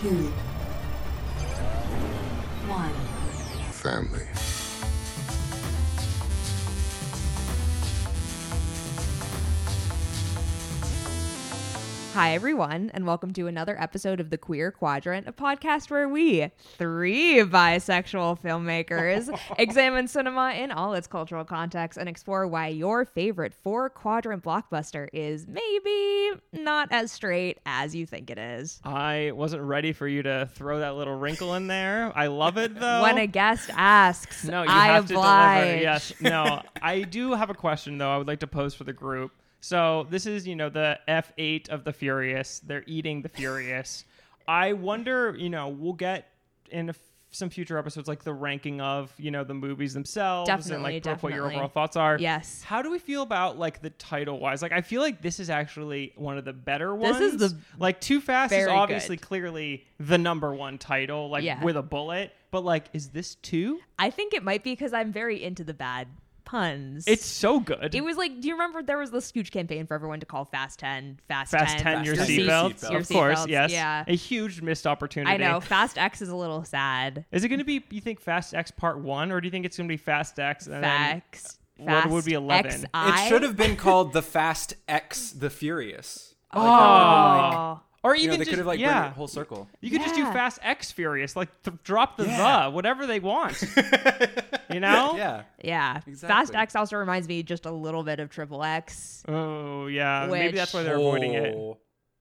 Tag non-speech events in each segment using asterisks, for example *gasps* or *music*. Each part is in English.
two, one. Family. Hi, everyone, and welcome to another episode of The Queer Quadrant, a podcast where we, three bisexual filmmakers, *laughs* examine cinema in all its cultural contexts and explore why your favorite four quadrant blockbuster is maybe not as straight as you think it is. I wasn't ready for you to throw that little wrinkle in there. I love it *laughs* though. When a guest asks, no, you I have to oblige. deliver. Yes. No, I do have a question though. I would like to pose for the group. So this is, you know, the F8 of the Furious. They're eating the Furious. *laughs* I wonder, you know, we'll get in a f- some future episodes like the ranking of, you know, the movies themselves and Definitely, like what your overall thoughts are. Yes. How do we feel about like the title wise? Like I feel like this is actually one of the better ones. This is the like Too Fast is obviously good. clearly the number one title, like Yeah. with a bullet. But like, is this two? I think it might be because I'm very into the bad puns. It's so good. It was like, do you remember there was this huge campaign for everyone to call Fast 10 Fast, Fast 10, 10, your Fast 10, seatbelts. your Of course, seatbelts, yes. yeah. A huge missed opportunity. I know. Fast X is a little sad. Is it going to be, you think, Fast X Part 1, or do you think it's going to be Fast X? And then Fax. what would be 11? XI? It should have been called the Fast X the Furious. Oh. Or You even know, they just, could have like yeah. bring it whole circle. You could just do Fast X Furious, like th- drop the Yeah. the, whatever they want. *laughs* you know? Yeah. Yeah. Fast X also reminds me just a little bit of Triple X. Oh yeah, maybe that's why they're avoiding it. Oh.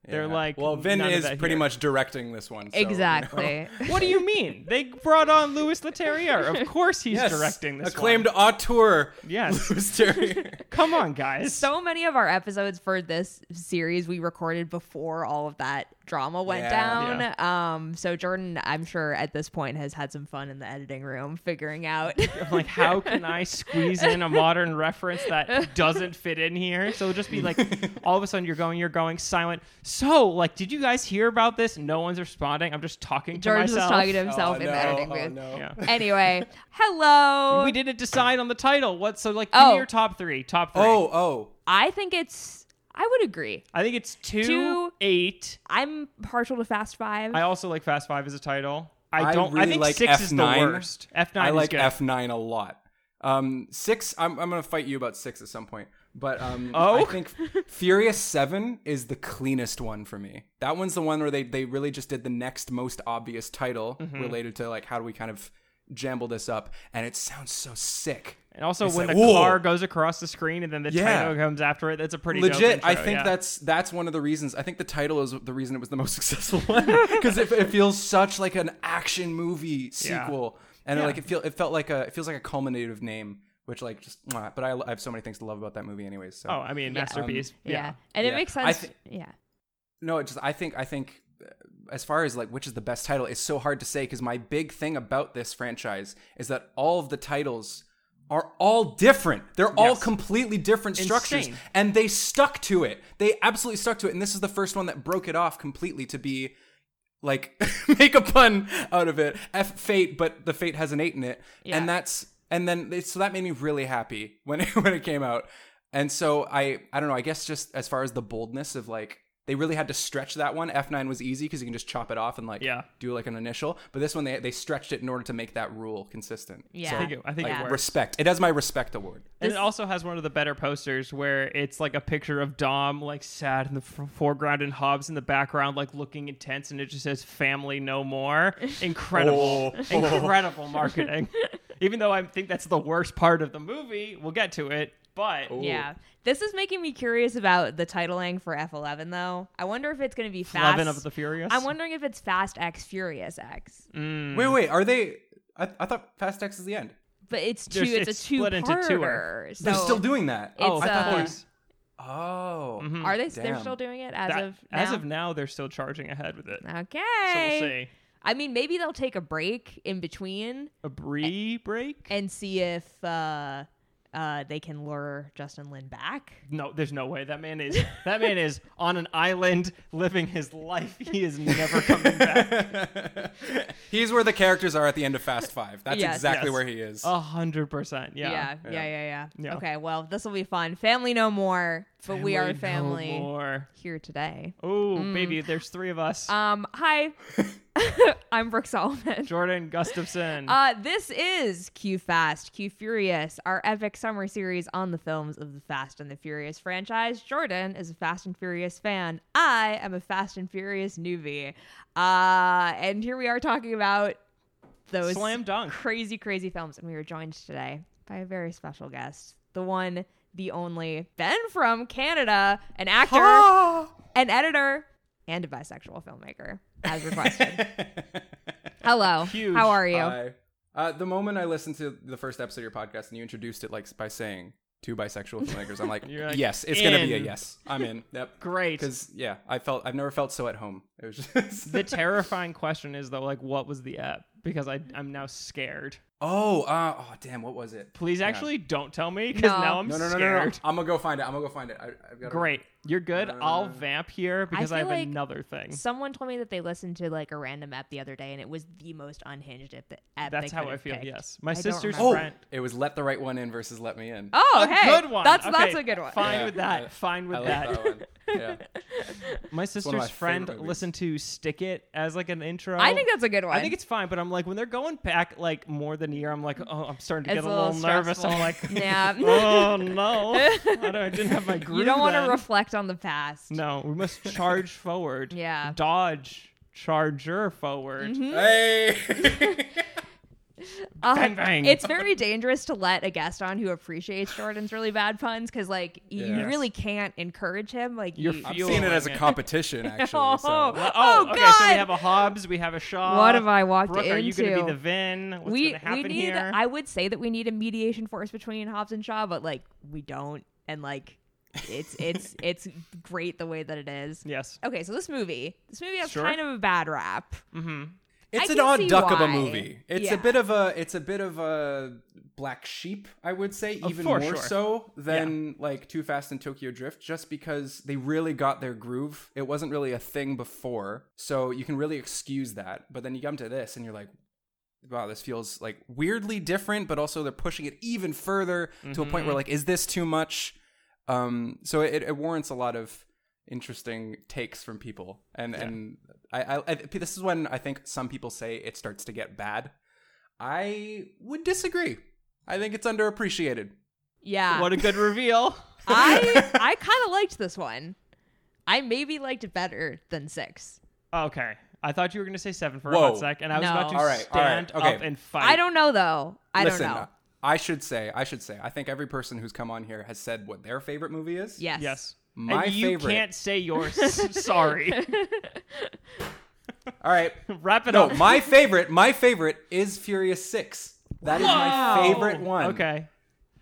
They're yeah. like, well, Vin none of is that pretty here. much directing this one. so, you know. exactly. *laughs* What do you mean? They brought on Louis Leterrier. Of *laughs* course he's Yes, directing this. acclaimed one. auteur. Yes. Louis Terrier. *laughs* Come on, guys. so many of our episodes for this series we recorded before all of that drama went Yeah. down. Um, so Jordan, I'm sure at this point has had some fun in the editing room figuring out. I'm like, how can I squeeze in a modern reference that *laughs* doesn't fit in here? So it'll just be like, all of a sudden you're going, you're going silent. So, like, did you guys hear about this? No one's responding. I'm just talking to Jordan's just myself. talking to himself Oh, in no. the editing Oh, no. Yeah. Anyway, hello. We didn't decide on the title. What? So, like, give Oh. me your top three. Top three. Oh, oh. I think it's. I would agree. I think it's two, Two. eight. I'm partial to Fast Five. I also like Fast Five as a title. I I don't. I, really think like six is the F9. worst. F nine I is like good. F9 a lot. Um, six. I'm, I'm gonna fight you about six at some point. But um, Oh? I think Furious Seven is the cleanest one for me. That one's the one where they they really just did the next most obvious title Mm-hmm. related to like how do we kind of jumble this up, and it sounds so sick. And also, It's when like, the whoa. car goes across the screen and then the Yeah. title comes after it, that's a pretty dope Legit, I think yeah. that's that's one of the reasons. I think the title is the reason it was the most *laughs* successful one because it, it feels such like an action movie Yeah. sequel, and Yeah. like it feel it felt like a it feels like a culminative name, which like just. mwah. But I, I have so many things to love about that movie, anyways. So Oh, I mean, Yeah. masterpiece. yeah. yeah. and it Yeah. makes I sense. thi- yeah. no, it just I think I think uh, as far as like which is the best title, it's so hard to say because my big thing about this franchise is that all of the titles are all different. They're all completely different structures, Insane. and they stuck to it. They absolutely stuck to it, and this is the first one that broke it off completely to be like *laughs* make a pun out of it. F fate, but the fate has an eight in it, Yeah. and that's and then so that made me really happy when *laughs* it, when it came out. And so I I don't know. I guess just as far as the boldness of like they really had to stretch that one. F nine was easy because you can just chop it off and like Yeah. do like an initial. But this one they they stretched it in order to make that rule consistent. Yeah. So, I think it, I think Yeah. it works. respect. It has my respect award. And This- it also has one of the better posters where it's like a picture of Dom like sad in the f- foreground and Hobbs in the background like looking intense and it just says family no more. *laughs* Incredible. Oh. Incredible *laughs* marketing. Even though I think that's the worst part of the movie, we'll get to it, but Yeah. This is making me curious about the titling for F11 though. I wonder if it's going to be Fast Eleven of the Furious. I'm wondering if it's Fast X Furious X. Mm. Wait, wait. Are they? I, I thought Fast X is the end. But it's two There's- it's, it's a two split into two. parter. So They're still doing that. It's, Oh, I thought uh, there's Oh. Mhm. Are they they're still doing it as that- of now? as of now they're still charging ahead with it. Okay. So we'll see. I mean, maybe they'll take a break in between A brie break? and see if uh, uh, they can lure Justin Lin back. No, there's no way. That man is *laughs* that man is on an island living his life. He is never coming back. *laughs* He's where the characters are at the end of Fast Five. That's Yes. exactly Yes. where he is. A hundred percent. Yeah. yeah, yeah, yeah, yeah. Yeah. Okay, well, this will be fun. Family No More. but we are no family more. here today. Oh, baby, there's three of us. Um, hi, *laughs* *laughs* I'm Brooke Solomon. Jordan Gustafson. Uh, this is Q Fast, Q Furious, our epic summer series on the films of the Fast and the Furious franchise. Jordan is a Fast and Furious fan. I am a Fast and Furious newbie. Uh, and here we are talking about those Slam dunk. crazy, crazy films. And we are joined today by a very special guest, the one, the only Ben from Canada, an actor, an editor, and a bisexual filmmaker, as requested. *laughs* Hello. Huge. How are you? Hi. Uh, the moment I listened to the first episode of your podcast and you introduced it like by saying two bisexual filmmakers, I'm like, *laughs* You're like, yes, it's gonna be a in. yes. I'm in. Yep. *laughs* Great. Because yeah, I felt I've never felt so at home. It was just The terrifying question is though, like, what was the app? Because I I'm now scared. oh, uh, oh, damn, what was it? Please, actually, don't tell me because No. now I'm No, no, no, no, scared. no, no. I'm gonna go find it. I'm gonna go find it. I, I've got Great, you're good. I'll Uh, vamp here because I, feel have like another thing. Someone told me that they listened to like a random app the other day, and it was the most unhinged app. app That's they how could I feel. picked. Yes, my I sister's remember. Oh, friend. it was let the right one in versus let me in. Oh, a hey, good one. That's Okay, that's a good one. Fine Yeah, with that. I- Fine with I like that. that one. Yeah. *laughs* My sister's my friend listened to "Stick It" as like an intro. I think that's a good one. I think it's fine, but I'm like when they're going back like more than a year, I'm like, oh, I'm starting to It's get a a little, little nervous. I'm like, *laughs* yeah. *laughs* oh no, I, don't, I didn't have my groove. you don't want to then. Reflect on the past. No, we must *laughs* charge forward. Yeah. Dodge, charger forward. Mm-hmm. Hey. Uh, Bang, bang. It's very dangerous to let a guest on who appreciates Jordan's really bad puns because, like, you Yes. really can't encourage him. Like, You're you, I'm Fueling seeing it as a competition, *laughs* actually. Oh, So. Oh, Oh, okay. So we have a Hobbs, we have a Shaw. What have I walked Brooke, Are you going to be the Vin? What's we going to happen we need. here? I would say that we need a mediation force between Hobbs and Shaw, but like we don't, and like it's it's *laughs* it's great the way that it is. yes. Okay, so this movie, this movie has Sure. kind of a bad rap. Mm-hmm. It's I an can odd see duck of a why. movie. It's Yeah. a bit of a it's a bit of a black sheep, I would say, Oh, even for more sure. so than like Too Fast and Tokyo Drift, just because they really got their groove. It wasn't really a thing before, so you can really excuse that. But then you come to this, and you're like, wow, this feels like weirdly different, but also they're pushing it even further to a point where like, is this too much? Um, so it, it warrants a lot of interesting takes from people, and and I, I, I this is when I think some people say it starts to get bad. I would disagree. I think it's underappreciated. Yeah, What a good reveal. *laughs* I *laughs* I kind of liked this one. I maybe liked it better than six. okay. I thought you were going to say seven for a Whoa. hot sec, and I was No. about to All right, all right, stand okay. up and fight. I don't know though. I Listen, don't know. I should say, I should say, I think every person who's come on here has said what their favorite movie is. Yes. Yes. My and you favorite. can't say yours. *laughs* *laughs* Sorry. *laughs* All right. Wrap it No, up. No, my favorite, my favorite is Furious Six. That is my favorite one. Okay.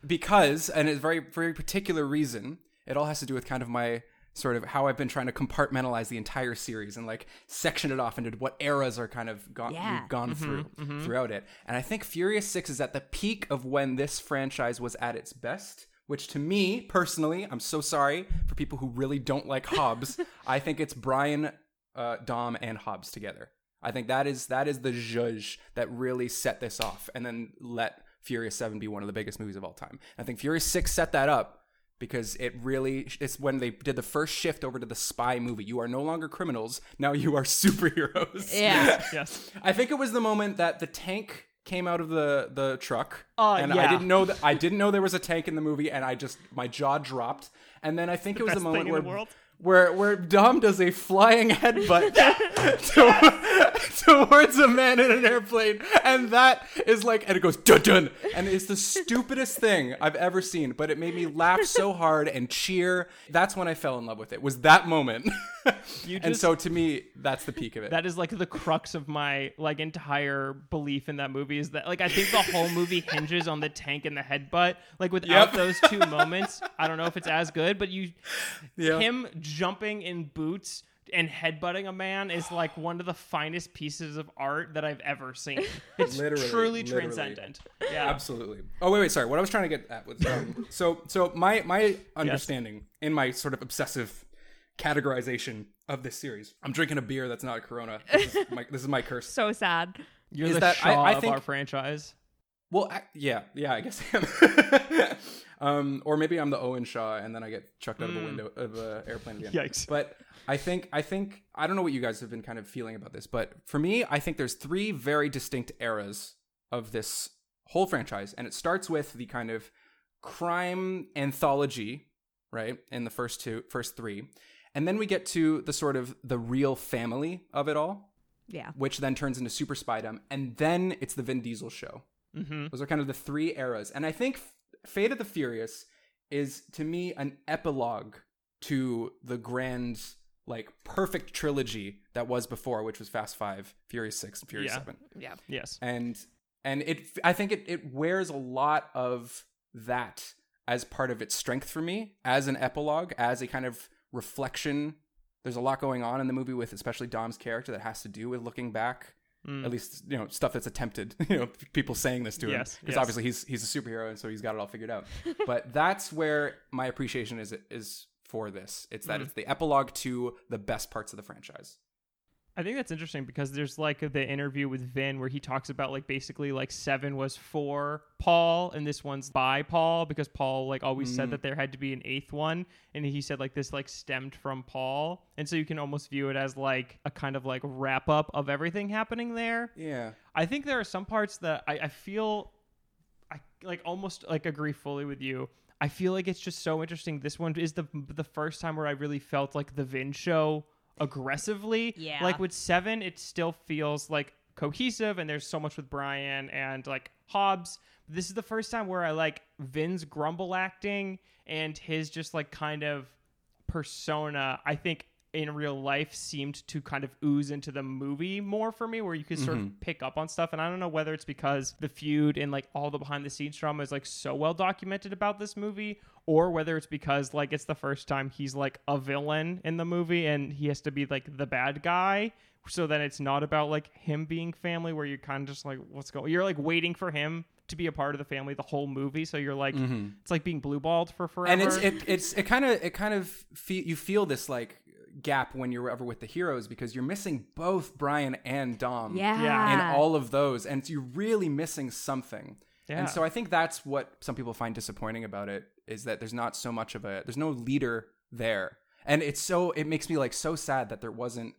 because and it's very very particular reason it all has to do with kind of my sort of how i've been trying to compartmentalize the entire series and like section it off into what eras are kind of gone Yeah. gone through throughout it. And i think furious 6 is at the peak of when this franchise was at its best which to me personally i'm so sorry for people who really don't like *laughs* hobbs. I think it's brian uh, dom and hobbs together. I think that is that is the zhuzh that really set this off and then let Furious 7 be one of the biggest movies of all time. I think Furious 6 set that up because it really it's when they did the first shift over to the spy movie. You are no longer criminals, now you are *laughs* superheroes. Yeah. Yes. I think it was the moment that the tank came out of the the truck Uh, and yeah. I didn't know that I didn't know there was a tank in the movie and I just my jaw dropped. And then I think it was the moment where the where where Dom does a flying headbutt *laughs* to, *laughs* towards a man in an airplane, and that is like, and it goes dun dun, and it's the stupidest thing I've ever seen, but it made me laugh so *laughs* hard and cheer. That's when I fell in love with it. Was that moment? You *laughs* and so to me, that's the peak of it. That is like the crux of my like entire belief in that movie is that like I think the whole movie hinges on the tank and the headbutt. Like without Yep. those two moments, I don't know if it's as good, but you Yeah. him jumping in boots and headbutting a man is like one of the finest pieces of art that I've ever seen. *laughs* It's Literally, truly literally. transcendent. Yeah. Absolutely. Oh wait, wait, sorry. What I was trying to get at was um, *laughs* so so my my understanding in my sort of obsessive categorization of this series. I'm drinking a beer that's not a Corona. This is my, this is my curse. So sad. You're is the that I- Shaw I of think- our franchise. Well, I, yeah, yeah, I guess I am. *laughs* um, or maybe I'm the Owen Shaw, and then I get chucked out of a window of an airplane again. Yikes. But I think I think I don't know what you guys have been kind of feeling about this, but for me, I think there's three very distinct eras of this whole franchise, and it starts with the kind of crime anthology, right? In the first two, first three, and then we get to the sort of the real family of it all, Yeah. which then turns into Super Spydom, and then it's the Vin Diesel show. Mm-hmm. Those are kind of the three eras. And I think F- Fate of the Furious is, to me, an epilogue to the grand, like, perfect trilogy that was before, which was Fast Five, Furious Six, and Furious Yeah. Seven. Yeah. Yes. And and it, I think it, it wears a lot of that as part of its strength for me, as an epilogue, as a kind of reflection. There's a lot going on in the movie with especially Dom's character that has to do with looking back Mm. at least you know stuff that's attempted *laughs* you know people saying this to him Yes, because yes. obviously he's he's a superhero and so he's got it all figured out but that's where my appreciation is is for this it's Mm. that it's the epilogue to the best parts of the franchise I think that's interesting because there's like the interview with Vin where he talks about like basically like seven was for Paul and this one's by Paul because Paul like always said that there had to be an eighth one and he said like this like stemmed from Paul and so you can almost view it as like a kind of like wrap up of everything happening there. yeah I think there are some parts that I, I feel I like almost like agree fully with you. I feel like it's just so interesting. This one is the the first time where I really felt like the Vin show aggressively. Yeah. Like with seven, it still feels like cohesive and there's so much with Brian and like Hobbs. This is the first time where I like Vin's grumble acting and his just like kind of persona. I think in real life seemed to kind of ooze into the movie more for me where you could sort of mm-hmm. pick up on stuff. And i don't know whether it's because the feud and like all the behind the scenes drama is like so well documented about this movie or whether it's because like it's the first time he's like a villain in the movie and he has to be like the bad guy. So then it's not about like him being family where you're kind of just like what's going you're like waiting for him to be a part of the family the whole movie. So you're like mm-hmm. it's like being blueballed for forever and it's it, it's it kind of it kind of feel you feel this like gap when you're ever with the heroes because you're missing both brian and dom Yeah. Yeah. in all of those and you're really missing something Yeah. and so i think that's what some people find disappointing about it is that there's not so much of a there's no leader there and it's so it makes me like so sad that there wasn't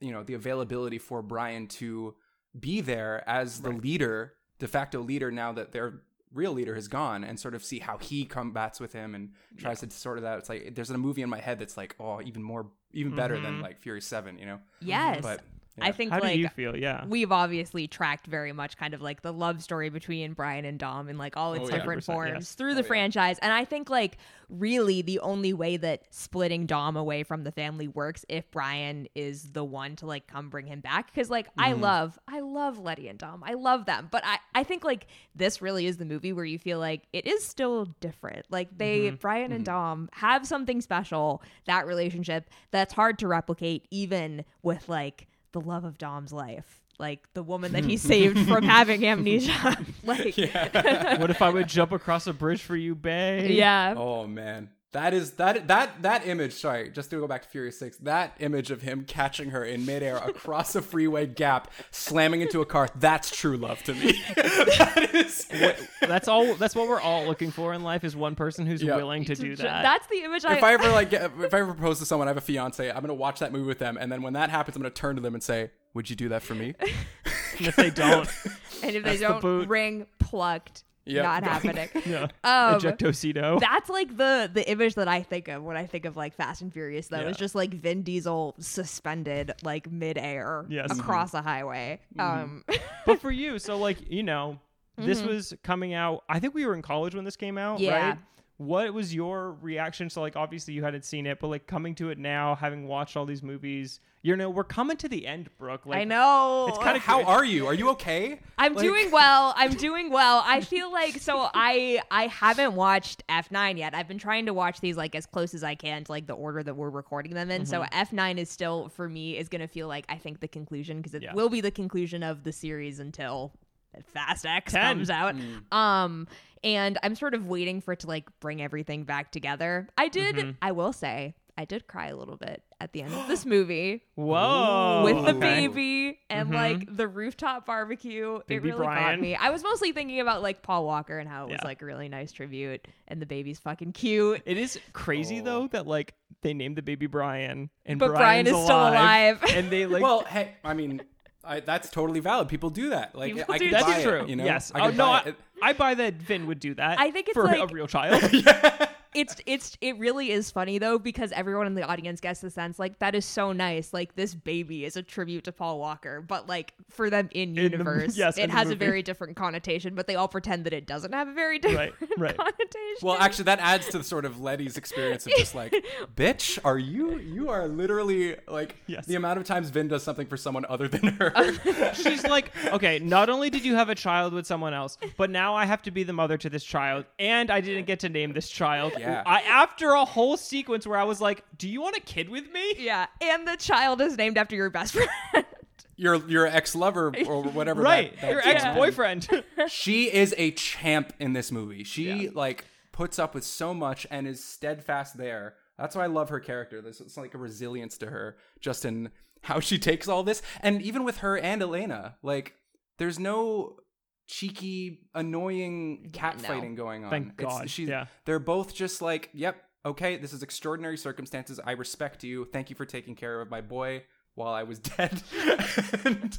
you know the availability for brian to be there as the leader de facto leader now that their real leader has gone and sort of see how he combats with him and tries to sort of that. It's like there's a movie in my head that's like oh even more even better than mm-hmm. like fury 7 you know? Yes. but I think how like do you feel yeah we've obviously tracked very much kind of like the love story between Brian and Dom in like all its Oh, different 100%, forms yes. through the yeah. franchise. And I think like really the only way that splitting Dom away from the family works if Brian is the one to like come bring him back. Cause like I Mm-hmm. love, I love Letty and Dom. I love them. But I, I think like this really is the movie where you feel like it is still different. Like they, Mm-hmm. Brian and Dom have something special, that relationship that's hard to replicate even with like the love of Dom's life. Like the woman that he hmm. saved from *laughs* having amnesia. *laughs* like yeah. *laughs* what if I would jump across a bridge for you, babe? Yeah. Oh man. That is that that that image, sorry, just to go back to Furious 6, that image of him catching her in midair across a freeway gap, slamming into a car, that's true love to me. *laughs* that is That's all. That's what we're all looking for in life is one person who's Yeah. willing to do that. That's the image I... if I, I ever like get, if I ever propose to someone, I have a fiance, I'm gonna watch that movie with them, and then when that happens, I'm gonna turn to them and say, Would you do that for me? And if they don't, *laughs* and if they don't boot. ring plucked, Yep. not *laughs* happening. *laughs* yeah, Um, ejectocito. That's like the the image that I think of when I think of like Fast and Furious. Though Yeah. is just like Vin Diesel suspended like midair Yes. Mm-hmm. across a highway. Um, *laughs* but for you, so like you know, this Mm-hmm. was coming out. I think we were in college when this came out, Yeah. right? What was your reaction? So like, obviously you hadn't seen it, but like coming to it now, having watched all these movies, you know, we're coming to the end, Brooke. Like, I know It's kind of How are you? Are you okay? I'm Like- doing well. I'm doing well. I feel like so I I haven't watched F9 yet. I've been trying to watch these like as close as I can to like the order that we're recording them in. So Mm-hmm. F9 is still for me is going to feel like I think the conclusion because it Yeah. will be the conclusion of the series until Fast X 10. comes out. Mm. Um and I'm sort of waiting for it to like bring everything back together. I did Mm-hmm. I will say I did cry a little bit at the end of this *gasps* movie Whoa. with the okay. baby and Mhm. like the rooftop barbecue. Baby it really got me. I was mostly thinking about like Paul Walker and how it was like a really nice tribute, and the baby's fucking cute. It is crazy Oh. though that like they named the baby Brian and But Brian Brian's is still alive. *laughs* and they like well, hey, I mean, I, that's totally valid. People do that. Like, People I do could that. buy that's it, true. you know? Yes. I oh could no, buy I. I buy that Vin would do that. I think it's for a real child. *laughs* it's it's it really is funny though because everyone in the audience gets the sense like that is so nice like this baby is a tribute to paul walker but like for them in the- universe *laughs* yes, it the has a very different connotation but they all pretend that it doesn't have a very different right. *laughs* connotation Well, actually, that adds to the sort of Letty's experience of just like, *laughs* bitch, are you? You are literally like Yes. the amount of times Vin does something for someone other than her. She's like, okay, not only did you have a child with someone else, but now I have to be the mother to this child, and I didn't get to name this child. Yeah. I, after a whole sequence where I was like, do you want a kid with me? yeah and the child is named after your best friend *laughs* your your ex lover or whatever. Right, that- that your ex-boyfriend. *laughs* She is a champ in this movie. She Yeah. like puts up with so much and is steadfast there. That's why I love her character. There's it's like a resilience to her, just in how she takes all this, and even with her and Elena, like there's no cheeky, annoying catfighting going on. Thank It's- God, she's- yeah. they're both just like, yep, okay, this is extraordinary circumstances. I respect you. Thank you for taking care of my boy while I was *laughs* dead. and,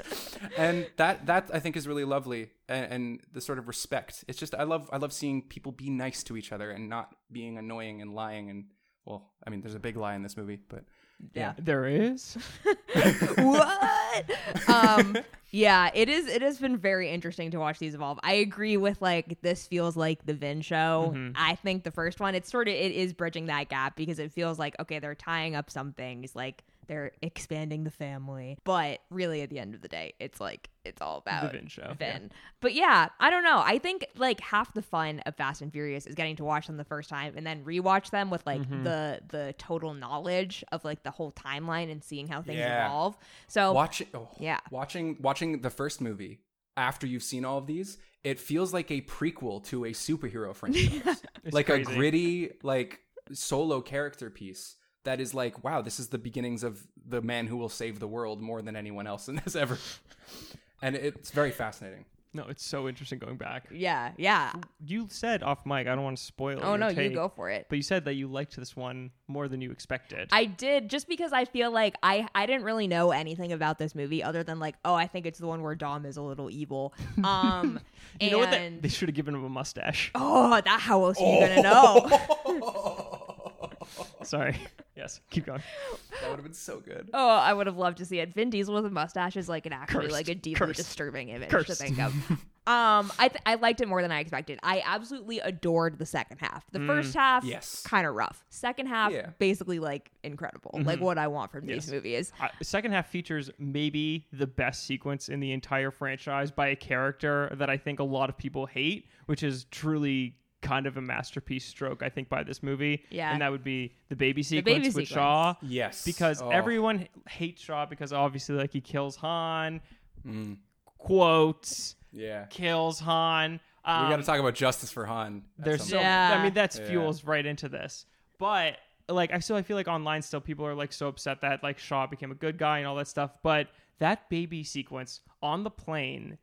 and that that I think is really lovely and, and the sort of respect. It's just I love I love seeing people be nice to each other and not being annoying and lying and well, I mean there's a big lie in this movie, but yeah there is. *laughs* *laughs* what um yeah it is it has been very interesting to watch these evolve i agree with like this feels like the vin show Mm-hmm. i think the first one it's sort of it is bridging that gap because it feels like okay they're tying up some things like they're expanding the family but really at the end of the day it's like it's all about the Vin show, Vin. But yeah, I don't know. I think like half the fun of Fast and Furious is getting to watch them the first time and then rewatch them with like Mm-hmm. the the total knowledge of like the whole timeline and seeing how things Yeah. evolve. So watching oh, Yeah. watching watching the first movie after you've seen all of these, it feels like a prequel to a superhero *laughs* franchise. like crazy. a gritty like solo character piece that is like wow this is the beginnings of the man who will save the world more than anyone else *laughs* in this ever and it's very fascinating No, it's so interesting going back. yeah, yeah. You said off mic, I don't want to spoil. Oh your no, you go for it. But you said that you liked this one more than you expected. I did just because I feel like I I didn't really know anything about this movie other than like oh I think it's the one where Dom is a little evil. *laughs* Um, you know what? They, and they should have given him a mustache. oh that how else are you gonna know? *laughs* Sorry. *laughs* Yes, keep going. that would have been so good Oh, I would have loved to see it. Vin Diesel with a mustache is like an actually Cursed. like a deeply Cursed. disturbing image to think of. *laughs* um, I th- I liked it more than I expected. I absolutely adored the second half. The first half, Yes. kind of rough. Second half, Yeah. basically like incredible. Like what I want from these movies. Uh, second half features maybe the best sequence in the entire franchise by a character that I think a lot of people hate, which is truly kind of a masterpiece stroke, I think, by this movie. Yeah. And that would be the baby sequence baby with sequence. Shaw. yes Because Oh. everyone hates Shaw because obviously, like, he kills Han, Mm. quotes, yeah kills Han. Um, we got to talk about justice for han there's so. Yeah. I mean that's Yeah. fuels right into this. But like I still I feel like online still people are like so upset that like Shaw became a good guy and all that stuff. But that baby sequence on the plane,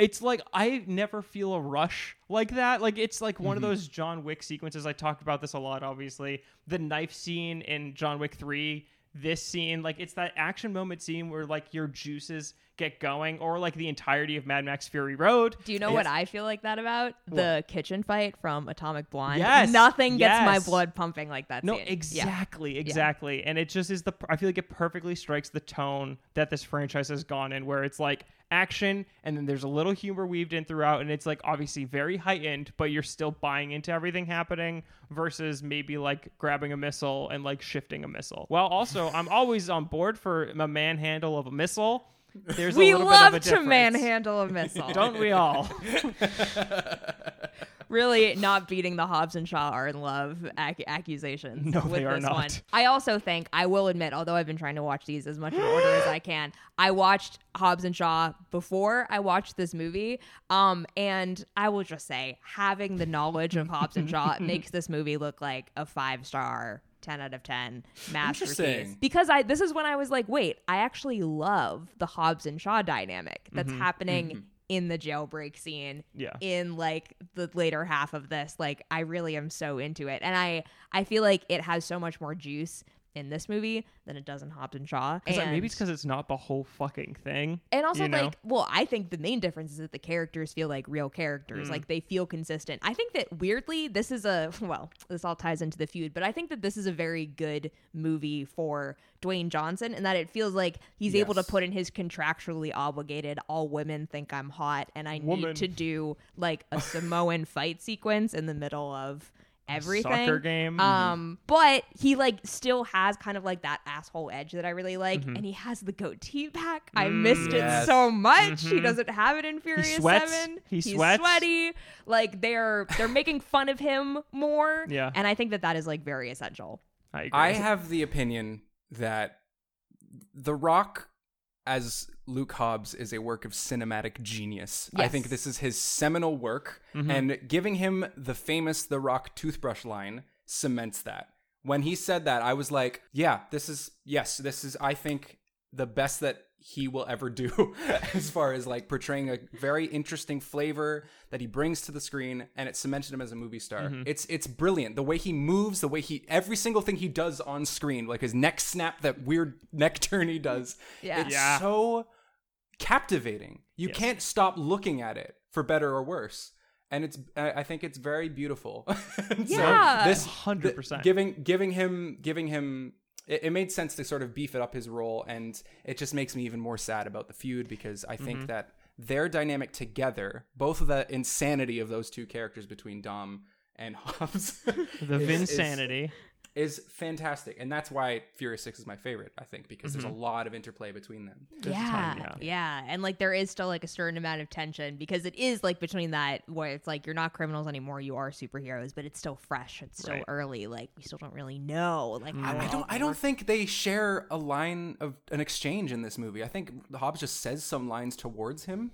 it's like I never feel a rush like that. Like it's like one of mm-hmm. those John Wick sequences. I talked about this a lot, obviously. The knife scene in John Wick 3, this scene, like it's that action moment scene where like your juices get going, or like the entirety of Mad Max Fury Road. Do you know what I feel like that about? The kitchen fight from Atomic Blonde. Yes, Nothing gets my blood pumping like that. No, scene. Yeah. exactly, exactly. And it just is the. I feel like it perfectly strikes the tone that this franchise has gone in, where it's like action, and then there's a little humor weaved in throughout, and it's like obviously very heightened, but you're still buying into everything happening. Versus maybe like grabbing a missile and like shifting a missile. Well, also I'm always on board for a manhandle of a missile. There's We a little love bit of a to difference. manhandle a missile. Don't we all? *laughs* *laughs* really not beating the Hobbs and Shaw are in love ac- accusations. No, with they are this not. One. I also think I will admit, although I've been trying to watch these as much in order as I *gasps* can, I watched Hobbs and Shaw before I watched this movie. Um, and I will just say, having the knowledge of Hobbs and Shaw *laughs* makes this movie look like a five star 10 out of 10 masterpiece Interesting. because i this is when i was like wait i actually love the hobbs and shaw dynamic that's happening in the jailbreak scene Yeah. in like the later half of this like i really am so into it and i i feel like it has so much more juice in this movie than it does in hobbs and shaw Is that- maybe it's because it's not the whole fucking thing. and also you know? like well i think the main difference is that the characters feel like real characters Mm. like they feel consistent i think that weirdly this is a *laughs* well this all ties into the feud but i think that this is a very good movie for dwayne johnson and that it feels like he's able to put in his contractually obligated all women think i'm hot and i Woman. need to do like a samoan fight sequence in the middle of everything Soccer game. um, but he like still has kind of like that asshole edge that I really like, Mm-hmm. and he has the goatee back. I missed Yes. it so much. He Mhm. doesn't have it in Furious sweats. Seven. He He's sweats. sweaty. Like they're they're making fun of him more. Yeah. and I think that that is like very essential. I agree. I have the opinion that The Rock as Luke Hobbs is a work of cinematic genius. I think this is his seminal work, mm-hmm. and giving him the famous The Rock toothbrush line cements that. When he said that, I was like, yeah, this is, yes, this is, I think, the best that he will ever do *laughs* as far as like portraying a very interesting flavor that he brings to the screen and it cemented him as a movie star. Mm-hmm. It's it's brilliant. The way he moves, the way he every single thing he does on screen, like his neck snap, that weird *laughs* neck turn he does. Yeah. It's Yeah. so captivating. You Yes. can't stop looking at it for better or worse. And it's I I think it's very beautiful. And *laughs* so Yeah. this 100%. th- giving giving him giving him it, it made sense to sort of beef it up his role and it just makes me even more sad about the feud because I Mm-hmm. think that their dynamic together, both of the insanity of those two characters between Dom and *laughs* Hobbs, the is- Vinsanity. Is fantastic, and that's why Furious Six is my favorite. I think because Mm-hmm. there's a lot of interplay between them. There's a yeah, yeah, and like there is still like a certain amount of tension because it is like between that where it's like you're not criminals anymore, you are superheroes, but it's still fresh, it's still Right. early, like we still don't really know, like how I it all don't. I don't think they share a line of an exchange in this movie. I think Hobbs just says some lines towards him.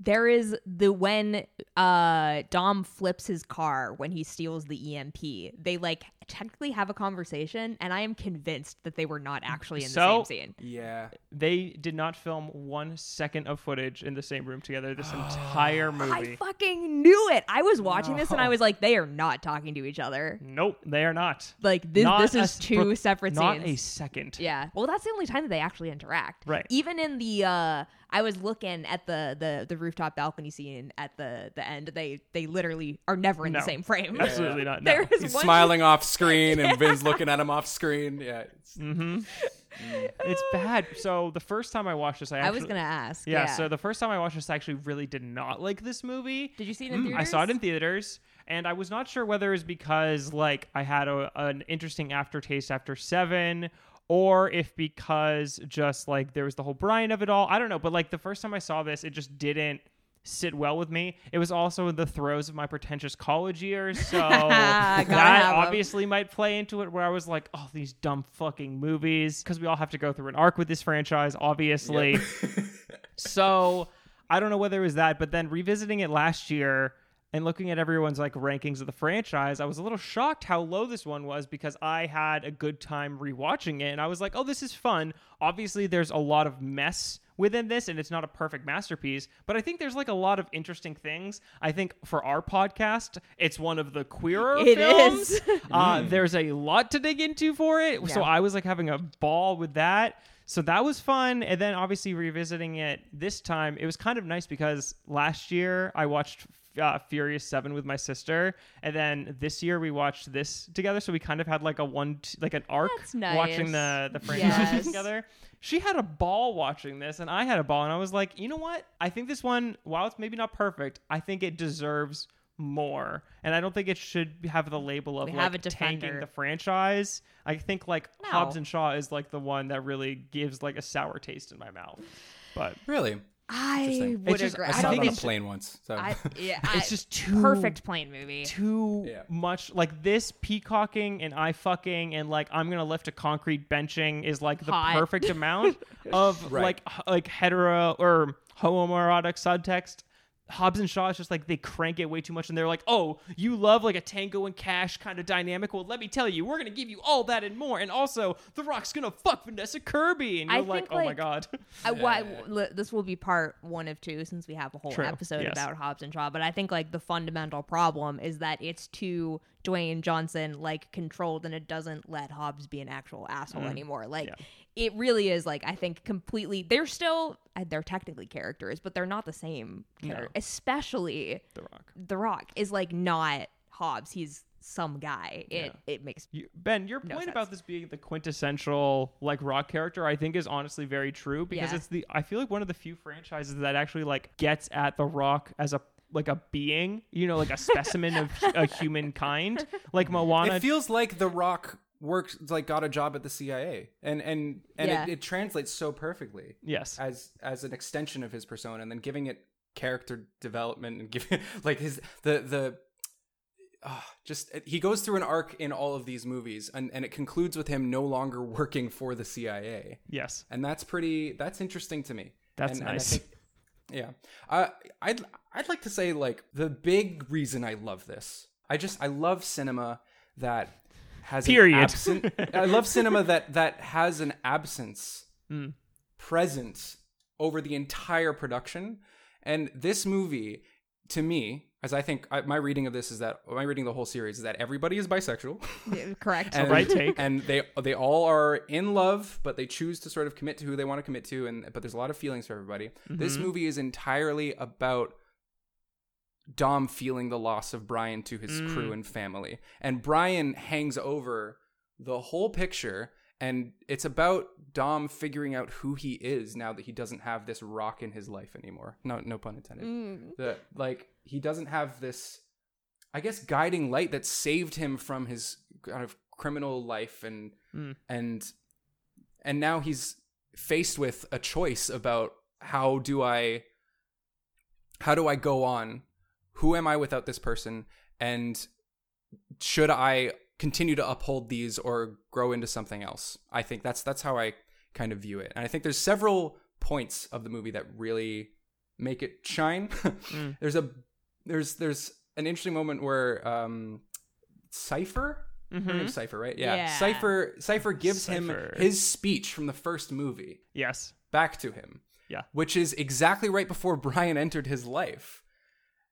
There is the when uh Dom flips his car when he steals the EMP. They like technically have a conversation and I am convinced that they were not actually in So- the same scene. Yeah, They did not film one second of footage in the same room together this *gasps* entire movie. I fucking knew it. I was watching this and I was like they are not talking to each other. Nope, they are not. Like this Not this is s- two Brooke, separate Not scenes. Not a second. Yeah. Well, that's the only time that they actually interact. Right. Even in the uh I was looking at the the the rooftop balcony scene at the the end. They they literally are never in No. the same frame. Absolutely not. No. There is he's one smiling off *laughs* screen, and Vin's looking at him off screen. Yeah, it's, Mm-hmm. *laughs* it's bad. So the first time I watched this, I I was gonna ask. yeah, Yeah. So the first time I watched this, I actually really did not like this movie. did you see it in theaters? I saw it in theaters, and I was not sure whether it was because like I had a, an interesting aftertaste after Seven, or if because just like there was the whole Brian of it all. I don't know, but like the first time I saw this, it just didn't sit well with me. It was also in the throes of my pretentious college years, so *laughs* that have 'em. obviously might play into it. Where I was like, "Oh, these dumb fucking movies," because we all have to go through an arc with this franchise, obviously. *laughs* so I don't know whether it was that, but then revisiting it last year and looking at everyone's like rankings of the franchise, I was a little shocked how low this one was because I had a good time rewatching it and I was like, "Oh, this is fun." Obviously, there's a lot of mess within this and it's not a perfect masterpiece, but I think there's like a lot of interesting things. I think for our podcast, it's one of the queerer It films. is. *laughs* Uh, there's a lot to dig into for it. So I was like having a ball with that. So that was fun. And then obviously revisiting it this time, it was kind of nice because last year I watched uh, Furious 7 with my sister. And then this year we watched this together. So we kind of had like a one, t- like an arc nice. watching the, the franchises Yes. *laughs* together. She had a ball watching this and I had a ball. And I was like, you know what? I think this one, while it's maybe not perfect, I think it deserves more. And I don't think it should have the label of We like have a tanking the franchise. I think like No. Hobbs and Shaw is like the one that really gives like a sour taste in my mouth. But really. I Interesting. would It's just- agree. I I, saw don't it on think a it's plane once. So I, yeah, *laughs* it's I- just too perfect plane movie. too Yeah. much like this peacocking and eye fucking and like I'm gonna lift a concrete benching is like the Hot. perfect amount *laughs* of Right. like like hetero or homoerotic subtext. Hobbs and Shaw is just like they crank it way too much, and they're like, "Oh, you love like a Tango and Cash kind of dynamic. Well, let me tell you, we're gonna give you all that and more. And also, The Rock's gonna fuck Vanessa Kirby." And you're like, think, "Oh my god." I, why, li- this will be part one of two since we have a whole True, episode yes. about Hobbs and Shaw. But I think like the fundamental problem is that it's too Dwayne Johnson like controlled, and it doesn't let Hobbs be an actual asshole anymore. Like Mm. Yeah. it really is like I think completely. They're still uh, they're technically characters, but they're not the same. Character, No. Especially The Rock. The Rock is like not Hobbs. He's some guy. It Yeah. it makes You, ben, your No point sense. about this being the quintessential like rock character, I think, is honestly very true because Yeah. it's the I feel like one of the few franchises that actually like gets at the rock as a like a being, you know, like a specimen of a humankind. *laughs* Like Moana, It feels like The Rock works like got a job at the CIA, and and and Yeah. it, it translates so perfectly yes, as as an extension of his persona, and then giving it character development and giving *laughs* like his the the. Uh, just he goes through an arc in all of these movies, and, and it concludes with him no longer working for the CIA, yes, and that's pretty. That's interesting to me. That's And- and I nice. think- yeah, uh, I'd I'd like to say like the big reason I love this. I just I love cinema that has Period. absent- *laughs* I love cinema that that has an absence Mm. present over the entire production. And this movie, to me, as I think I, my reading of this is that my reading of the whole series is that everybody is bisexual. correct. and, right take. and they they all are in love but they choose to sort of commit to who they want to commit to and but there's a lot of feelings for everybody this movie is entirely about dom feeling the loss of brian to his crew and family and brian hangs over the whole picture and it's about dom figuring out who he is now that he doesn't have this rock in his life anymore no no pun intended Mm. the like he doesn't have this i guess guiding light that saved him from his kind of criminal life and Mm. and and now he's faced with a choice about how do i how do i go on? Who am i without this person? And should i continue to uphold these or grow into something else? I think that's that's how i kind of view it. And i think there's several points of the movie that really make it shine. *laughs* Mm. there's a there's there's an interesting moment where um Cypher her Mhm. Cypher, right? Yeah. Yeah. Cypher Cypher gives him his speech from the first movie yes, back to him. Yeah. Which is exactly right before *laughs* Brian entered his life.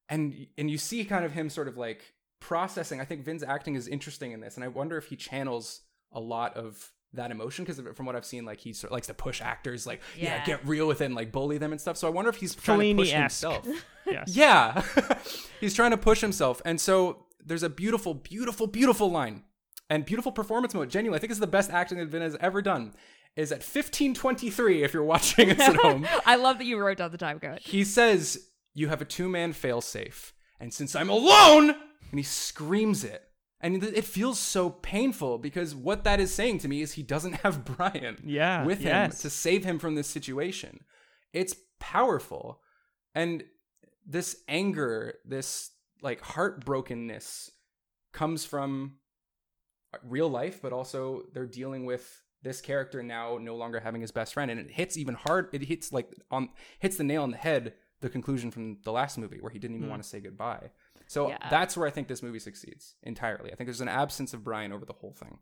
And and you see kind of him sort of like processing. I think Vin's acting is interesting in this, and I wonder if he channels a lot of that emotion because from what I've seen, like he sort of likes to push actors, like yeah. Yeah. get real with it, and like bully them and stuff. So I wonder if he's trying to push himself. *laughs* yes, Yeah. *laughs* He's trying to push himself. And so there's a beautiful, beautiful, beautiful line and beautiful performance mode. Genuinely, I think it's the best acting that Vin has ever done. Is at 1523 if you're watching this at home. *laughs* I love that you wrote down the time code. He says, You have a two man failsafe. And since I'm alone, and he screams it. And it feels so painful because what that is saying to me is he doesn't have *laughs* Brian Yeah, with him yes. to save him from this situation. It's powerful. And this anger, this like heartbrokenness comes from real life, but also they're dealing with this character now no longer having his best friend. And it hits even hard. It hits like on hits the nail on the head, the conclusion from the last movie where he didn't even hmm. want to say goodbye. So Yeah. that's where I think this movie succeeds entirely. I think there's an absence of Brian over the whole thing.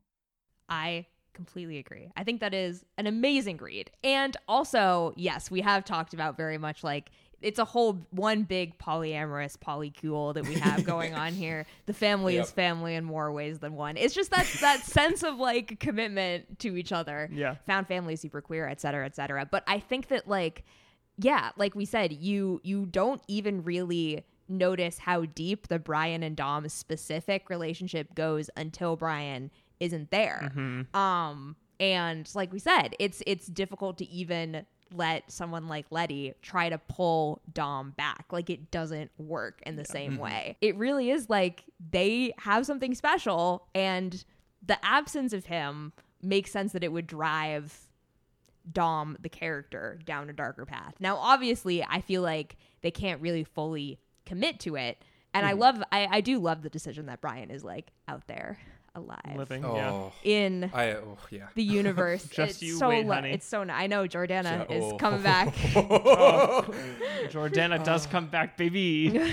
I completely agree. I think that is an amazing read. And also, yes, we have talked about very much like it's a whole one big polyamorous polycule that we have going on *laughs* here. The family is family in more ways than one. It's just that that *laughs* sense of like commitment to each other. Yeah. Found family, super queer, et cetera, et cetera. But I think that like yeah, like we said, you you don't even really notice how deep the Brian and Dom specific relationship goes until Brian isn't there. Um and like we said, it's it's difficult to even let someone like Letty try to pull Dom back. Like it doesn't work in the same way. It really is like they have something special and the absence of him makes sense that it would drive Dom, the character, down a darker path. Now, obviously, I feel like they can't really fully commit to it. And I love, I, I do love the decision that Brian is like out there. alive Living. Yeah. Oh, in I oh yeah. the universe. *laughs* Just it's you so wait, lo- honey. It's so. n- I know Jordana Ja- is oh. coming back. *laughs* *laughs* Jordana does come back, baby.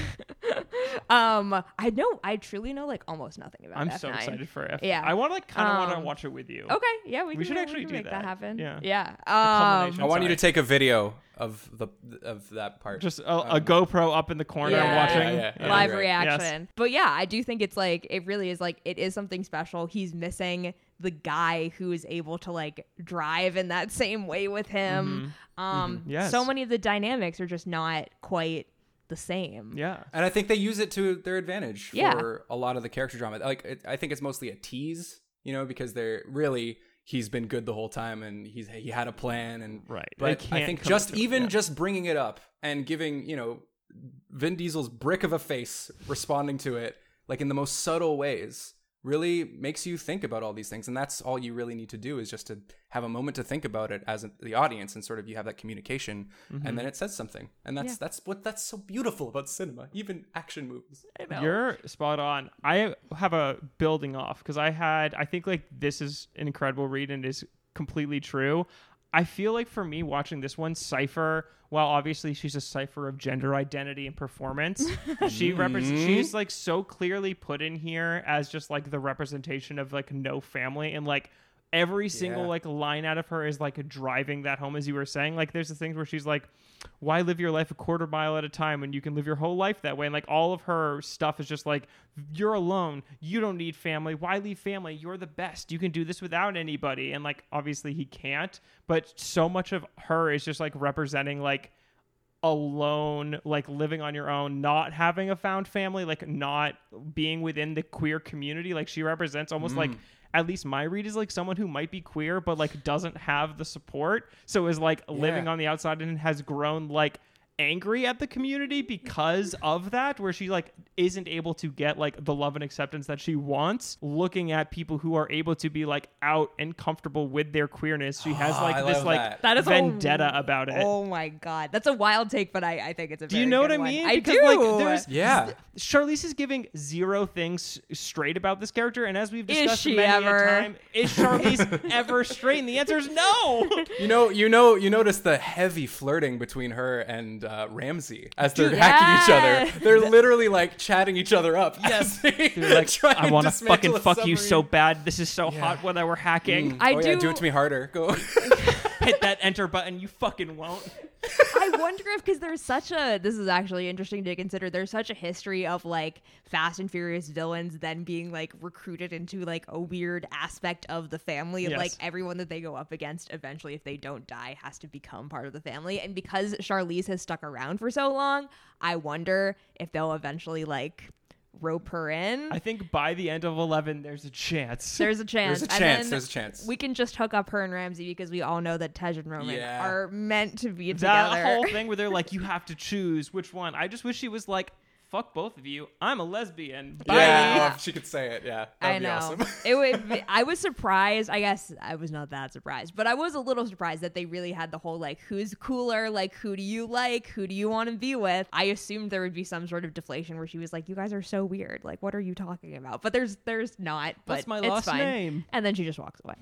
um, I know. I truly know like almost nothing about. I'm F9. so excited for F. Yeah. I want to like kind of want Um, to watch it with you. Okay, yeah, we, We can, should actually can do make that. that. happen. Yeah. yeah. Um, I want you to take a video of the of that part. Just a, a GoPro up in the corner Yeah. watching. Yeah, yeah, yeah. live right. reaction. But yeah, I do think it's like it really is like it is something special. He's missing the guy who is able to like drive in that same way with him. Um Mm-hmm. Yes. so many of the dynamics are just not quite the same. Yeah. and I think they use it to their advantage Yeah. for a lot of the character drama. Like it, I think it's mostly a tease, you know, because they're really he's been good the whole time and he's he had a plan and Right. But I think just even yeah. just bringing it up and giving you know Vin Diesel's brick of a face responding to it like in the most subtle ways really makes you think about all these things and that's all you really need to do is just to have a moment to think about it as the audience and sort of you have that communication Mm-hmm. and then it says something and that's Yeah. that's what that's so beautiful about cinema even action movies You're spot on. I have a building off because I had, I think like this is an incredible read and is completely true. I feel like for me watching this one, Cipher, while obviously she's a cipher of gender identity and performance, *laughs* she represents, mm-hmm. she's like so clearly put in here as just like the representation of like no family and like every single Yeah. like line out of her is like driving that home as you were saying like there's the things where she's like why live your life a quarter mile at a time when you can live your whole life that way? And like all of her stuff is just like you're alone. You don't need family. Why leave family? You're the best. You can do this without anybody. And like obviously he can't but so much of her is just like representing like alone like living on your own not having a found family like not being within the queer community. Like she represents almost like mm. At least my read is like someone who might be queer but like doesn't have the support so is like living Yeah. on the outside and has grown like angry at the community because of that where she like isn't able to get like the love and acceptance that she wants looking at people who are able to be like out and comfortable with their queerness she has Ah, like this like that. That is a- vendetta about it Oh my god, that's a wild take, but I, I think it's a. do you know what good I one. mean? I Because, do. Like, there's Yeah. Charlize is giving zero things straight about this character, and as we've Is discussed she many ever? a time, is Charlize *laughs* ever straight? And the answer is no. you know you know you notice the heavy flirting between her and uh, Ramsey as they're Dude, hacking each other they're literally like chatting each other up Yes. They're They're like, *laughs* I want to fucking fuck you so bad. This is so hot when I were hacking. I oh yeah do- do it to me harder go *laughs* Hit that enter button. You fucking won't. I wonder if because there's such a this is actually interesting to consider. There's such a history of like Fast and Furious villains then being like recruited into like a weird aspect of the family. Yes. Like everyone that they go up against eventually, if they don't die, has to become part of the family. And because Charlize has stuck around for so long, I wonder if they'll eventually like rope her in. I think by the end of 11, there's a chance. There's a chance. there's a And chance then there's a chance We can just hook up her and Ramsey because we all know that Tej and Roman Yeah. are meant to be that together. whole *laughs* thing where they're like, you have to choose which one. I just wish she was like, fuck both of you. I'm a lesbian. Bye. yeah if she could say it yeah that'd I be know. awesome it would. *laughs* Be, I was surprised. I guess I was not that surprised, but I was a little surprised that they really had the whole like, who's cooler? Like, who do you like? Who do you want to be with? I assumed there would be some sort of deflation where she was like, "You guys are so weird. Like, what are you talking about?" But there's there's not. But What's my it's last fine. name? And then she just walks away.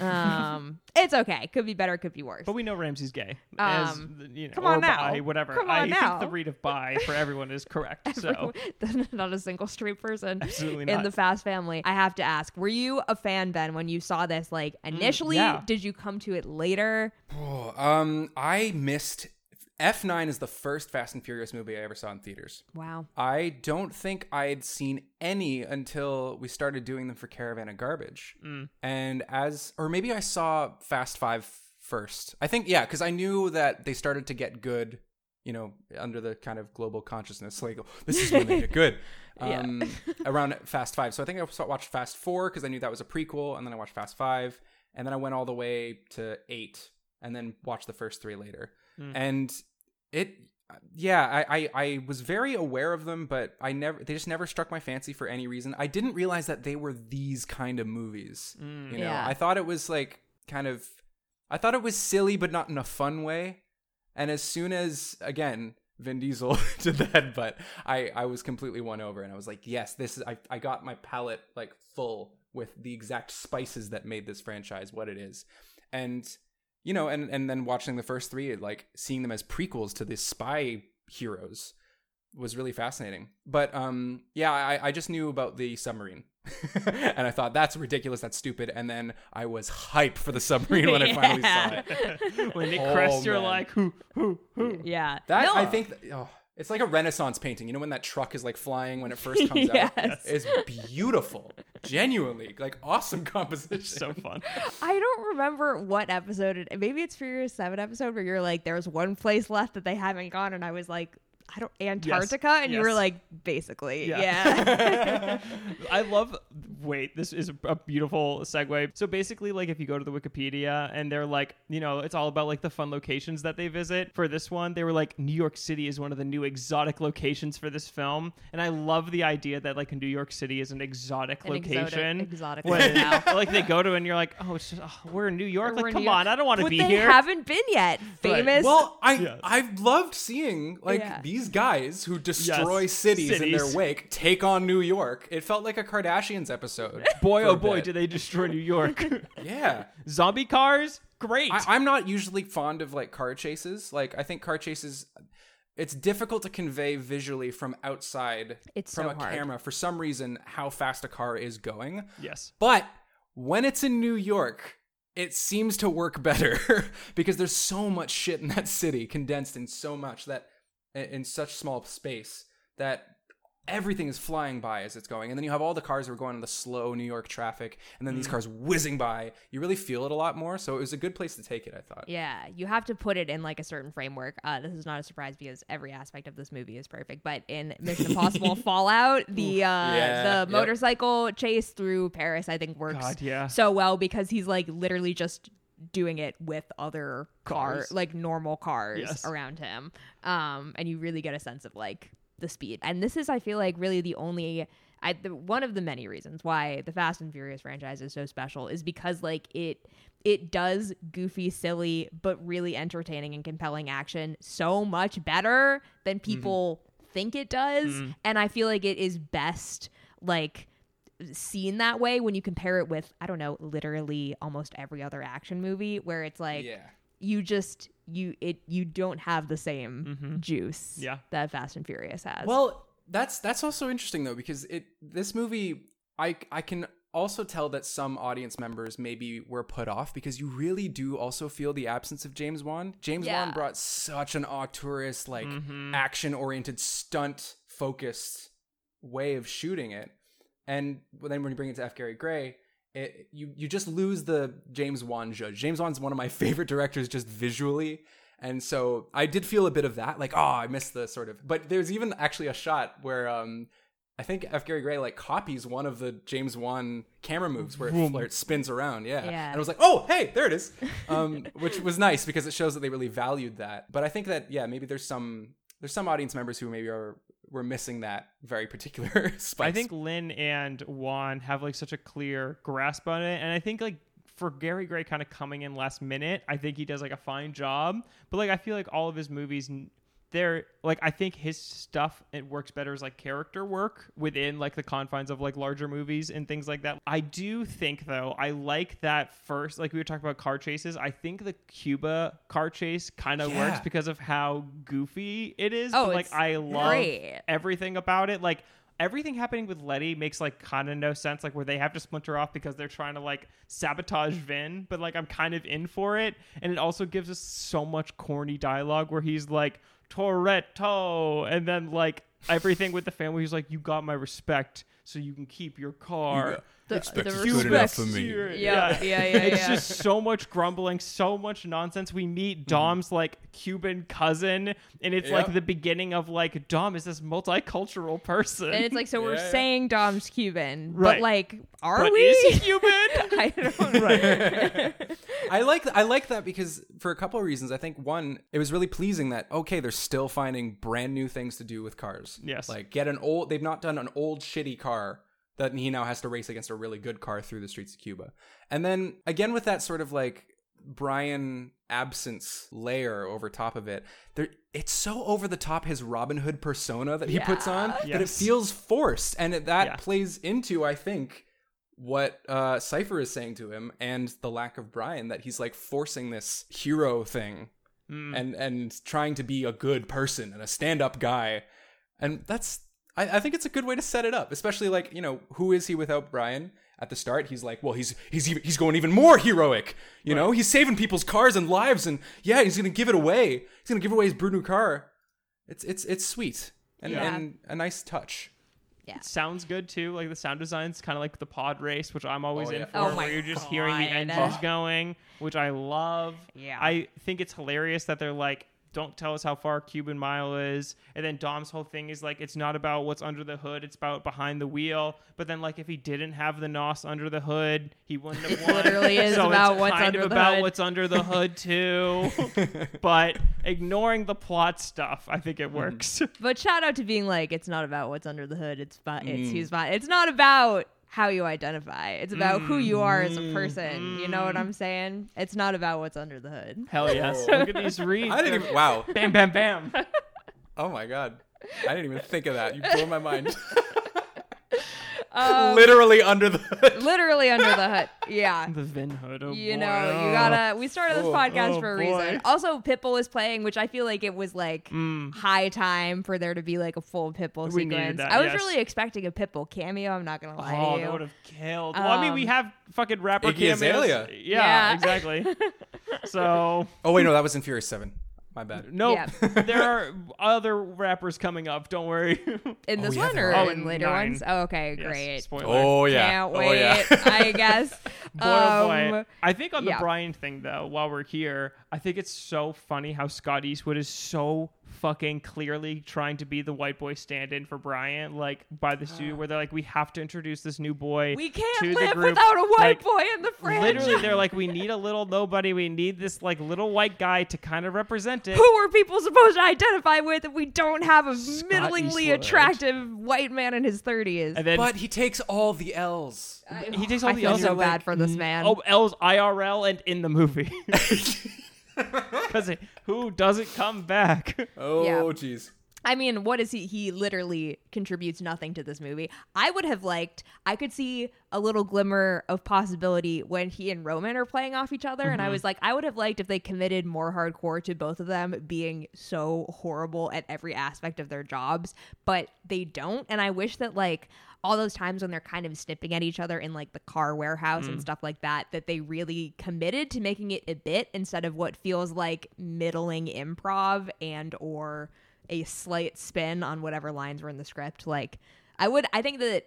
Um, it's okay. Could be better. Could be worse. But we know Ramsey's gay. As, Um, you know, come on or now. bi, whatever. Come I on now. think the read of bi *laughs* for everyone is correct. So *laughs* not a single straight person Absolutely not. in the Fast family. I have to ask: Were you a fan, Ben, when you saw this? Like initially, Mm, yeah. did you come to it later? Oh, *sighs* um I missed F9 is the first Fast and Furious movie I ever saw in theaters Wow. I don't think I'd seen any until we started doing them for Caravan of Garbage. And as, or maybe I saw Fast Five first. I think, yeah, because I knew that they started to get good, you know, under the kind of global consciousness. *laughs* Like, this is when they get good. *laughs* Yeah. Um, around Fast Five. So I think I watched Fast Four because I knew that was a prequel. And then I watched Fast Five. And then I went all the way to eight and then watched the first three later. And it yeah I, I i was very aware of them but i never they just never struck my fancy for any reason i didn't realize that they were these kind of movies Mm. you know Yeah. i thought it was like kind of i thought it was silly but not in a fun way and as soon as again vin diesel *laughs* did that but i i was completely won over and i was like yes this is i, I got my palette like full with the exact spices that made this franchise what it is. And you know, and and then watching the first three, like seeing them as prequels to the spy heroes was really fascinating. But um, yeah, I, I just knew about the submarine, *laughs* and I thought that's ridiculous, that's stupid. And then I was hype for the submarine when I finally saw *laughs* it. when they Oh, crest, you're man. like, who, who, who? Yeah. That No. I think, that- oh, it's like a Renaissance painting. You know when that truck is like flying when it first comes *laughs* Yes. out. It's beautiful, genuinely, like awesome *laughs* composition. So fun. I don't remember what episode it. Maybe it's Furious Seven episode where you're like, "There's one place left that they haven't gone," and I was like, "I don't Antarctica," and you were like, "Basically, Yeah. yeah." *laughs* I love. Wait, this is a beautiful segue. So basically, like if you go to the Wikipedia and they're like, you know, it's all about like the fun locations that they visit. For this one, they were like, New York City is one of the new exotic locations for this film, and I love the idea that like New York City is an exotic An location. exotic when, now. *laughs* like they go to and you're like, oh, it's just, oh, we're in New York. We're like, come New York. on, I don't want to be they here. haven't been yet. Famous. Well, I Yeah. I've loved seeing like Yeah. these guys who destroy Yes. cities, in their wake take on New York. It felt like a Kardashians episode. *laughs* boy, oh boy, do they destroy New York? *laughs* Yeah. Zombie cars, great. I, I'm not usually fond of like car chases. Like I think car chases, it's difficult to convey visually from outside It's from so a hard. camera for some reason how fast a car is going. yes. But when it's in New York, it seems to work better *laughs* because there's so much shit in that city condensed in so much that in such small space that everything is flying by as it's going. And then you have all the cars that are going in the slow New York traffic and then these cars whizzing by. You really feel it a lot more. So it was a good place to take it, I thought. Yeah, you have to put it in like a certain framework. Uh, this is not a surprise because every aspect of this movie is perfect. But in Mission *laughs* Impossible Fallout, the uh, Yeah, the yep. motorcycle chase through Paris, I think works God, yeah. so well because he's like literally just doing it with other car Cars. like normal cars Yes. around him. Um, and you really get a sense of like the speed. And this is, I feel like, really the only. I, the, one of the many reasons why the Fast and Furious franchise is so special is because like it it does goofy, silly, but really entertaining and compelling action so much better than people think it does. And I feel like it is best like seen that way when you compare it with I don't know, literally almost every other action movie where it's like yeah. you just you it you don't have the same juice Yeah. that Fast and Furious has. Well, that's that's also interesting though because it this movie I I can also tell that some audience members maybe were put off because you really do also feel the absence of James Wan. James Yeah. Wan brought such an auteurist like Mm-hmm. action oriented stunt focused way of shooting it. And then when you bring it to F. Gary Gray, it, you you just lose the James Wan judge. James Wan's one of my *laughs* favorite directors just visually. And so I did feel a bit of that, like, oh, I missed the sort of. But there's even actually a shot where um, I think F. Gary Gray like copies one of the James Wan camera moves where it, where it spins around. Yeah. Yeah. And I was like, oh, hey, there it is. Um, *laughs* which was nice because it shows that they really valued that. But I think that yeah, maybe there's some there's some audience members who maybe are were missing that very particular *laughs* spice. I think Lin and Wan have like such a clear grasp on it, and I think like for Gary Gray kind of coming in last minute, I think he does like a fine job. But like I feel like all of his movies, they're like I think his stuff it works better as like character work within like the confines of like larger movies and things like that. I do think though I like that first like we were talking about car chases. I think the Cuba car chase kind of Yeah. works because of how goofy it is. Oh, but, like I love great. everything about it. Like everything happening with Letty makes like kind of no sense. Like where they have to splinter off because they're trying to like sabotage Vin, but like I'm kind of in for it. And it also gives us so much corny dialogue where he's like Toretto, and then like everything with the family. He's like, "You got my respect, so you can keep your car." the, Expect the good enough respect- for me. Yeah, Yeah, yeah, yeah, *laughs* It's yeah. just so much grumbling, so much nonsense. We meet mm-hmm. Dom's like Cuban cousin, and it's like the beginning of like Dom is this multicultural person. And it's like, so we're Yeah, yeah. saying Dom's Cuban, Right. but like, are but we? is he *laughs* Cuban? I don't *laughs* right. I like I like that because for a couple of reasons. I think one, it was really pleasing that okay, they're still finding brand new things to do with cars. Yes. like get an old. They've not done an old shitty car that he now has to race against a really good car through the streets of Cuba. And then again with that sort of like Brian absence layer over top of it. There, it's so over the top his Robin Hood persona that he puts on that it feels forced, and it, that Yeah. plays into I think what uh, Cipher is saying to him and the lack of Brian that he's like forcing this hero thing and and trying to be a good person and a stand up guy, and that's I, I think it's a good way to set it up, especially like you know who is he without Brian? At the start, he's like, well, he's he's even, he's going even more heroic. You know, he's saving people's cars and lives, and yeah, he's gonna give it away. He's gonna give away his brand new car. It's it's it's sweet and, Yeah. and a nice touch. Yeah. sounds good too. Like the sound design's kind of like the pod race, which I'm always Oh, in yeah. for, Oh my where you're just hearing the God. engines oh. going, which I love. Yeah. I think it's hilarious that they're like, don't tell us how far Cuban Mile is, and then Dom's whole thing is like, it's not about what's under the hood, it's about behind the wheel. But then like, if he didn't have the nos under the hood, he wouldn't have *laughs* won. literally is so about it's what's kind under of the about hood. what's under the hood *laughs* too. *laughs* but ignoring the plot stuff, I think it hmm. works. But shout out to being like, it's not about what's under the hood. It's about it's hmm. who's fine. It's not about how you identify. It's about who you are as a person. You know what mm-hmm. I'm saying? It's not about what's under the hood. Hell yes! Look at these *laughs* reads. I didn't even. Wow. Bam, bam, bam. Oh my god. I didn't even think of that. You blew my mind. *laughs* Um, Literally under the hood. literally *laughs* under the hood. Yeah. The Vin Hood. Oh You boy. know, you gotta. We started this Oh, podcast oh, for a boy. reason. Also, Pitbull is playing, which I feel like it was like Mm. high time for there to be like a full Pitbull We sequence. that, I was yes. really expecting a Pitbull cameo. I'm not gonna lie Oh, to you. that would have killed. well, I mean, we Um, have fucking rapper Iggy cameos. Azalea. Yeah, Yeah. exactly. *laughs* so Oh wait, no, that was in Furious Seven. My bad. no, Yeah. *laughs* there are other rappers coming up. Don't worry. in Oh, this yeah, one there or. Oh, in in later nine. ones? Oh, okay, Yes, great. Spoiler. Oh yeah. Can't oh wait. yeah. I *laughs* guess. Boy, oh boy. Um, I think on the yeah. Brian thing though, while we're here, I think it's so funny how Scott Eastwood is so fucking clearly trying to be the white boy stand-in for Brian, like by the studio where they're like, we have to introduce this new boy. We can't the live group. without a white Like, boy in the franchise. Literally, they're like, we *laughs* need a little nobody. We need this like little white guy to kind of represent it. Who are people supposed to identify with if we don't have a middlingly Eastwood. attractive white man in his 30s? But he takes all the L's. he takes all I the feel L's so bad like, for this man. Oh, L's IRL and in the movie. *laughs* *laughs* *laughs* Because who doesn't come back? *laughs* Oh Yeah. jeez. I mean, what is he? He literally contributes nothing to this movie. I would have liked, I could see a little glimmer of possibility when he and Roman are playing off each other. And I mm-hmm. was like, I would have liked if they committed more hardcore to both of them being so horrible at every aspect of their jobs, but they don't. And I wish that, like, all those times when they're kind of snipping at each other in like the car warehouse and mm. stuff like that, that they really committed to making it a bit instead of what feels like middling improv and or a slight spin on whatever lines were in the script. Like I would I think that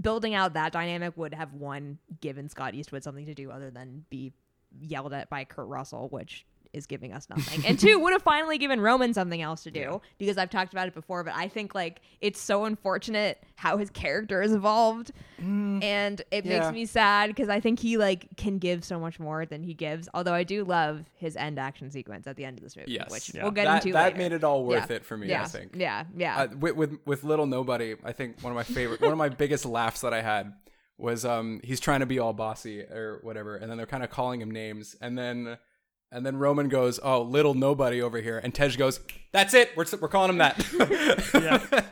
building out that dynamic would have one given Scott Eastwood something to do other than be yelled at by Kurt Russell, which is giving us nothing. *laughs* and two, would have finally given Roman something else to do because I've talked about it before, but I think like it's so unfortunate how his character has evolved and it yeah. makes me sad because I think he like can give so much more than he gives. Although I do love his end action sequence at the end of this movie, Yes. which Yeah. we'll get that into that later. made it all worth Yeah. it for me. yeah. I think. Yeah, yeah. Uh, with, with with little nobody, I think one of my favorite, one of my biggest laughs that I had was um he's trying to be all bossy or whatever, and then they're kind of calling him names, and then and then Roman goes, "Oh, little nobody over here," and Tej goes, "That's it, we're we're calling him that."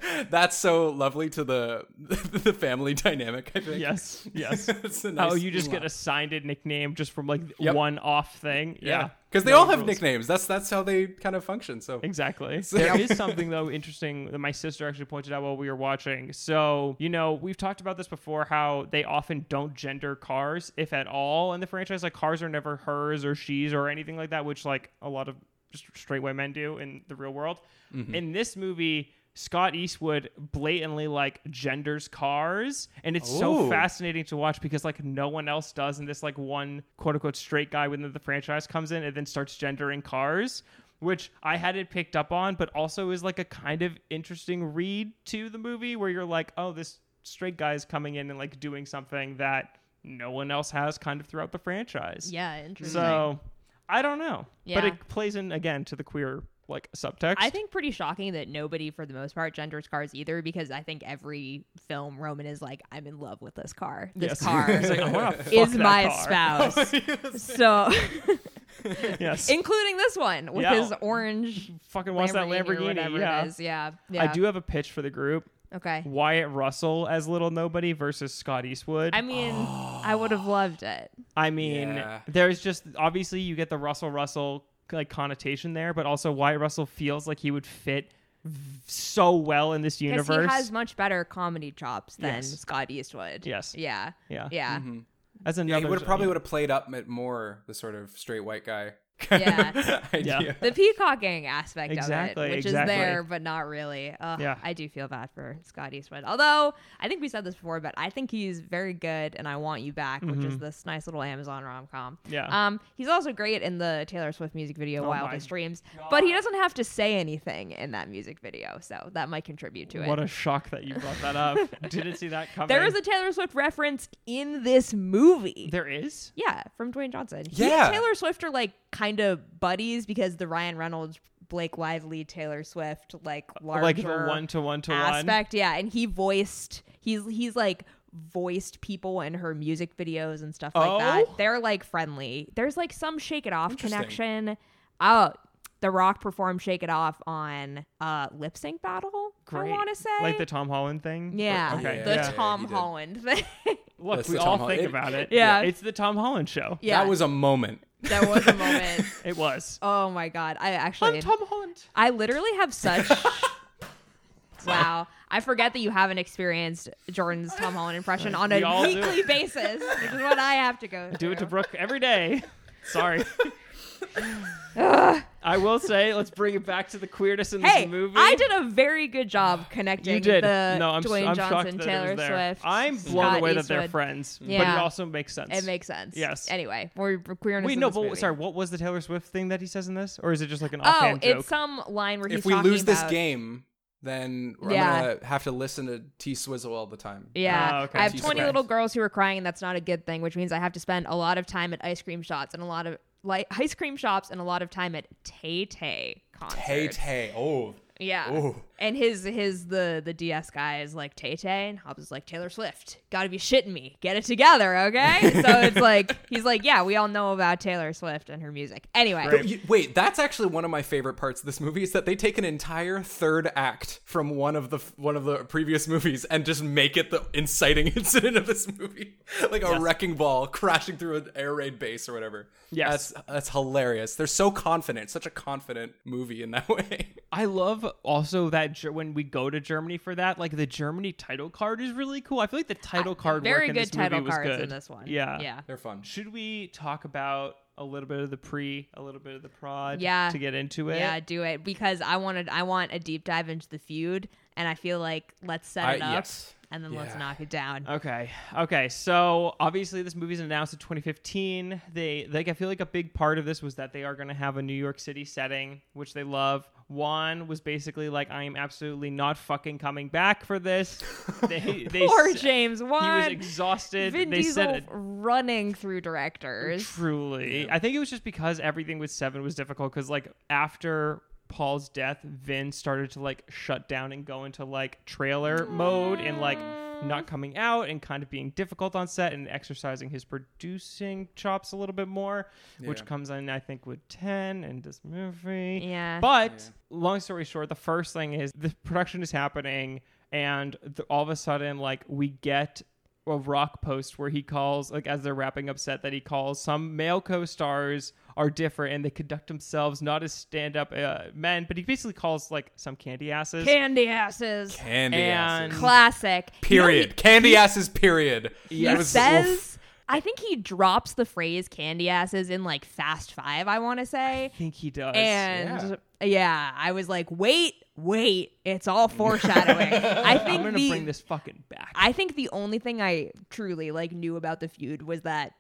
*laughs* *laughs* *laughs* That's so lovely to the *laughs* the family dynamic. I think. yes, yes. *laughs* It's a oh, nice oh, you just get assigned a nickname just from like Yep. one off thing. Yeah. because they No all have rules. nicknames. That's that's how they kind of function. So Exactly. There is something though interesting that my sister actually pointed out while we were watching. So, you know, we've talked about this before how they often don't gender cars, if at all, in the franchise. Like cars are never hers or she's or anything like that, which like a lot of just straight white men do in the real world. Mm-hmm. In this movie, Scott Eastwood blatantly like genders cars, and it's so fascinating to watch because like no one else does, and this like one quote unquote straight guy within the franchise comes in and then starts gendering cars, which I hadn't picked up on, but also is like a kind of interesting read to the movie where you're like, oh, this straight guy is coming in and like doing something that no one else has kind of throughout the franchise. yeah, interesting. So I don't know, but it plays in again to the queer like subtext. I think pretty shocking that nobody, for the most part, genders cars either, because I think every film Roman is like, I'm in love with this car. This Yes. *laughs* car He's like, *laughs* fuck is that my car." spouse. *laughs* so, yes, including this one with Yeah. his orange fucking wants that Lamborghini, whatever yeah. it is. Yeah, yeah. I do have a pitch for the group. Okay. Wyatt Russell as Little Nobody versus Scott Eastwood. I mean, I would have loved it. I mean, Yeah. there's just obviously you get the Russell Russell like connotation there, but also Wyatt Russell feels like he would fit v- so well in this universe. he has much better comedy chops than Yes. Scott Eastwood. Yes. Yeah. yeah, Yeah. Mm-hmm. That's Yeah, another. he would probably would have played up at more the sort of straight white guy. Yeah. *laughs* idea. The peacocking aspect Exactly, of it, which exactly. is there, but not really. Ugh, Yeah. I do feel bad for Scott Eastwood. Although I think we said this before, but I think he's very good, and I want you back, which is this nice little Amazon rom com. Mm-hmm. Yeah. Um, he's also great in the Taylor Swift music video Oh "Wildest Dreams," but he doesn't have to say anything in that music video, so that might contribute to it. What a shock that you brought that up. *laughs* Didn't see that coming. there is a Taylor Swift reference in this movie. There is. Yeah, from Dwayne Johnson. He Yeah. and Taylor Swift are like kind of buddies because the Ryan Reynolds, Blake Lively, Taylor Swift like larger Like the one to one to one. aspect. Yeah, and he voiced. He's he's like voiced people in her music videos and stuff like Oh? that. They're like friendly. There's like some Shake It Off connection. Oh, The Rock performed Shake It Off on uh Lip Sync Battle. Great. I want to say like the Tom Holland thing. yeah, Okay. the Yeah. Tom Yeah. Holland thing. Look, That's we all Tom think Holland- about it. Yeah. It's the Tom Holland show. yeah, That was a moment. That was a moment. *laughs* It was. Oh my god! I actually, I'm Tom Holland. I literally have such. *laughs* wow, I forget that you haven't experienced Jordan's Tom Holland impression on We a all do. weekly basis, which is what I have to go. Do it to through. Brooke every day. *laughs* Sorry. I will say, let's bring it back to the queerness in Hey, this movie. I did a very good job connecting You did. the no, I'm, Dwayne I'm Johnson, Taylor it was there. Swift. I'm blown Scott away that they're Eastwood. friends, but it also makes sense. It makes sense. Yes. Anyway, we're we're queerness. Wait, in no, this but movie. sorry, what was the Taylor Swift thing that he says in this, or is it just like an Oh, joke? it's some line where he's If we talking lose this game, then Yeah. I'm gonna have to listen to T Swizzle all the time. Yeah. Oh, okay. I have Jesus 20 little girls who are crying, and that's not a good thing, which means I have to spend a lot of time at ice cream shots and a lot of like ice cream shops and a lot of time at Tay Tay concerts. Tay Tay. Oh. Yeah. Ooh. And his his the the DS guy is like Tay Tay, and Hobbs is like Taylor Swift. Got to be shitting me. Get it together, okay? *laughs* so it's like he's like, yeah, we all know about Taylor Swift and her music. Anyway, Great. You- Wait, that's actually one of my favorite parts of this movie is that they take an entire third act from one of the one of the previous movies and just make it the inciting *laughs* incident of this movie, like a Yes. wrecking ball crashing through an air raid base or whatever. Yes. that's that's hilarious. They're so confident, such a confident movie in that *laughs* way. I love also that Ger- when we go to Germany for that, like the Germany title card is really cool. I feel like the title card very work in good this movie title was cards good. in this one. Yeah, Yeah. They're fun. Should we talk about a little bit of the pre, a little bit of the prod, Yeah. to get into it? Yeah, do it because I wanted I want a deep dive into the feud, and I feel like let's set I- it up yes. and then let's knock it down. Okay. Okay. So obviously, this movie's announced in 2015. They like. I feel like a big part of this was that they are going to have a New York City setting, which they love. Wan was basically like, "I am absolutely not fucking coming back for this." *laughs* They, they Poor s- James Wan. He was exhausted. Vin they Diesel said it running through directors. truly. I think it was just because everything with Seven was difficult. Because like after Paul's death, Vin started to like shut down and go into like trailer mode and like not mm-hmm. coming out and kind of being difficult on set and exercising his producing chops a little bit more, which comes in I think with ten and this movie. Yeah. But long story short, the first thing is the production is happening, and th- all of a sudden, like we get a rock post where he calls, like as they're wrapping up set, that he calls some male co-stars are different and they conduct themselves not as stand-up uh, men, but he basically calls like some candy asses. Candy asses. Candy And- asses. Classic. You know, Period. Candy asses. Period. He, he was- says. oof. I think he drops the phrase "candy asses" in like Fast Five. I want to say, I think he does. and yeah. I was like, wait, wait, it's all foreshadowing. I *laughs* I'm think gonna the bring this fucking back. I think the only thing I truly like knew about the feud was that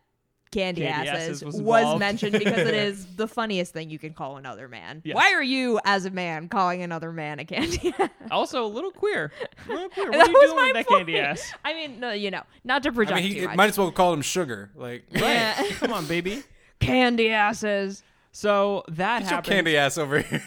Candy, Candy Asses, Asses was was, mentioned because it *laughs* is the funniest thing you can call another man. Yes. Why are you, as a man, calling another man a candy *laughs* ass? also, a little queer. A little queer. What That are you doing with that point. candy ass? I mean, no, you know, not to I project mean, he too much. might as well call him sugar. Like, Yeah. Come on, baby. candy asses. So that get your happens. candy ass over here.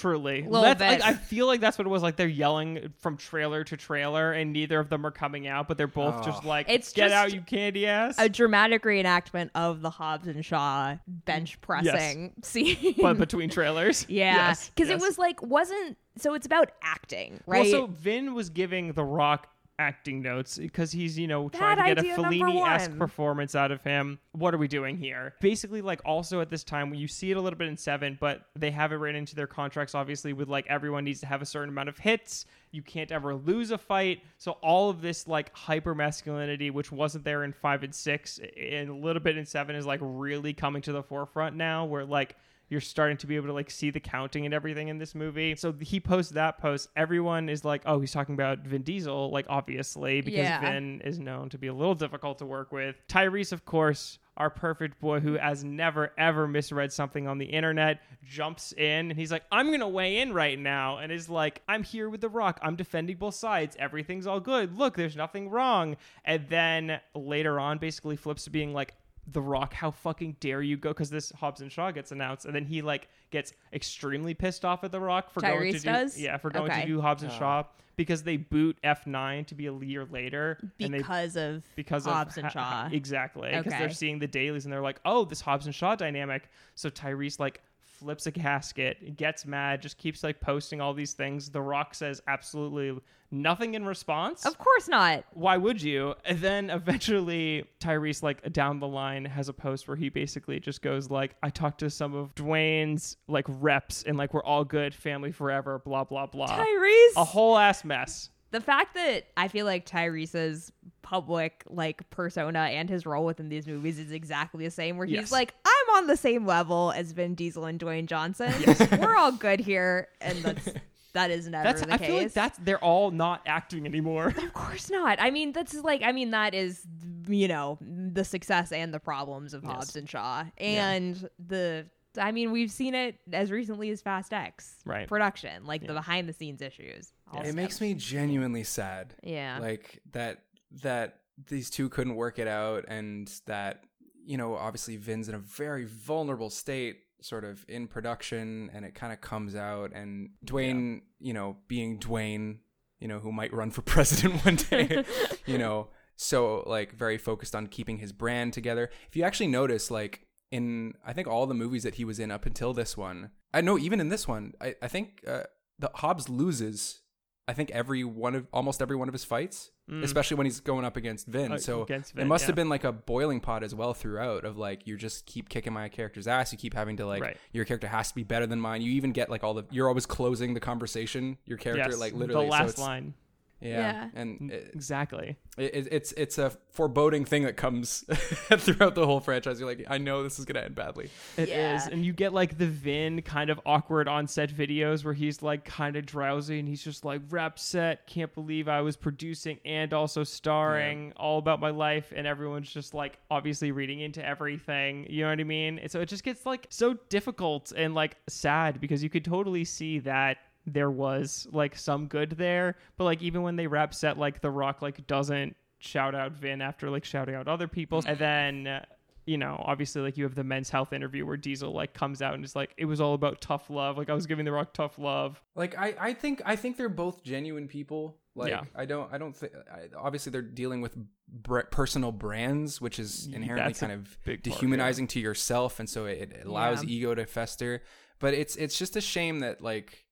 Truly, Little That's- bit. like, I feel like that's what it was like. They're yelling from trailer to trailer, and neither of them are coming out, but they're both just like, It's "Get just out, you candy ass!" a dramatic reenactment of the Hobbs and Shaw bench mm. pressing *laughs* scene. but between trailers, *laughs* yeah, Yes, because yes. it was like wasn't so it's about acting, right? Well, so Vin was giving The Rock acting notes because he's, you know, trying Bad to get a Fellini-esque performance out of him. What are we doing here? Basically, like also at this time, you see it a little bit in Seven, but they have it written into their contracts, obviously, with like everyone needs to have a certain amount of hits. You can't ever lose a fight. So all of this like hyper masculinity, which wasn't there in five and six, and a little bit in seven, is like really coming to the forefront now, where like you're starting to be able to like see the counting and everything in this movie. So he posts that post. Everyone is like, "Oh, he's talking about Vin Diesel," like obviously because Yeah. Vin is known to be a little difficult to work with. Tyrese, of course, our perfect boy who has never ever misread something on the internet, jumps in and he's like, "I'm gonna weigh in right now," and is like, "I'm here with The Rock. I'm defending both sides. Everything's all good. Look, there's nothing wrong." And then later on, basically flips to being like, the Rock, how fucking dare you go? Because this Hobbs and Shaw gets announced, and then he like gets extremely pissed off at the Rock for going to Tyrese do does? yeah for going Okay. to do Hobbs and oh. Shaw because they boot F nine to be a year later, and they because of because Hobbs of and ha- ha- Shaw. exactly because Okay. they're seeing the dailies and they're like, oh, this Hobbs and Shaw dynamic. So Tyrese like flips a gasket, gets mad, just keeps like posting all these things. The Rock says absolutely nothing in response Of course not. why would you? And then eventually Tyrese like down the line has a post where he basically just goes like, I talked to some of Dwayne's like reps and like we're all good, family forever, blah blah blah. Tyrese. a whole ass mess. The fact that I feel like Tyrese's public like persona and his role within these movies is exactly the same where he's Yes. like I'm on the same level as Vin Diesel and Dwayne Johnson. *laughs* We're all good here and that's that is never That's the I case. feel like that's they're all not acting anymore. of course not. I mean, that's like, I mean, that is, you know, the success and the problems of Hobbs and Shaw. And the, I mean, we've seen it as recently as Fast X Right. production, like the behind the scenes issues. All it makes me genuinely sad. Yeah. Like that that these two couldn't work it out and that you know, obviously Vin's in a very vulnerable state sort of in production and it kind of comes out and Dwayne, you know, being Dwayne, you know, who might run for *laughs* president one day, *laughs* you know, so like very focused on keeping his brand together. If you actually notice like in I think all the movies that he was in up until this one, I know even in this one, I, I think uh, the Hobbs loses I think every one of almost every one of his fights, especially when he's going up against Vin. Mm. Uh, so against it must yeah. have been like a boiling pot as well throughout of like you just keep kicking my character's ass. You keep having to like Right. your character has to be better than mine. You even get like all the you're always closing the conversation. Your character yes, like literally the last it's- line. Yeah, Yeah. and it, Exactly. it, it's it's a foreboding thing that comes *laughs* throughout the whole franchise. You're like, I know this is gonna end badly. It is, Yeah. And you get like the Vin kind of awkward on set videos where he's like kind of drowsy and he's just like, "Wrap set, can't believe I was producing and also starring, all about my life. And everyone's just like obviously reading into everything. You know what I mean? And so it just gets like so difficult and like sad because you could totally see that there was like some good there. But like even when they wrap set, like The Rock like doesn't shout out Vin after like shouting out other people. And then. uh, you know, obviously, like you have the men's health interview where Diesel like comes out and is like, it was all about tough love. Like I was giving the Rock tough love. Like I, I think I think they're both genuine people. Like Yeah. I don't I don't think obviously they're dealing with br- personal brands, which is inherently That's kind of big part, dehumanizing to yourself, and so it, it allows Yeah. ego to fester. But it's it's just a shame that like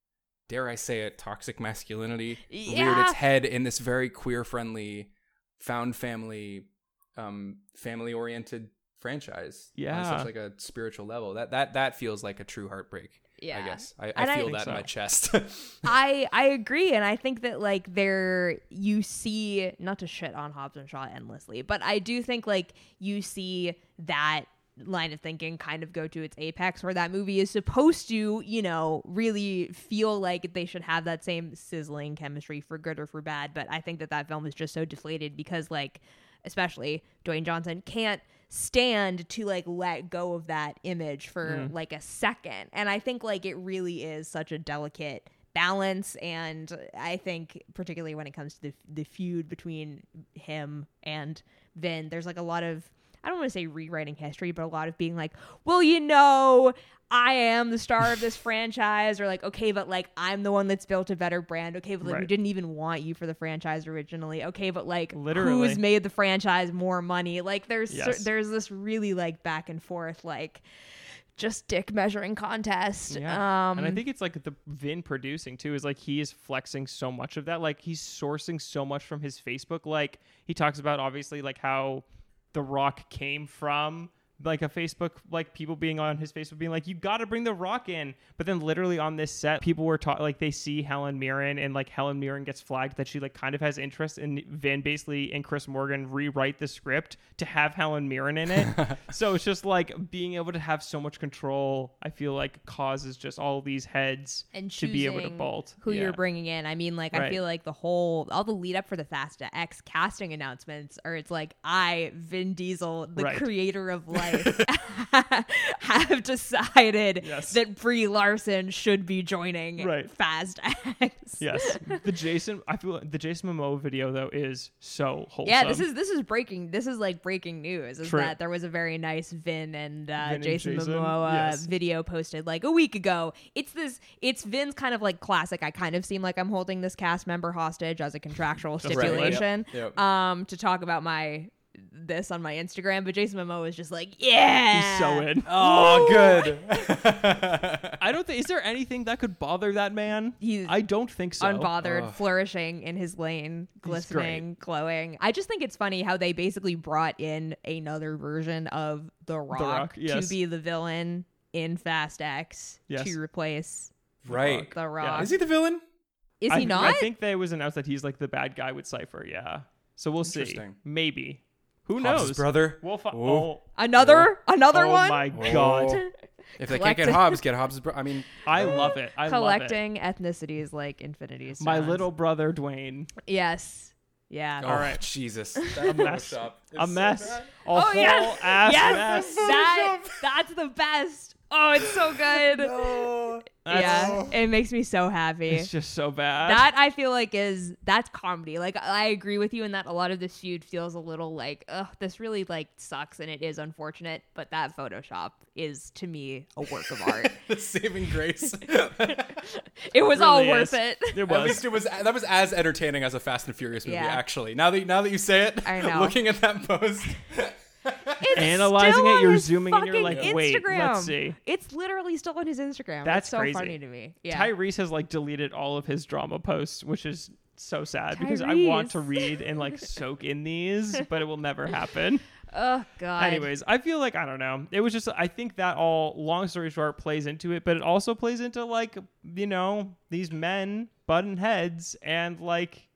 dare I say it, toxic masculinity reared its head in this very queer friendly, found family, um, family oriented franchise. on Yeah. such like a spiritual level. That that that feels like a true heartbreak. Yeah. I guess I, I I- feel think that in my chest. *laughs* I I agree, and I think that like there you see not to shit on Hobbs and Shaw endlessly, but I do think like you see that line of thinking kind of go to its apex where that movie is supposed to you know really feel like they should have that same sizzling chemistry for good or for bad. But i think that that film is just so deflated because like especially dwayne johnson can't stand to like let go of that image for mm-hmm. like a second. And i think like it really is such a delicate balance. And i think particularly when it comes to the, the feud between him and vin there's like a lot of i don't want to say rewriting history but a lot of being like well you know I am the star of this *laughs* franchise, or like, okay, but like I'm the one that's built a better brand. Okay, but like we didn't even want you for the franchise originally. Okay, but like Literally. who's made the franchise more money? Like there's cer- there's this really like back and forth like just dick measuring contest. Yeah. Um and I think it's like the Vin producing too is like he is flexing so much of that. Like he's sourcing so much from his Facebook. Like he talks about obviously like how The Rock came from like a Facebook like people being on his Facebook being like you got to bring The Rock in. But then literally on this set people were taught like they see Helen Mirren and like Helen Mirren gets flagged that she like kind of has interest in Vin basically and Chris Morgan rewrite the script to have Helen Mirren in it. *laughs* so it's just like being able to have so much control. I feel like causes just all these heads and to be able to bolt who Yeah. you're bringing in. I mean, like I feel like the whole all the lead up for the Fast X casting announcements, or it's like I, Vin Diesel, the Right. creator of life, *laughs* *laughs* have decided Yes. that Brie Larson should be joining Right. Fast X. Yes, *laughs* the Jason. I feel the Jason Momoa video though is so wholesome. Yeah, this is this is breaking. This is like breaking news. Is True. that there was a very nice Vin and uh, Vin and Jason, Jason, Momoa yes. video posted like a week ago. It's this. It's Vin's kind of like classic. I kind of seem like I'm holding this cast member hostage as a contractual right, stipulation. yep, yep. Um, to talk about my this on my Instagram, but Jason Momoa is just like, yeah, He's so in. Oh, good. *laughs* I don't think is there anything that could bother that man. He's I don't think so. unbothered, Ugh. flourishing in his lane, glistening, glowing. I just think it's funny how they basically brought in another version of The Rock, Rock, yes. to be the villain in Fast X Yes. to replace right. The Rock. Is he the villain? Is I, he not? I think they was announced that he's like the bad guy with Cipher. Yeah, so we'll see. Interesting. Maybe. Who Hobbs' knows? brother. We'll fi- Ooh. oh, another another oh one my oh. god! Oh. If they can't get Collecting- Hobbs, get Hobbs' brother. I mean, I love it. I love collecting ethnicities like Infinity it. My little brother Dwayne. yes, yeah. oh, All right. Jesus. *laughs* A mess. a mess. A Oh whole yes, ass yes, mess. that that's the best. Oh, it's so good. No. yeah, oh. it makes me so happy. It's just so bad. that I feel like is that's comedy. Like I agree with you in that a lot of this feud feels a little like, ugh, this really like sucks and it is unfortunate. But that Photoshop is to me a work of art. *laughs* the saving grace. *laughs* it was all really worth is. it. It At was. least it was that was as entertaining as a Fast and Furious movie. Yeah. Actually, now that now that you say it, I know. *laughs* looking at that post, It's Analyzing it, you're zooming and you're like, wait, let's see. It's literally still on his Instagram. That's That's so crazy. funny to me. Yeah. Tyrese has like deleted all of his drama posts, which is so sad because I want to read and like soak in these, *laughs* but it will never happen. oh God. Anyways, I feel like I don't know. It was just I think that all long story short plays into it, but it also plays into like you know these men button heads and like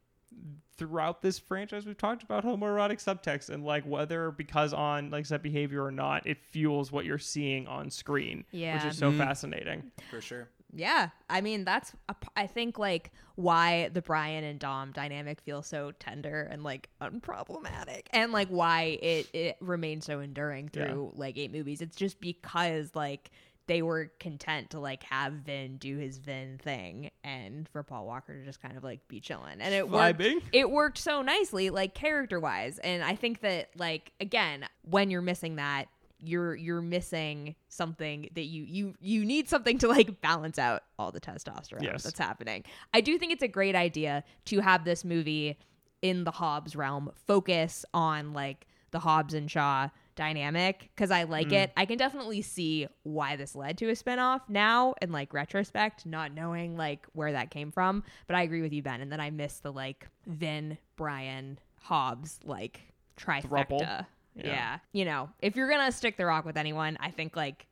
throughout this franchise we've talked about homoerotic subtext and like whether because on like set behavior or not it fuels what you're seeing on screen which is so mm-hmm. fascinating for sure. Yeah, I mean that's a p- I think like why the Brian and Dom dynamic feels so tender and like unproblematic, and like why it it remains so enduring Yeah. through like eight movies. It's just because like they were content to like have Vin do his Vin thing, and for Paul Walker to just kind of like be chilling, and it worked. It worked so nicely, like character wise, and I think that like again, when you're missing that, you're you're missing something that you you you need something to like balance out all the testosterone Yes. that's happening. I do think it's a great idea to have this movie in the Hobbs realm focus on like the Hobbs and Shaw dynamic because I like mm. it. I can definitely see why this led to a spinoff now in like retrospect, not knowing like where that came from. But I agree with you, Ben, and then I miss the like Vin, Brian, Hobbs like trifecta. Yeah. Yeah. You know, if you're gonna stick the rock with anyone, I think like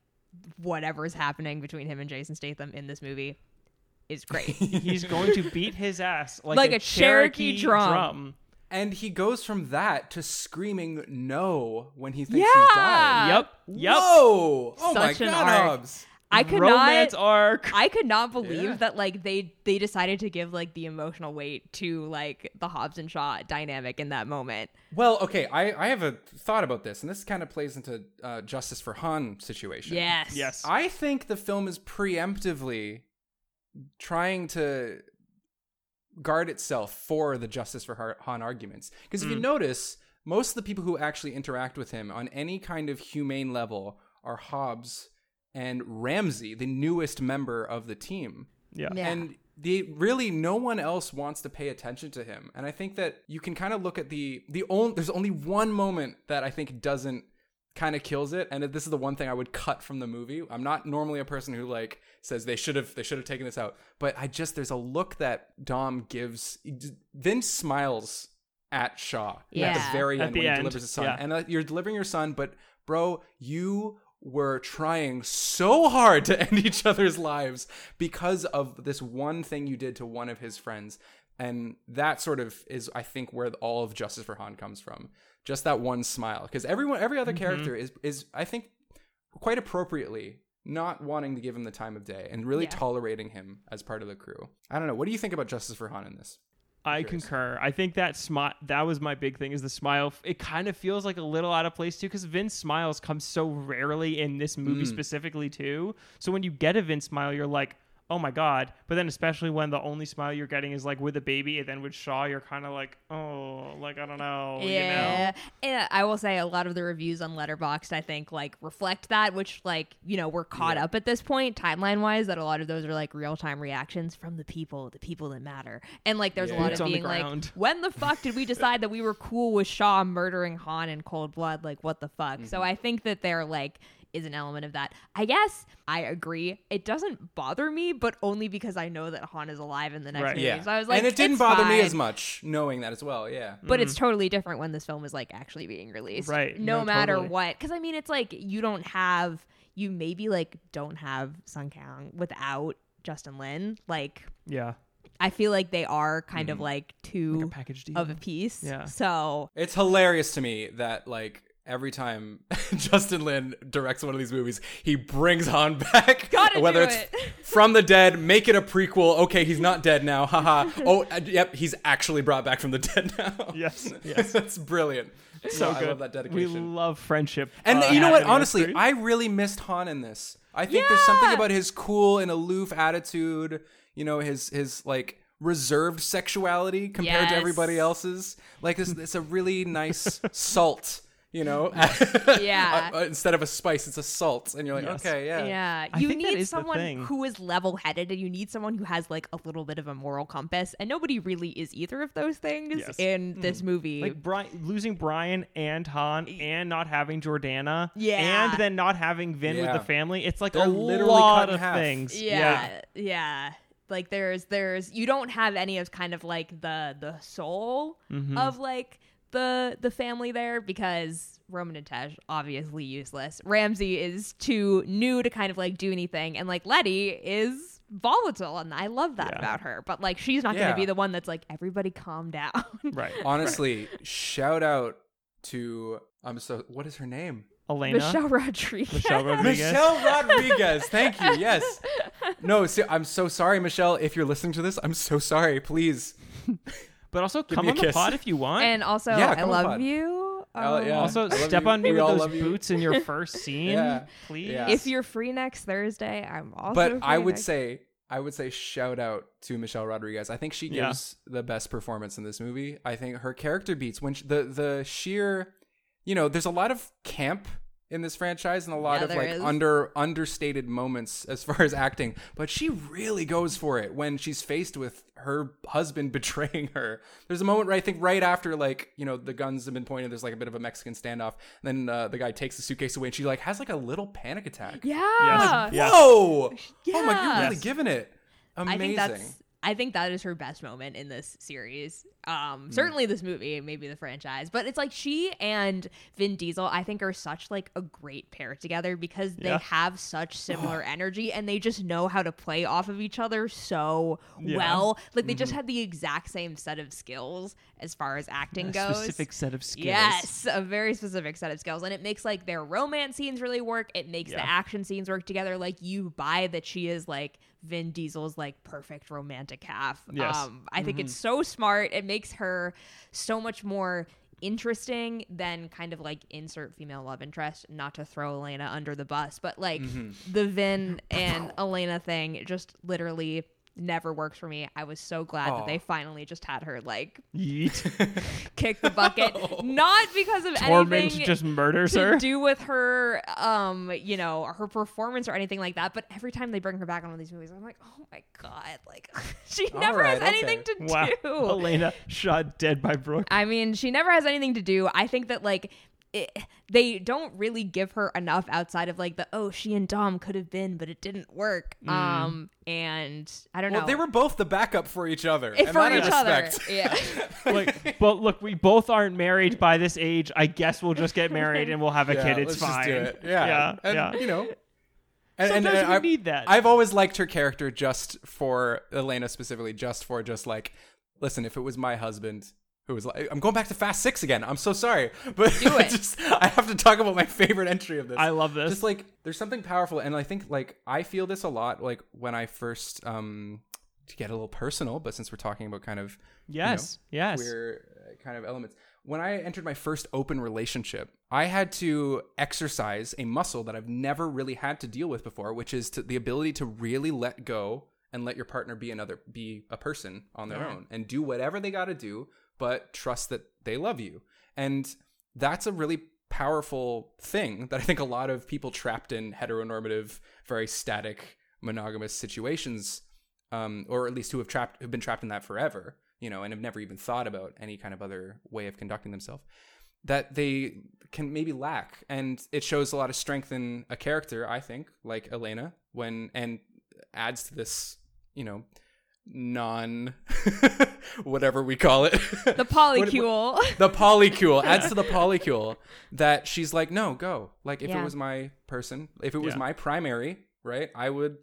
whatever's happening between him and Jason Statham in this movie is great. *laughs* he's going to beat his ass like, Like a, a Cherokee drum. drum. And he goes from that to screaming no when he thinks Yeah. he's dying. Yep. Yep. Whoa! Oh Such my an god, arc. Hobbs. I could Romance not arc. I could not believe Yeah. that like they they decided to give like the emotional weight to like the Hobbs and Shaw dynamic in that moment. Well, okay, I, I have a thought about this, and this kind of plays into uh, Justice for Han situation. Yes. yes. I think the film is preemptively trying to guard itself for the Justice for Han arguments. Because if you mm. notice, most of the people who actually interact with him on any kind of humane level are Hobbs and Ramsey, the newest member of the team. Yeah. Yeah. And the really no one else wants to pay attention to him. And I think that you can kind of look at the the only there's only one moment that I think doesn't kind of kills it and this is the one thing I would cut from the movie. I'm not normally a person who like says they should have they should have taken this out, but I just there's a look that Dom gives Vin's smiles at Shaw at Yeah. the very At end the when he delivers his son. yeah. And uh, you're delivering your son, but bro, you were trying so hard to *laughs* end each other's lives because of this one thing you did to one of his friends. And that sort of is, I think, where all of Justice for Han comes from. Just that one smile, because everyone, every other character is, is, I think, quite appropriately not wanting to give him the time of day and really Yeah. tolerating him as part of the crew. I don't know. What do you think about Justice for Han in this? I concur. I think that smile that was my big thing is the smile. It kind of feels like a little out of place too because Vin's smiles come so rarely in this movie Mm. specifically too. So when you get a Vin's smile, you're like, oh my god. But then especially when the only smile you're getting is like with a baby, and then with Shaw, you're kind of like, oh, like I don't know, you know. Yeah. And I will say a lot of the reviews on Letterboxd I think like reflect that, which like, you know, we're caught Yeah. up at this point, timeline wise, that a lot of those are like real time reactions from the people, the people that matter. And like there's Yeah. a lot Boots of being like, *laughs* when the fuck did we decide that we were cool with Shaw murdering Han in cold blood? Like what the fuck? So Mm-hmm. I think that they're like is an element of that. I guess I agree. It doesn't bother me, but only because I know that Han is alive in the next Right. movie. Yeah. So I was like, and it didn't it's bother me as much knowing that as well. Yeah. But it's mm-hmm. totally different when this film is like actually being released. Right. No, No, matter totally. what. Because I mean, it's like you don't have, you maybe like don't have Sung Kang without Justin Lin. Like, Yeah, I feel like they are kind of mm. like like a two package deal. of a piece. Yeah. So, It's hilarious to me that like every time *laughs* Justin Lin directs one of these movies, he brings Han back. *laughs* Gotta whether do it's it. *laughs* from the dead, make it a prequel. Okay, he's not dead now. Haha. oh, uh, yep, he's actually brought back from the dead now. Yes, yes. That's brilliant. so I good. love that We love friendship. and uh, you know what? Honestly. I really missed Han in this. I think there's something about his cool and aloof attitude. You know, his his like reserved sexuality compared to everybody else's. Like this, it's a really nice salt. You know, *laughs* Yeah. *laughs* Uh, uh, instead of a spice, it's a salt, and you're like, Yes. okay, yeah, yeah, I you need someone who is level headed and you need someone who has like a little bit of a moral compass. And nobody really is either of those things Yes. in this movie. like Brian losing Brian and Han and not having Jordana, Yeah. and then not having Vin Yeah. with the family. It's like They're a literally lot of half. things. yeah, yeah like there's there's you don't have any of kind of like the the soul Mm-hmm. of like the the family there because Roman and Tej obviously useless. Ramsey is too new to kind of like do anything, and like Letty is volatile, and I love that Yeah. about her. But like she's not Yeah. going to be the one that's like everybody calm down. *laughs* right. *laughs* Honestly, shout out to I'm so. What is her name? Elena, Michelle Rodriguez. Michelle Rodriguez. *laughs* Michelle Rodriguez. Thank you. Yes. No, see, I'm so sorry, Michelle. If you're listening to this, I'm so sorry. Please. But also come me a on the kiss. pod if you want. And also, Yeah, I come on, love pod. you. Oh, Um, yeah. also, I love step you. on me We with all those love you. boots in your *laughs* first scene, Yeah. please. Yeah. If you're free next Thursday, I'm also. but I free would next- say I would say shout out to Michelle Rodriguez. I think she Yeah. gives the best performance in this movie. I think her character beats when she, the the sheer, you know, there's a lot of camp in this franchise and a lot Yeah, of like is. under understated moments as far as acting, but she really goes for it when she's faced with her husband *laughs* betraying her. There's a moment where I think right after like, you know, the guns have been pointed, there's like a bit of a Mexican standoff. and Then uh, the guy takes the suitcase away and she like has like a little panic attack. Yeah. Yes. Whoa! Oh my, Yeah. you're really Yes. giving it. Amazing. I think that's. I think that is her best moment in this series. Um, certainly this movie, maybe the franchise, but it's like she and Vin Diesel, I think, are such like a great pair together because they Yeah. have such *sighs* similar energy and they just know how to play off of each other so Yeah. well. Like they just Mm-hmm. have the exact same set of skills as far as acting a goes. specific set of skills. Yes, a very specific set of skills. And it makes like their romance scenes really work. It makes Yeah. the action scenes work together. Like you buy that she is like Vin Diesel's like perfect romantic half. Yes. Um, I think it's so smart. It makes her so much more interesting than kind of like insert female love interest not to throw elena under the bus but like the vin and elena thing just literally never works for me. I was so glad Aw. that they finally just had her like *laughs* kick the bucket, *laughs* not because of Torment anything just murders to her. do with her, um, you know, her performance or anything like that. But every time they bring her back on one of these movies, I'm like, oh my god, like *laughs* she All never has right, anything okay. to Wow. do. Elena shot dead by Brooke. I mean, she never has anything to do. I think that like it, they don't really give her enough outside of like the oh she and Dom could have been, but it didn't work. Mm. Um, and I don't Well, know. they were both the backup for each other. If and for that I each other. respect. Yeah. *laughs* like, but look, we both aren't married by this age. I guess we'll just get married and we'll have a Yeah, kid. It's let's fine. Just do it. Yeah, yeah, and, yeah. You know, and, and, Sometimes and we I, need that. I've always liked her character just for Elena specifically, just for just like, listen, if it was my husband who was like, I'm going back to Fast Six again. I'm so sorry, *laughs* but Do *laughs* it. just I have to talk about my favorite entry of this. I love this. Just like there's something powerful, and I think like I feel this a lot. Like when I first um to get a little personal, but since we're talking about kind of yes, yes. queer uh, kind of elements. When I entered my first open relationship, I had to exercise a muscle that I've never really had to deal with before, which is to, the ability to really let go and let your partner be another be a person on their Yeah. own and do whatever they got to do, but trust that they love you. And that's a really powerful thing that I think a lot of people trapped in heteronormative, very static, monogamous situations, um, or at least who have trapped who've been trapped in that forever, you know, and have never even thought about any kind of other way of conducting themselves, that they can maybe lack. And it shows a lot of strength in a character, I think, like Elena, when and adds to this, you know, non *laughs* whatever we call it. the *laughs* polycule. the polycule adds to the *laughs* polycule that she's like, no, go. Like if Yeah. it was my person, if it was Yeah. my primary, right, I would,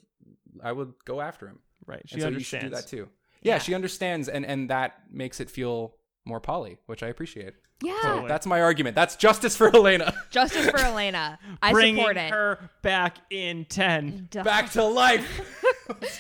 I would go after him. right. She And so understands. you should do that too. Yeah, Yeah. she understands, and and that makes it feel more poly, which I appreciate. yeah. So that's my argument. That's justice for Elena. Justice for Elena. I Bringing support it. her back in ten. Duh. Back to life.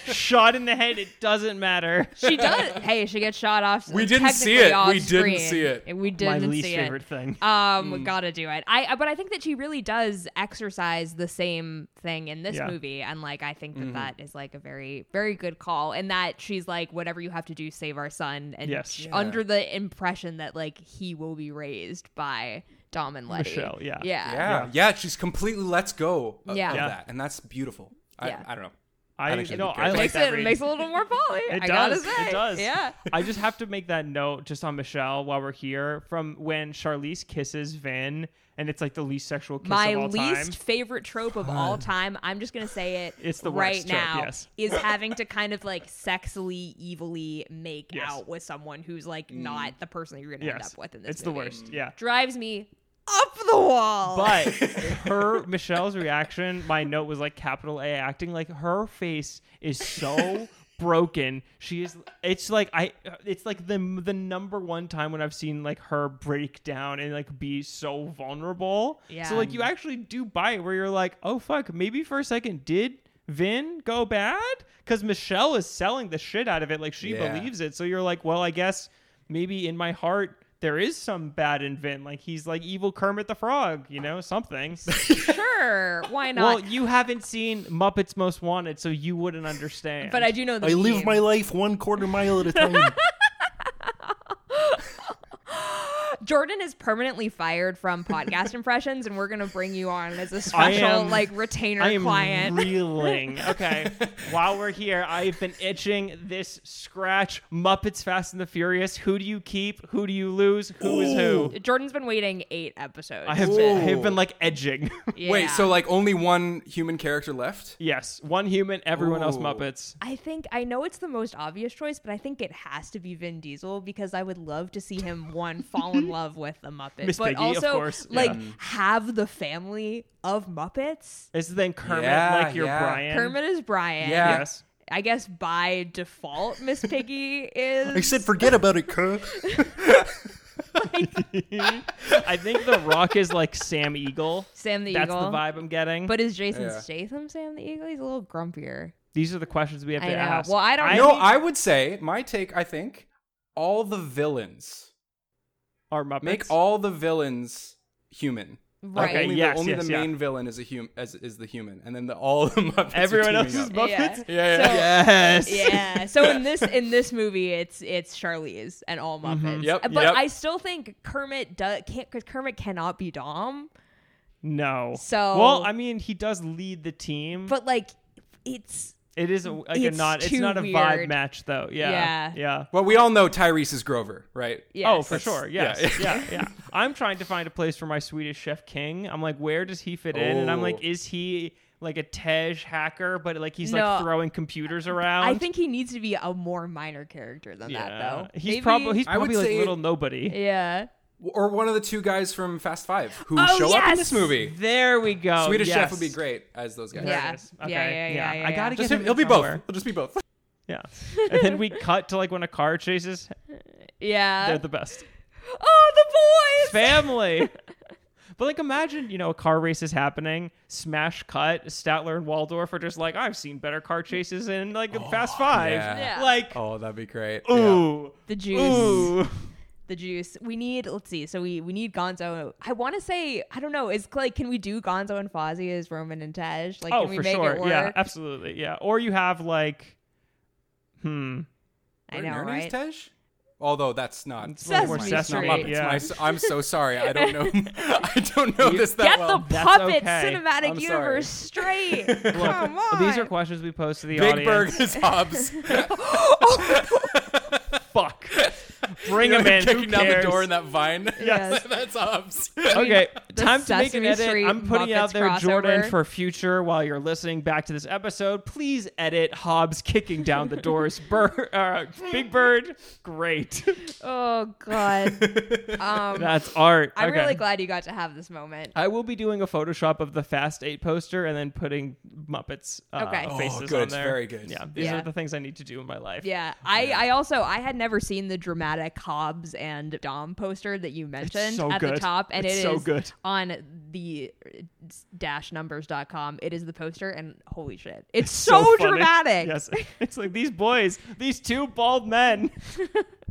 Shot in the head. It doesn't matter. She does. hey, she gets shot off. We didn't see it. off We didn't see it. We didn't see it. My least see favorite it. thing. Um, Mm. gotta do it. I but I think that she really does exercise the same thing in this Yeah. movie, and like I think that Mm-hmm. that is like a very very good call, and that she's like whatever you have to do, save our son, and Yes. sh- Yeah. under the impression that like he will be raised by Dom and Letty. Michelle, yeah. yeah, Yeah, yeah. She's completely lets go of, Yeah. of that, and that's beautiful. I, Yeah. I don't know. I That actually no, I like Makes that. it read. makes it a little more poly. It I does. say, It does. Yeah. I just have to make that note just on Michelle while we're here from when Charlize kisses Vin, and it's like the least sexual kiss My of all least favorite trope of all *sighs* time. I'm just gonna say it. It's the right worst trope, now. yes. Is *laughs* having to kind of like sexily, evilly make Yes. out with someone who's like not mm. the person that you're gonna end up with in this. it's the worst. Yeah. Drives me up the wall. But *laughs* her Michelle's reaction, my note was like capital A acting. Like her face is so broken. She is. It's like I. It's like the the number one time when I've seen like her break down and like be so vulnerable. Yeah. So like you actually do buy it where you're like, oh fuck, maybe for a second did. Vin go bad because Michelle is selling the shit out of it like she Yeah. believes it. So you're like, well, I guess maybe in my heart there is some bad in Vin. Like he's like evil Kermit the Frog, you know, something. *laughs* sure, why not? well, you haven't seen Muppets Most Wanted, so you wouldn't understand. but I do know the I live my life one quarter mile at a time. *laughs* Jordan is permanently fired from podcast *laughs* impressions, and we're gonna bring you on as a special am- like retainer I am client. reeling. Okay, *laughs* while we're here, I've been itching this scratch. Muppets Fast and the Furious. Who do you keep? Who do you lose? Who is who? Jordan's been waiting eight episodes. I have been, I have been like edging. *laughs* Yeah. Wait, so like only one human character left? yes, one human, everyone else Muppets. I think I know it's the most obvious choice, but I think it has to be Vin Diesel because I would love to see him one fall in love with the Muppets, Miss but Piggy, of also course, like yeah. have the family of Muppets. Is then Kermit Yeah, like your yeah. Brian? Kermit is Brian. Yeah. Yes. I guess by default, Miss Piggy *laughs* is. I said, forget about it, Kurt. *laughs* I think The Rock is like Sam Eagle. Sam the Eagle. That's Eagle. the vibe I'm getting. But is Jason Yeah. Statham Sam the Eagle? He's a little grumpier. these are the questions we have I to know. ask. Well, I don't I no, think- I would say my take. I think all the villains Are Muppets? make all the villains human. Right. Okay, only yes, the, only yes, the yeah. main villain is a human as is the human, and then the, all the *laughs* Muppets. are Everyone else is up. Muppets. Yeah, *laughs* yeah, So- Yes. yeah. So in this in this movie, it's it's Charlize and all Muppets. Mm-hmm. Yep, But yep. I still think Kermit does can't because Kermit cannot be Dom. No. So- well, I mean, he does lead the team. But like, it's it is a, like a not. It's not a vibe match though. Yeah. Yeah. Yeah. Well, we all know Tyrese is Grover, right? yes. Oh, for sure. Yes. yeah. Yeah. yeah. *laughs* I'm trying to find a place for my Swedish Chef King. I'm like, where does he fit in? And I'm like, Oh. is he like a Tej hacker, but like he's No. like throwing computers around? I think he needs to be a more minor character than that, though. He's Maybe- probably he's I would probably like say- little nobody. yeah. Or one of the two guys from Fast Five who Oh, show up in this movie. There we go. Swedish yes. Chef would be great as those guys. Yeah. it is. Yeah, Okay. yeah, yeah, yeah, I gotta yeah. get Just him. him, in it'll be both. It'll just be both. *laughs* Yeah. and then we cut to like when a car chases. *laughs* Yeah. They're the best. oh, the boys. Family. *laughs* But like, imagine you know a car race is happening, smash cut. Statler and Waldorf are just like, I've seen better car chases in like Fast oh, Five. yeah. Yeah. Like, Oh, that'd be great. ooh, the juice. ooh. The juice. We need. Let's see. So we we need Gonzo. I want to say. I don't know. Is like, can we do Gonzo and Fozzie as Roman and Tej? Like, oh, can we for make sure. it work? Yeah, absolutely. Yeah. Or you have like, hmm, I Wait, know, Marinades right? Tej? Although that's not. It's a little more Sesame It's not Street. Yeah. My- I'm so sorry. I don't know. *laughs* *laughs* I don't know this that Get well. the puppet okay. cinematic I'm universe straight. *laughs* Come on. these are questions we pose to the Big Berg audience. is Hobbs. Fuck. Bring You know, him in. Who Kicking down the door in that vine. Yes. *laughs* that's Hobbs. Okay, time to make an edit. Street I'm putting it out Muppets there, Jordan, for future while you're listening back to this episode. Please edit Hobbs kicking down the doors. *laughs* Bird, uh, Big Bird, great. Oh God. *laughs* Um, That's art. I'm Okay. really glad you got to have this moment. I will be doing a Photoshop of the Fast Eight poster and then putting Muppets uh, Okay. Oh, faces good. on there. very good. Yeah, these Yeah. are the things I need to do in my life. Yeah, I, I also I had never seen the dramatic Hobbs and Dom poster that you mentioned so at the top, and It's it so is good. on the dash numbers.com. It is the poster, and holy shit, it's, so, funny. dramatic. Yes, *laughs* it's like these boys, these two bald men. *laughs*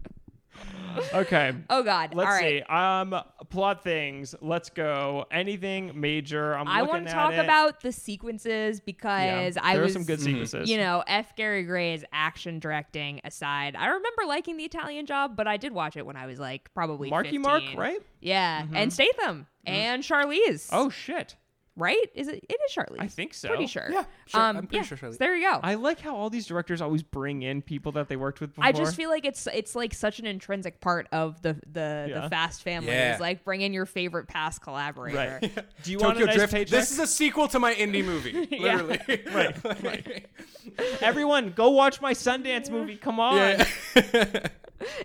okay. Oh God! Let's All right. see. Um, plot things. Let's go. Anything major? I'm I want to talk it. about the sequences because I there was are some good mm-hmm. sequences. You know, F. Gary Gray's action directing aside, I remember liking the Italian Job, but I did watch it when I was like probably Marky 15. Mark, right? Yeah, mm-hmm. and Statham mm. and Charlize. Oh shit! Right? Is it? It is Charlize. I think so. Pretty sure. Yeah, sure. Um, I'm pretty yeah, sure Charlize. so there you go. I, I like how all these directors always bring in people that they worked with before. I just feel like it's it's like such an intrinsic part of the the, Yeah. the Fast family. Yeah. Is like bring in your favorite past collaborator. right. *laughs* Do you want Tokyo a nice Drift. paycheck? This is a sequel to my indie movie. *laughs* Yeah. Literally. *laughs* right. Right. Everyone, go watch my Sundance movie. Come on. Yeah.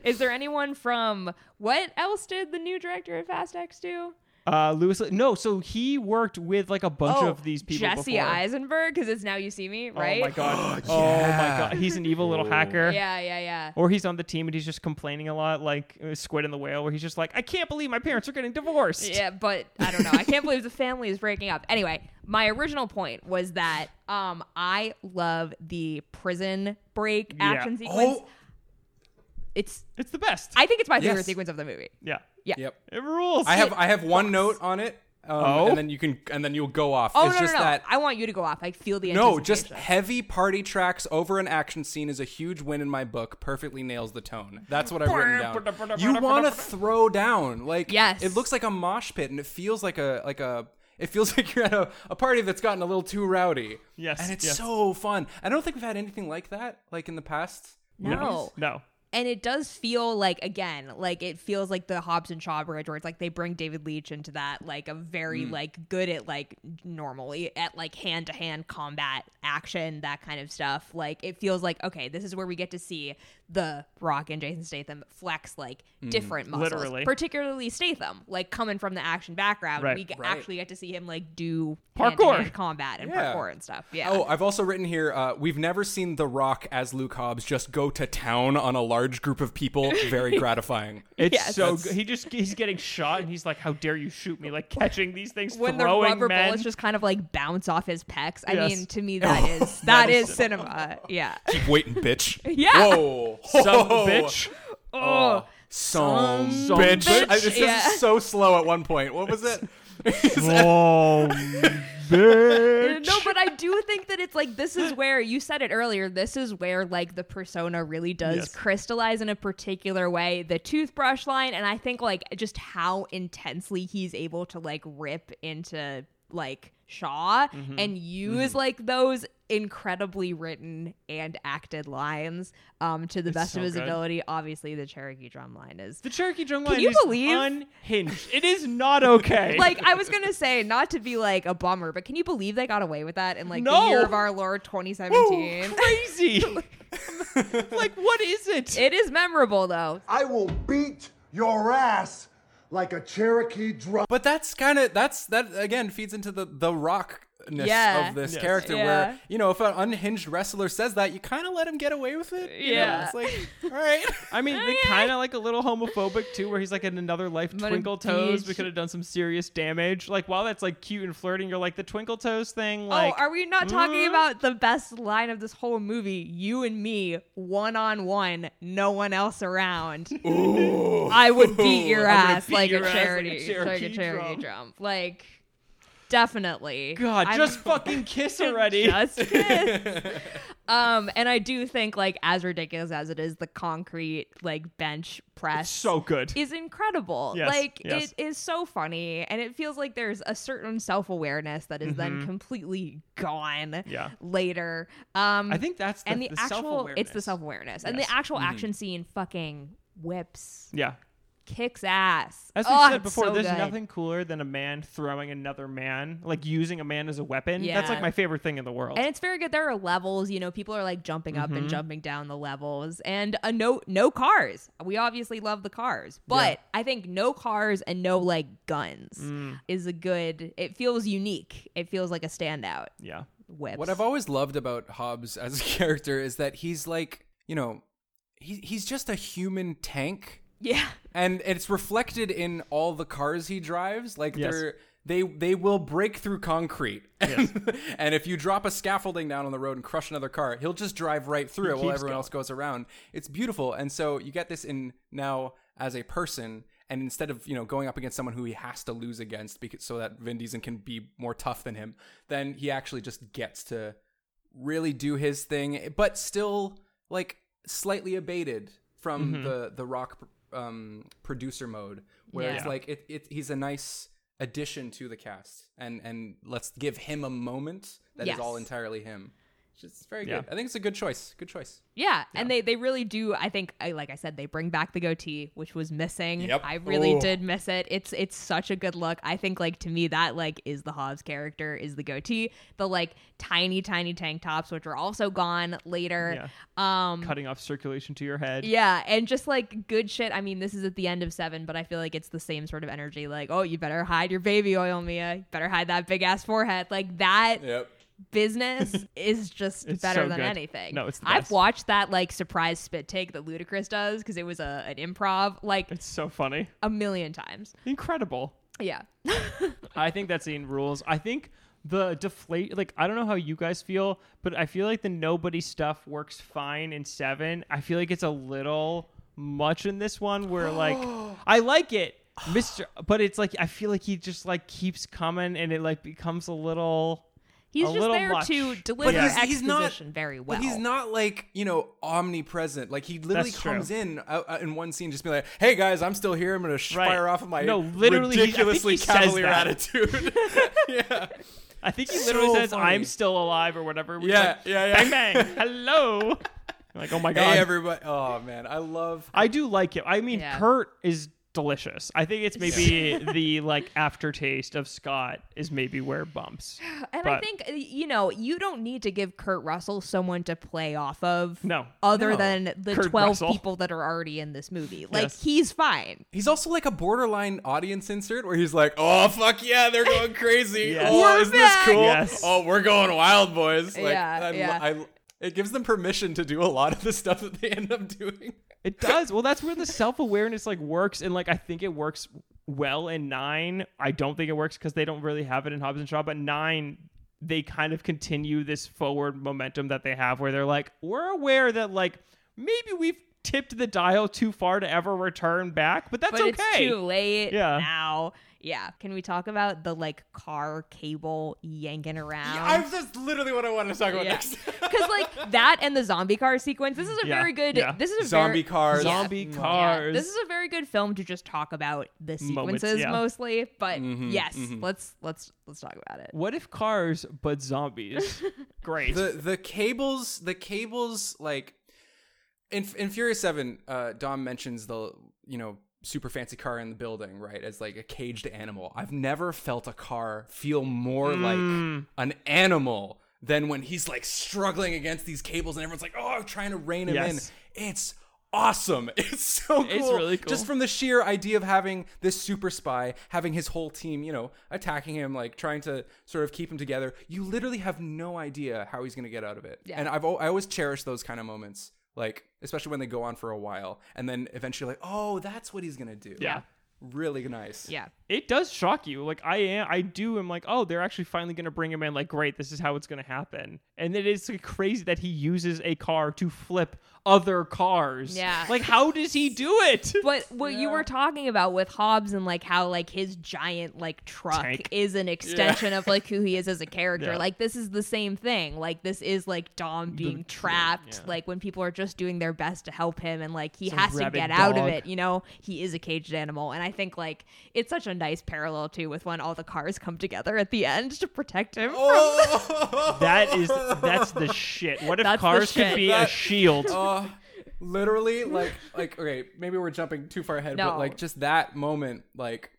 Is there anyone from what else did the new director of Fast X do? Uh, Louis. No, so he worked with like a bunch of these people. Oh, Jesse before. Eisenberg, because it's Now You See Me, right? Oh my god. *gasps* oh my god. He's an evil little hacker. Yeah, yeah, yeah. Or he's on the team and he's just complaining a lot, like uh, Squid and the Whale, where he's just like, I can't believe my parents are getting divorced. Yeah, but I don't know. I can't believe the family is breaking up. Anyway, my original point was that um I love the prison break Yeah. action sequence. Oh. It's It's the best. I think it's my favorite Yes. sequence of the movie. yeah. Yeah. Yep. It rules. I have I have one note on it. Um, Oh? and then you can and then you'll go off. Oh it's no, just no, no! that I want you to go off. I feel the no, just heavy party tracks over an action scene is a huge win in my book. Perfectly nails the tone. That's what I've written down. You want to throw down, like Yes. It looks like a mosh pit, and it feels like a like a. It feels *laughs* like you're at a, a party that's gotten a little too rowdy. Yes, and it's yes. so fun. I don't think we've had anything like that, like in the past. no. No. And it does feel like again like it feels like the hobbs and shaw bridge where it's like they bring david leitch into that like a very Mm. like good at like normally at like hand-to-hand combat action that kind of stuff like it feels like okay this is where we get to see the rock and jason statham flex like Mm. different muscles Literally. particularly statham like coming from the action background Right. we get, Right. actually get to see him like do Parkour. combat and Yeah. parkour and stuff yeah Oh, I've also written here. Uh, we've never seen The Rock as Luke Hobbs just go to town on a large group of people. Very *laughs* gratifying. It's Yes. so That's- good. He just he's getting shot and he's like, "How dare you shoot me!" Like catching these things, when the throwing rubber men. bullets just kind of like bounce off his pecs. I Yes. mean, to me, *laughs* that is *laughs* that is cinema. Yeah. Keep waiting, bitch. Yeah. Whoa, Son of a bitch. Oh, oh, Some Some bitch. bitch. I, this Yeah. is so slow at one point. What was it? *laughs* oh, bitch. no, but I do think that it's like this is where you said it earlier. This is where like the persona really does Yes. crystallize in a particular way. The toothbrush line, and I think like just how intensely he's able to like rip into like Shaw Mm-hmm. and use like those incredibly written and acted lines um to the best so of his good. ability. Obviously, the Cherokee drum line is The Cherokee drum Can line you is believe- unhinged. It is not okay. *laughs* like I was gonna say, not to be like a bummer, but can you believe they got away with that in like the year of our Lord 2017? crazy. *laughs* like, what is it? It is memorable though. I will beat your ass like a Cherokee drum. But that's kind of that's that again feeds into the the rockness Yeah. of this Yes. character Yeah. where you know if an unhinged wrestler says that you kind of let him get away with it. you know? Yeah. it's like all right. *laughs* I mean, they kind of like a little homophobic too, where he's like in another life, What a twinkle toes. We could have done some serious damage. Like while that's like cute and flirting, you're like the twinkle toes thing. Like, oh, are we not talking mm. about the best line of this whole movie? You and me, one on one, no one else around. *laughs* I would beat your *laughs* I'm gonna ass beat like your a ass like a charity, like a Cherokee Cherokee drum. drum. Like, definitely. God, I'm- just fucking kiss *laughs* already. Just *laughs* kiss. um, and I do think like as ridiculous as it is, the concrete like bench press so good. is incredible. Yes, like yes. it is so funny, and it feels like there's a certain self awareness that is then completely gone. Mm-hmm. Yeah. Later, um, I think that's the, and the, the actual it's the self awareness, and Yes. the actual action scene fucking whips, Yeah. Kicks ass. As we Oh, said before, so there's good. nothing cooler than a man throwing another man, like using a man as a weapon. That's like my favorite thing in the world. And it's very good. There are levels, you know, people are like jumping up Mm-hmm. and jumping down the levels, and a no no cars. We obviously love the cars, but I think no cars and no like guns Mm. is a good. It feels unique. It feels like a standout. yeah. Whips. What I've always loved about Hobbs as a *laughs* character is that he's like you know he he's just a human tank. Yeah, and it's reflected in all the cars he drives like Yes. they're they they will break through concrete Yes. *laughs* and if you drop a scaffolding down on the road and crush another car he'll just drive right through it while everyone going. else goes around it's beautiful and so you get this in now as a person and instead of you know going up against someone who he has to lose against because so that Vin Diesel can be more tough than him then he actually just gets to really do his thing, but still like slightly abated from Mm-hmm. the the rock um, producer mode, where it's like it, it he's a nice addition to the cast, and and let's give him a moment that is Yes. all entirely him. It's just very Yeah. good. I think it's a good choice. Good choice. yeah, and they they really do. I think, I like I said, they bring back the goatee, which was missing. Yep. I really Oh. did miss it. It's it's such a good look. I think like to me that like is the Hobbs character is the goatee. The like tiny tiny tank tops, which are also gone later. Um, Cutting off circulation to your head. Yeah, and just like good shit. I mean, this is at the end of seven, but I feel like it's the same sort of energy. Like, oh, you better hide your baby oil, Mia. You better hide that big ass forehead. Like that Yep. Business *laughs* is just It's better so than good. anything. No, it's the I've watched that like surprise spit take that Ludacris does because it was a an improv like It's so funny. a million times. Incredible. Yeah. *laughs* I think that scene rules. I think the deflate like I don't know how you guys feel, but I feel like the nobody stuff works fine in 7. I feel like it's a little much in this one where like *gasps* I like it. *sighs* Mr. But it's like I feel like he just like keeps coming and it like becomes a little He's A just there much. to But deliver he's- exposition he's not- very well. But he's not like you know omnipresent. Like he literally That's true. comes in uh, uh, in one scene, just be like, "Hey guys, I'm still here. I'm gonna sh- Right. fire off of my No, literally, he- I think he ridiculously cavalier attitude." *laughs* yeah, I think he So literally says funny. I'm still alive or whatever. We're Yeah, like, yeah, yeah. Bang bang. *laughs* Hello. like, oh my god. hey everybody. Oh man, I love. I do like him. I mean, Yeah. Kurt is delicious. I think it's maybe *laughs* the like aftertaste of Scott is maybe where bumps. And I think uh, you know you don't need to give Kurt Russell someone to play off of. No. other No. than the Kurt twelve Russell. people that are already in this movie. Like Yes. he's fine. He's also like a borderline audience insert where he's like, "Oh fuck yeah, they're going *laughs* crazy. Yes. Oh, We're is this cool? Yes. Oh, we're going wild, boys." Like, Yeah, I, yeah. I, it gives them permission to do a lot of the stuff that they end up doing. It does. Well, that's where the self awareness like works, and like I think it works well in nine. I don't think it works because they don't really have it in Hobbs and Shaw, but nine. They kind of continue this forward momentum that they have where they're like, we're aware that like maybe we've tipped the dial too far to ever return back, but that's but okay. it's too late Yeah. now. Yeah. Can we talk about the like car cable yanking around? I'm just literally what I wanted to talk about Yeah. next. *laughs* Because like that and the zombie car sequence, this is a Yeah, very good. yeah. This is a Zombie very, cars. Yeah. Zombie Yeah, cars. this is a very good film to just talk about the Moments, sequences yeah. mostly. But Mm-hmm, yes, let's let's let's talk about it. What if cars but zombies? *laughs* Great. the the cables the cables like in in Furious 7 uh Dom mentions the you know super fancy car in the building right as like a caged animal I've never felt a car feel more Mm. like an animal than when he's like struggling against these cables and everyone's like oh trying to rein him Yes. in it's awesome *laughs* it's so cool It's really cool. just from the sheer idea of having this super spy having his whole team you know attacking him like trying to sort of keep him together you literally have no idea how he's going to get out of it Yeah. and i've i always cherish those kind of moments like especially when they go on for a while and then eventually like oh that's what he's to do Yeah. Really nice Yeah. it does shock you. Like I am, I do. am like, oh, they're actually finally going to bring him in. Like, great, this is how it's going to happen. And it is like, crazy that he uses a car to flip other cars. Yeah. Like, how does he do it? *laughs* But what you were talking about with Hobbs and like how like his giant like truck Tank. is an extension of like who he is as a character. Yeah. Like this is the same thing. Like this is like Dom being trapped. yeah. Like when people are just doing their best to help him and like he It's a has to rabid get out of it. You know, he is a caged animal, and I think like it's such a nice parallel too with when all the cars come together at the end to protect him. Oh! *laughs* that is that's the shit. What if That's cars could shit. be a shield? *laughs* Uh, literally like like okay maybe we're jumping too far ahead No. but like just that moment like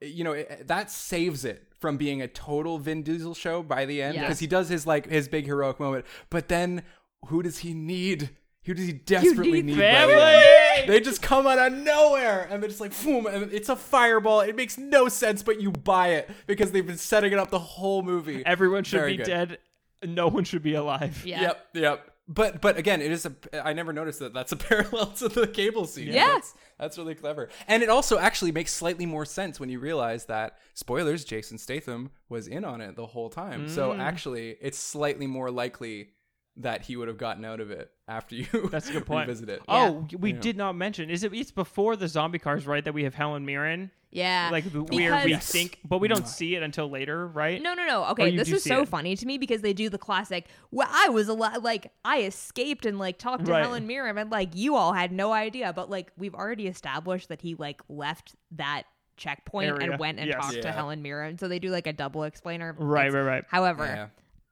you know it, that saves it from being a total Vin Diesel show by the end Yeah. because he does his like his big heroic moment but then who does he need who does he desperately need need, by family! they just come out of nowhere and they're just like boom and it's a fireball it makes no sense but you buy it because they've been setting it up the whole movie Everyone should Very be good. dead. No one should be alive. Yeah. Yep, yep. But but again, it is a. I never noticed that that's a *laughs* parallel to the cable scene. Yeah. that's, that's really clever, and it also actually makes slightly more sense when you realize that spoilers. Jason Statham was in on it the whole time, so Mm. actually, it's slightly more likely that he would have gotten out of it after you. *laughs* That's a good point. revisit it. Oh, we Yeah. did not mention. Is it? It's before the zombie cars, right? That we have Helen Mirren, Yeah. like the- where we Because- think, but we don't see it until later, right? No, no, no. Oh, okay, this is so it. funny to me because they do the classic. Well, I was a lot like I escaped and like talked to Right. Helen Mirren, and like you all had no idea, but like we've already established that he like left that checkpoint Area, and went and yes. talked to Helen Mirren. So they do like a double explainer. Right, It's- right, right. However, Yeah.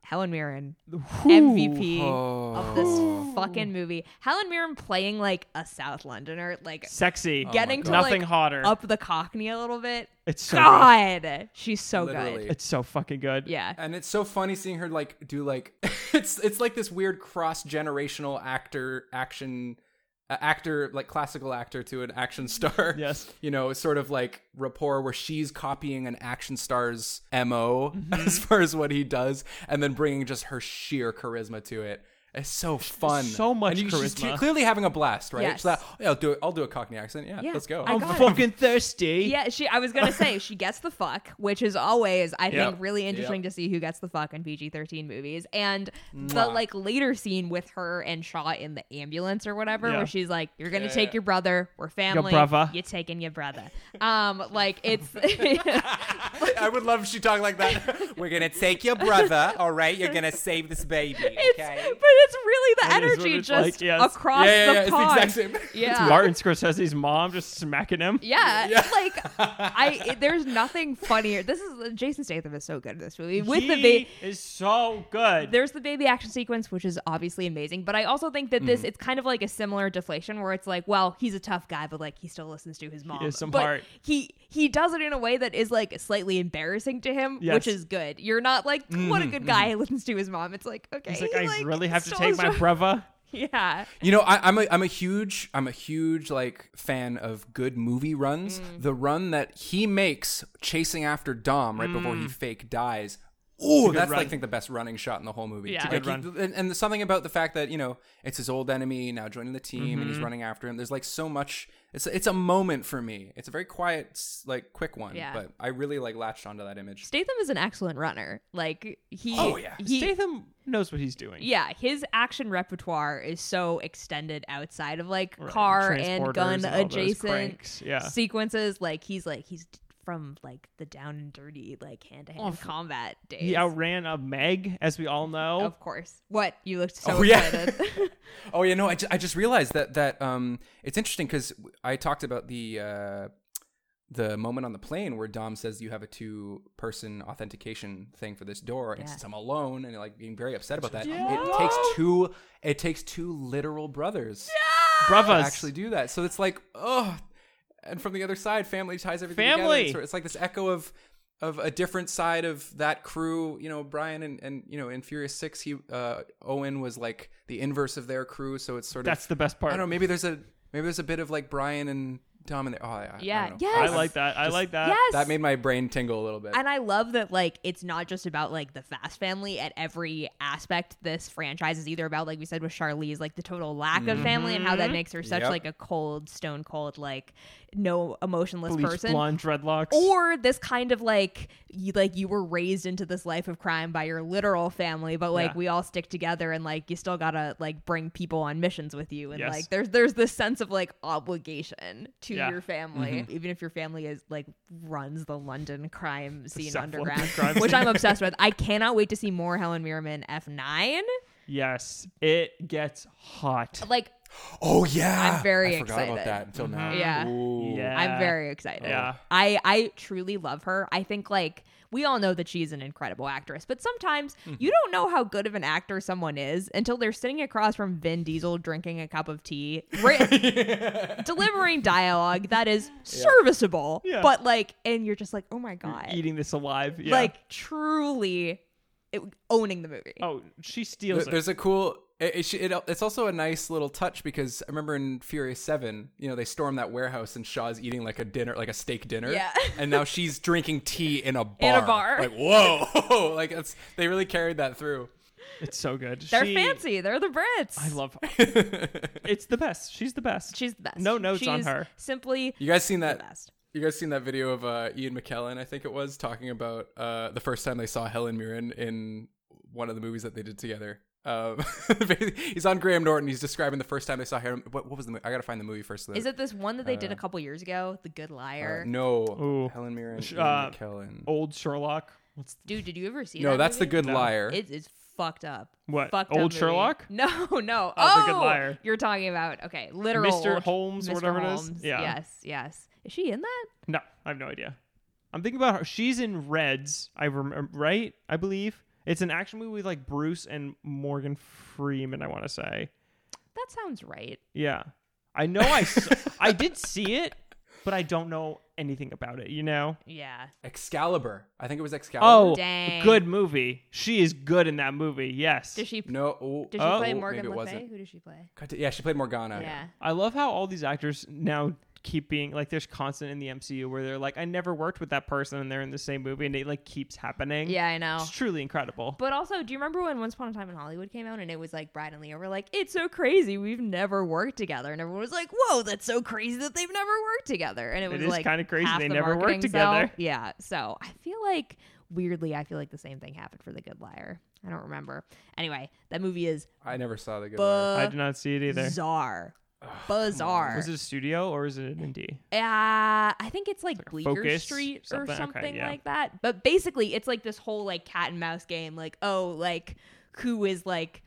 Helen Mirren, MVP Oh. of this fucking movie. Helen Mirren playing like a South Londoner, like Sexy. Oh getting to Nothing like hotter. up the Cockney a little bit. It's so good. God, she's so Literally. good. It's so fucking good. Yeah. And it's so funny seeing her like do like *laughs* it's it's like this weird cross generational actor action actor like classical actor to an action star. *laughs* Yes. You know, sort of like rapport where she's copying an action star's mo mm-hmm. *laughs* as far as what he does, and then bringing just her sheer charisma to it. It's so fun. So much and you, she's charisma. clearly having a blast, right? Yes. So that, yeah, I'll do it. I'll do a Cockney accent. Yeah, Yeah, let's go. I I'm got it. fucking thirsty. Yeah, she. I was gonna say she gets the fuck, which is always I think really interesting Yep. to see who gets the fuck in PG thirteen movies. And the like later scene with her and Shaw in the ambulance or whatever, Yeah. where she's like, "You're gonna Yeah. take your brother. We're family. brother." You're taking your brother." Um, like it's *laughs* *laughs* I would love if she talked like that. We're gonna take your brother. All right, you're gonna save this baby. It's, but it's really the That energy just like, yes. across Yeah, yeah, the yeah, it's the exact same. Yeah. Martin Scorsese's mom just smacking him. Yeah, Yeah. like *laughs* I, it- there's nothing funnier. This is Jason Statham is so good in this movie with the baby is so good. there's the baby action sequence which is obviously amazing but i also think that this Mm-hmm. it's kind of like a similar deflation where it's like well he's a tough guy but like he still listens to his mom has some but heart. he he does it in a way that is like slightly embarrassing to him Yes. which is good you're not like what a good guy who listens to his mom it's like okay He's like, he, I really have to stole take my job." brother. *laughs* yeah You know, I, I'm a I'm a huge I'm a huge like fan of good movie runs. Mm. The run that he makes chasing after Dom right before Mm. he fake dies, Ooh, good that's run. I think the best running shot in the whole movie. Yeah. It's good Like, he- and, and there's something about the fact that you know it's his old enemy now joining the team and he's Mm-hmm. running after him. There's like so much. It's it's a moment for me. It's a very quiet, like quick one. Yeah. But I really like latched onto that image. Statham is an excellent runner. Like he, Oh, yeah. he, Statham knows what he's doing. yeah, his action repertoire is so extended outside of like Right. car and gun and adjacent yeah. sequences. Like he's like he's from like the down and dirty like hand to hand combat days. He outran a Meg, as we all know. Of course. What you looked so Oh, yeah. excited. *laughs* *laughs* Oh yeah, no, I, ju- I just realized that that um it's interesting because I talked about the uh the moment on the plane where Dom says you have a two person authentication thing for this door, and since I'm alone and like being very upset about that, Yeah. it takes two it takes two literal brothers to Bravas. actually do that. So it's like oh, and from the other side, family ties everything Family. together. It's, it's like this echo of. Of a different side of that crew, you know, Brian and, and you know, in Furious Six, he uh, Owen was like the inverse of their crew, so it's sort of That's the best part. I don't know. Maybe there's a maybe there's a bit of like Brian and Dom in there. Oh, I, I Yeah, don't yes. I like that. I like that. yes. That made my brain tingle a little bit. and I love that like it's not just about like the Fast family at every aspect. This franchise is either about like we said with Charlize, like the total lack of family and how that makes her such Yep. like a cold, stone cold, like no emotionless Bleach person. blonde dreadlocks. Or this kind of like you like you were raised into this life of crime by your literal family, but like Yeah. we all stick together and like you still gotta like bring people on missions with you and Yes. like there's there's this sense of like obligation to Yeah. your family, mm-hmm. even if your family is like runs the London crime scene South underground, *laughs* crime which. I'm obsessed with. I *laughs* cannot wait to see more Helen Mirren F9. yes, it gets hot. Like oh yeah, I'm very I forgot about that until now. Yeah. Yeah. I'm very excited. Yeah. I I truly love her. I think like we all know that she's an incredible actress, but sometimes Mm-hmm. you don't know how good of an actor someone is until they're sitting across from Vin Diesel drinking a cup of tea, ra- *laughs* delivering dialogue that is serviceable, Yeah. but like, and you're just like, oh my god, Eating this alive. Yeah. like truly it, owning the movie. oh, she There- steals it. There's a cool. It, it, it- it's also a nice little touch because I remember in Furious Seven, you know, they storm that warehouse and Shaw's eating like a dinner, like a steak dinner. Yeah. *laughs* and now she's drinking tea in a bar. In a bar. Like whoa, *laughs* like it's they really carried that through. It's so good. They're She- fancy. They're the Brits. I love *laughs* her. it's the best. She's the best. She's the best. No notes on her. Simply You guys seen that? best. You guys seen that video of uh, Ian McKellen? I think it was talking about uh, the first time they saw Helen Mirren in one of the movies that they did together. Um, *laughs* he's on Graham Norton. He's describing the first time they saw Helen. What, what was the? mo- I gotta find the movie first. Is it this one that they did a couple years ago? The Good Uh, Liar. no, Ooh. Helen Mirren, Sh- uh, McKellen. Old Sherlock. What's Dude, did you ever see that? no, that's the? Good No. Liar. It is fucked up. What, Fucked Old up movie. Sherlock? *laughs* No, no. Oh, Oh, The Good Liar. You're talking about okay, literal Mr. old- Holmes or Mr. whatever it is? Holmes. Yeah. Yes, yes. Is she in that? No, I have no idea. I'm thinking about her. She's in Reds. I remember, right? I believe it's an action movie with like Bruce and Morgan Freeman. I want to say, That sounds right. yeah. I know I s- *laughs* I did see it, but I don't know anything about it. You know? Yeah. Excalibur. I think it was Excalibur. Oh, Dang. good movie. She is good in that movie. Yes. Does she? no. Oh, Does she Oh, play maybe Morgan it Le wasn't. Fay? Who does she play? God, yeah, she played Morgana. yeah. I love how all these actors now keep being like there's constant in the MCU where they're like I never worked with that person and they're in the same movie and it like keeps happening. Yeah, I know. It's truly incredible. But also, do you remember when Once Upon a Time in Hollywood came out and it was like Brad and Leo were like, it's so crazy, we've never worked together, and everyone was like, whoa, that's so crazy that they've never worked together, and it was is like kinda crazy they the never worked together. sell. Yeah, so I feel like weirdly, I feel like the same thing happened for The Good Liar. I don't remember. Anyway, that movie is I never saw the Good Liar. I did not see it either. bizarre. Bizarre. Was it a studio or is it an indie? Uh, I think it's like Bleecker Focus, Street or something? Okay, something yeah. like that. But basically, it's like this whole like cat and mouse game. Like, oh, like who is like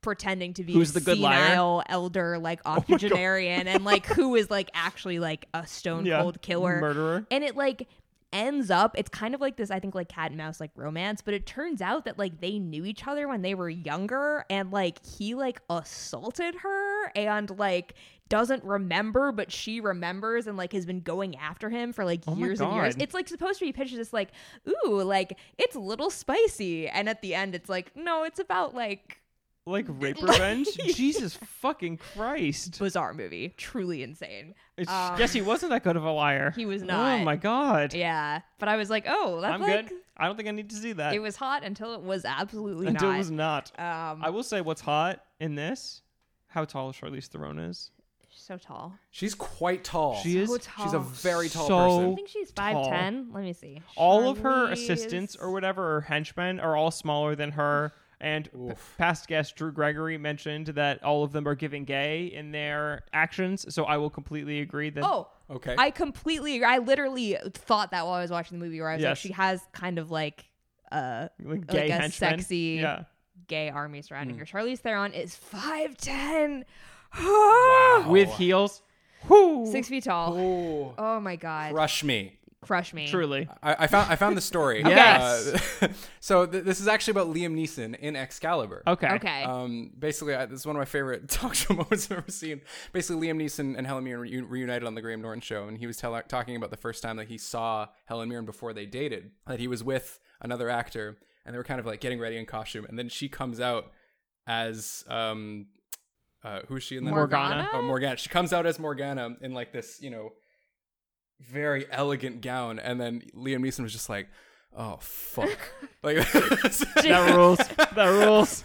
pretending to be Who's a the good liar? Oh elder like octogenarian, and like who is like actually like a stone Yeah, cold killer murderer. and it like ends up it's kind of like this i think like cat and mouse like romance but it turns out that like they knew each other when they were younger and like he like assaulted her and like doesn't remember but she remembers and like has been going after him for like Oh years and years. It's like supposed to be pitched as like ooh like it's a little spicy. And at the end it's like no it's about like Like *laughs* rape revenge? *laughs* Jesus fucking Christ. bizarre movie truly insane It's, um, yes, he wasn't that good of a liar. he was not. Oh my god. yeah but i was like oh that's I'm like good. I don't think I need to see that It was hot until it was absolutely until not. it was not. um, I will say what's hot in this. How tall Charlize Theron is. so tall. She's quite tall. She is So tall. She's a very tall So- I think she's five ten. Let me see. all of her assistants or whatever, or henchmen, are all smaller than her. And p- past guest Drew Gregory mentioned that all of them are giving gay in their actions. So I will completely agree that. Oh, Okay. I completely agree. I literally thought that while I was watching the movie, where I was like, she has kind of like uh like gay like a henchmen. sexy Yeah. gay army surrounding her. Charlize Theron is five ten. wow. With heels. Whoo. Six feet tall. oh, Oh my god. crush me. Crush me. Truly. I, I found I found the story. *laughs* Yes. Uh, *laughs* so th- this is actually about Liam Neeson in Excalibur. Okay. Okay. Um, basically, I, this is one of my favorite *laughs* talk show moments I've ever seen. Basically, Liam Neeson and Helen Mirren reu- reunited on the Graham Norton show, and he was tell- talking about the first time that he saw Helen Mirren before they dated. That he was with another actor, and they were kind of like getting ready in costume, and then she comes out as um, uh, who is she in that? Morgana. Oh, Morgana. She comes out as Morgana in like this, you know, very elegant gown, and then Liam Neeson was just like, "Oh fuck!" *laughs* like, *laughs* That rules. That rules.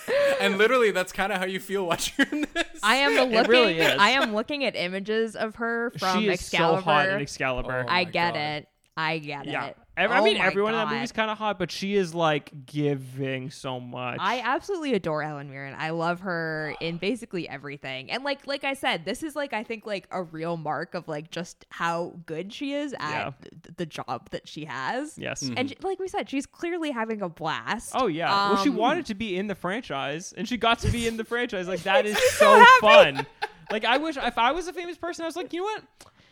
*laughs* and literally, that's kind of how you feel watching this. I am the looking. really is. I am looking at images of her from she is Excalibur. so hot in Excalibur. Oh I get God. it. I get yeah. it. Ev- I Oh mean, my everyone in that God. movie's kind of hot, but she is like giving so much. I absolutely adore Helen Mirren. I love her in basically everything. And like like I said, this is like I think like a real mark of like just how good she is at Yeah. th- the job that she has. yes. And she- like we said, she's clearly having a blast. Oh yeah. well, she Um, wanted to be in the franchise, and she got to be in the *laughs* franchise. Like that is so fun. Like I wish if I was a famous person, I was like, you know what?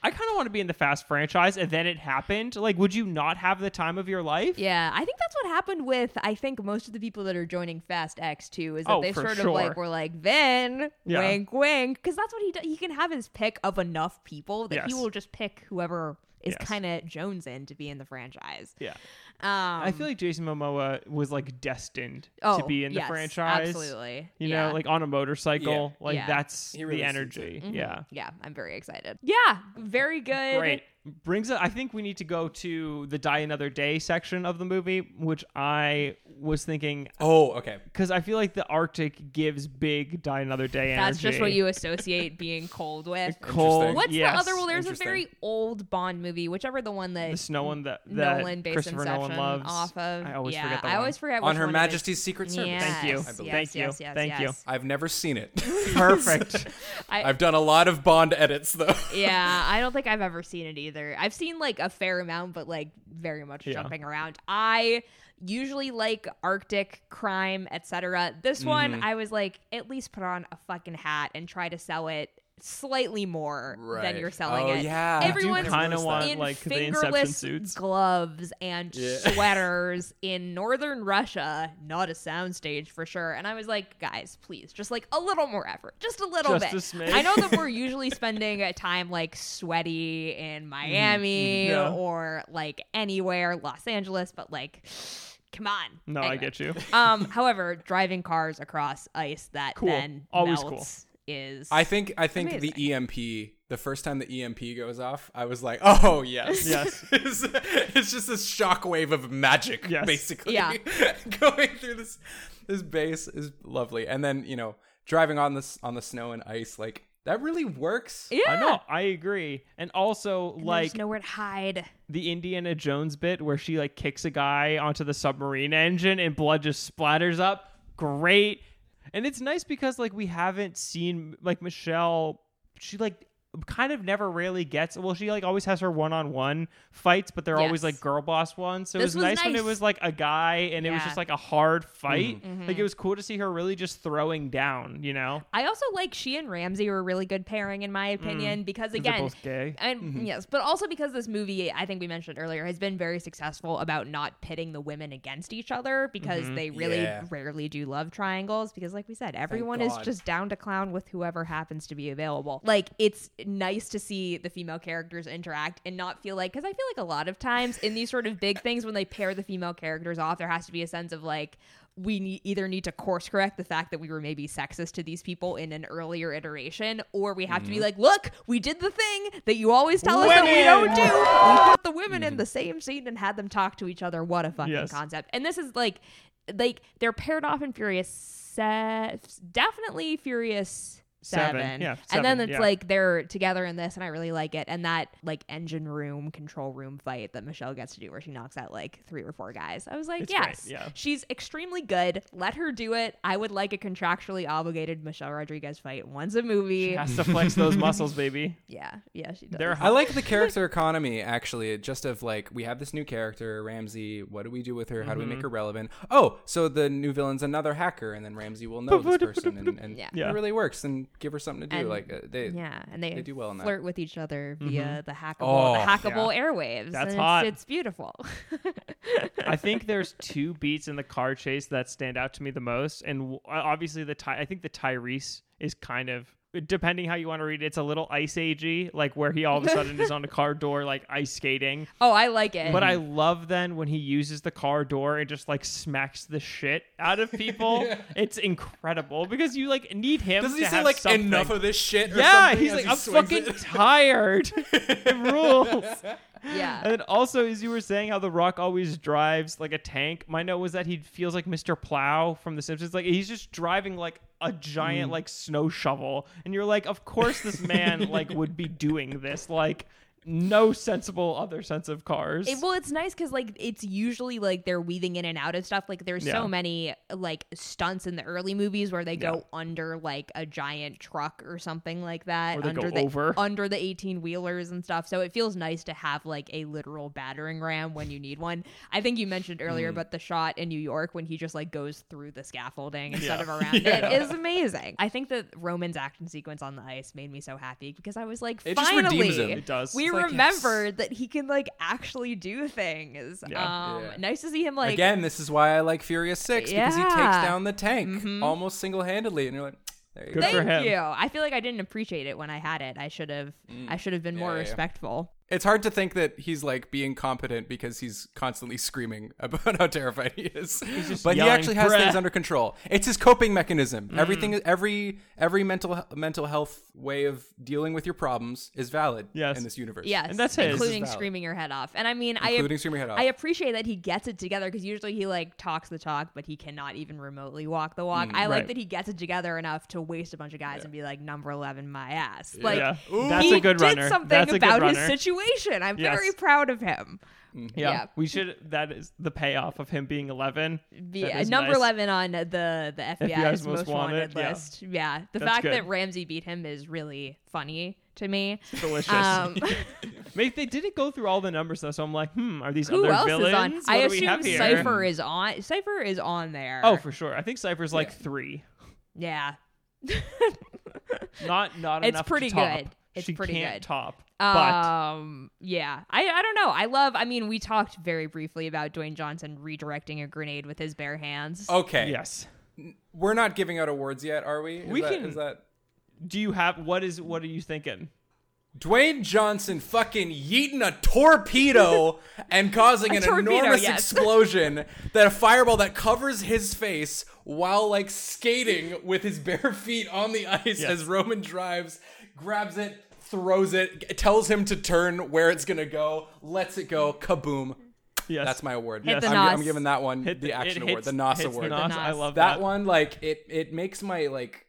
I kind of want to be in the Fast franchise, and then it happened. Like, would you not have the time of your life? Yeah, I think that's what happened with I think most of the people that are joining Fast X too is that Oh, they sort sure. of like were like Vin, Yeah. wink, wink, because that's what he does. He can have his pick of enough people that he will just pick whoever is Yes. kind of Jones in to be in the franchise. Yeah. Um, I feel like Jason Momoa was like destined oh, to be in the yes, franchise. Absolutely, You yeah. know, like on a motorcycle. Yeah. Like Yeah. that's really the sees it. energy. Mhm. Yeah. yeah, I'm very excited. Yeah, very good. Great. Brings it. I think we need to go to the Die Another Day section of the movie, which I was thinking Oh, okay. because I feel like the Arctic gives big Die Another Day energy. That's just what you associate being cold with. cold. What's yes. the other? Well, there's a very old Bond movie, whichever the one that The snow one that, that Nolan based Christopher Inception Nolan loves. off of. I always yeah, forget the I one. always forget On Her one. Majesty's Secret Service. Yes, Thank you. yes, Thank you. yes, yes, Thank you. I've never seen it. *laughs* Perfect. I, I've done a lot of Bond edits though. yeah, *laughs* I don't think I've ever seen it either. I've seen like a fair amount, but like very much Yeah. jumping around. I usually like Arctic crime, etc. This Mm-hmm. one, I was like, at least put on a fucking hat and try to sell it slightly more than you're selling Oh, it. yeah. I Everyone's kinda want, in like, the Inception fingerless suits. gloves and Yeah. *laughs* sweaters in northern Russia, not a soundstage for sure. And I was like, guys, please, just like a little more effort, just a little Just bit. a smidge. I know that we're *laughs* usually spending a time like sweaty in Miami Yeah. or like anywhere, Los Angeles, but like, come on. No, I get you. Um, however, driving cars across ice that Cool. then Always melts is I think I think Amazing. the EMP, the first time the EMP goes off, I was like, *laughs* oh yes, Yes. *laughs* it's, it's just this shockwave of magic, Yes. basically. Yeah. *laughs* going through this this base is lovely, and then you know driving on this on the snow and ice, like that really works. yeah. I know. I agree. And also, And like there's nowhere to hide. the Indiana Jones bit where she like kicks a guy onto the submarine engine and blood just splatters up. Great. And it's nice because like we haven't seen like Michelle she like kind of never really gets well she like always has her one-on-one fights but they're always like girl boss ones. So it was, was nice, when it was like a guy and it was just like a hard fight. Mm-hmm. like mm-hmm. it was cool to see her really just throwing down you know? I also like she and Ramsey were a really good pairing in my mm. opinion because 'Cause they're again, both gay. and mm-hmm. yes, but also because this movie, I think we mentioned earlier, has been very successful about not pitting the women against each other because mm-hmm. they really Yeah. rarely do love triangles. Because, like we said, everyone is just down to clown with whoever happens to be available. Like, it's nice to see the female characters interact and not feel like, because I feel like a lot of times in these sort of big things, when they pair the female characters off, there has to be a sense of like, we need, either need to course correct the fact that we were maybe sexist to these people in an earlier iteration, or we have to be mm-hmm. like, look, we did the thing that you always tell us that we don't do. We put the women in mm-hmm. the same scene and had them talk to each other. What a fucking Yes. concept! And this is like, like they're paired off in Furious. Se- definitely Furious. Seven. Seven. Yeah, and then it's yeah. like they're together in this, and I really like it. And that like engine room, control room fight that Michelle gets to do, where she knocks out like three or four guys. I was like, It's great, yes, yeah. she's extremely good. Let her do it. I would like a contractually obligated Michelle Rodriguez fight once a movie. She has to flex those *laughs* muscles, baby. yeah, yeah, she does. They're I like the character *laughs* economy actually, just of like we have this new character, Ramsey. What do we do with her? How do we make mm-hmm. her relevant? Oh, so the new villain's another hacker, and then Ramsey will know this person, and, and Yeah. Yeah. it really works, and give her something to do. And- like uh, they, yeah, and they, they do well in that. flirt with each other via the hackable, Oh, the hackable airwaves. That's and hot. It's, it's beautiful. *laughs* I think there's two beats in the car chase that stand out to me the most, and w- obviously the Ty- I think the Tyrese is kind of depending how you want to read it. It's a little ice agey, like where he all of a *laughs* sudden is on a car door, like ice skating. oh, I like it. But I love then when he uses the car door and just like smacks the shit out of people. *laughs* It's incredible because you like need him. Doesn't to he say have like something. enough of this shit? Or Yeah, something he's like, he I'm fucking it?" tired. *laughs* it rules. Yeah. And then also, as you were saying, how The Rock always drives like a tank. My note was that he feels like Mr. Plow from The Simpsons. Like he's just driving like a Mm. giant like snow shovel, and you're like, of course this man like would be doing this. Like no sensible other sense of cars. It- well, it's nice because like it's usually like they're weaving in and out of stuff. Like there's Yeah. so many like stunts in the early movies where they Yeah. go under like a giant truck or something like that, Or they go under the over. under the eighteen wheelers and stuff. So it feels nice to have like a literal battering ram when you need one. I think you mentioned earlier, Mm. but the shot in New York when he just like goes through the scaffolding instead Yeah. of *laughs* around Yeah. it is amazing. I think that Roman's action sequence on the ice made me so happy because I was like, It just finally, redeems him. It does. we It's like, remember that he can like actually do things. Yeah. Um, Yeah. nice to see him like Again, this is why I like Furious Six because he takes down the tank almost single handedly, and you're like, there you Good go. for Thank him. you. I feel like I didn't appreciate it when I had it. I should have. I should have been more yeah, yeah. respectful. It's hard to think that he's like being competent because he's constantly *laughs* screaming about how terrified he is. just But he actually has "Bruh." things under control. It's his coping mechanism. Mm. Everything, every every mental mental health way of dealing with your problems is valid Yes. in this universe. Yes, And that's his. including This screaming your head off. And I mean, including I screaming head off. I appreciate that he gets it together because usually he like talks the talk, but he cannot even remotely walk the walk. I like Mm, that he gets it together enough to waste a bunch of guys and be like number eleven, my ass. Like yeah, that's he a good did runner. something That's a good about his runner. Situation. I'm Yes. very proud of him. Yeah. Yeah. we should. That is the payoff of him being 11. Yeah, number nice. eleven on the the FBI's, most, wanted, yeah. list. Yeah, the That's fact good. that Ramsey beat him is really funny to me. Delicious. Um, *laughs* Mate, they didn't go through all the numbers though, so I'm like, hmm, are these who other else villains? is on? I do we have assume? Cipher is on. Cipher is on there. Oh, for sure. I think Cipher's like three. yeah. *laughs* Not not It's enough. pretty to top. good. It's she pretty can't good. top. But Um. Yeah. I. I don't know. I love. I mean, we talked very briefly about Dwayne Johnson redirecting a grenade with his bare hands. okay, yes. we're not giving out awards yet, are we? Is We that, can- Is that Do you have what is what are you thinking? Dwayne Johnson fucking yeeting a torpedo *laughs* and causing A an torpedo, enormous yes. explosion that a fireball that covers his face while like skating with his bare feet on the ice Yes. as Roman drives, grabs it, throws it, tells him to turn where it's gonna go, lets it go, kaboom. Yes. That's my award. Hit the I'm. I'm giving that one Hit the, action it award, the NOS award. The NOS. I love that that. one, like it, it makes my like.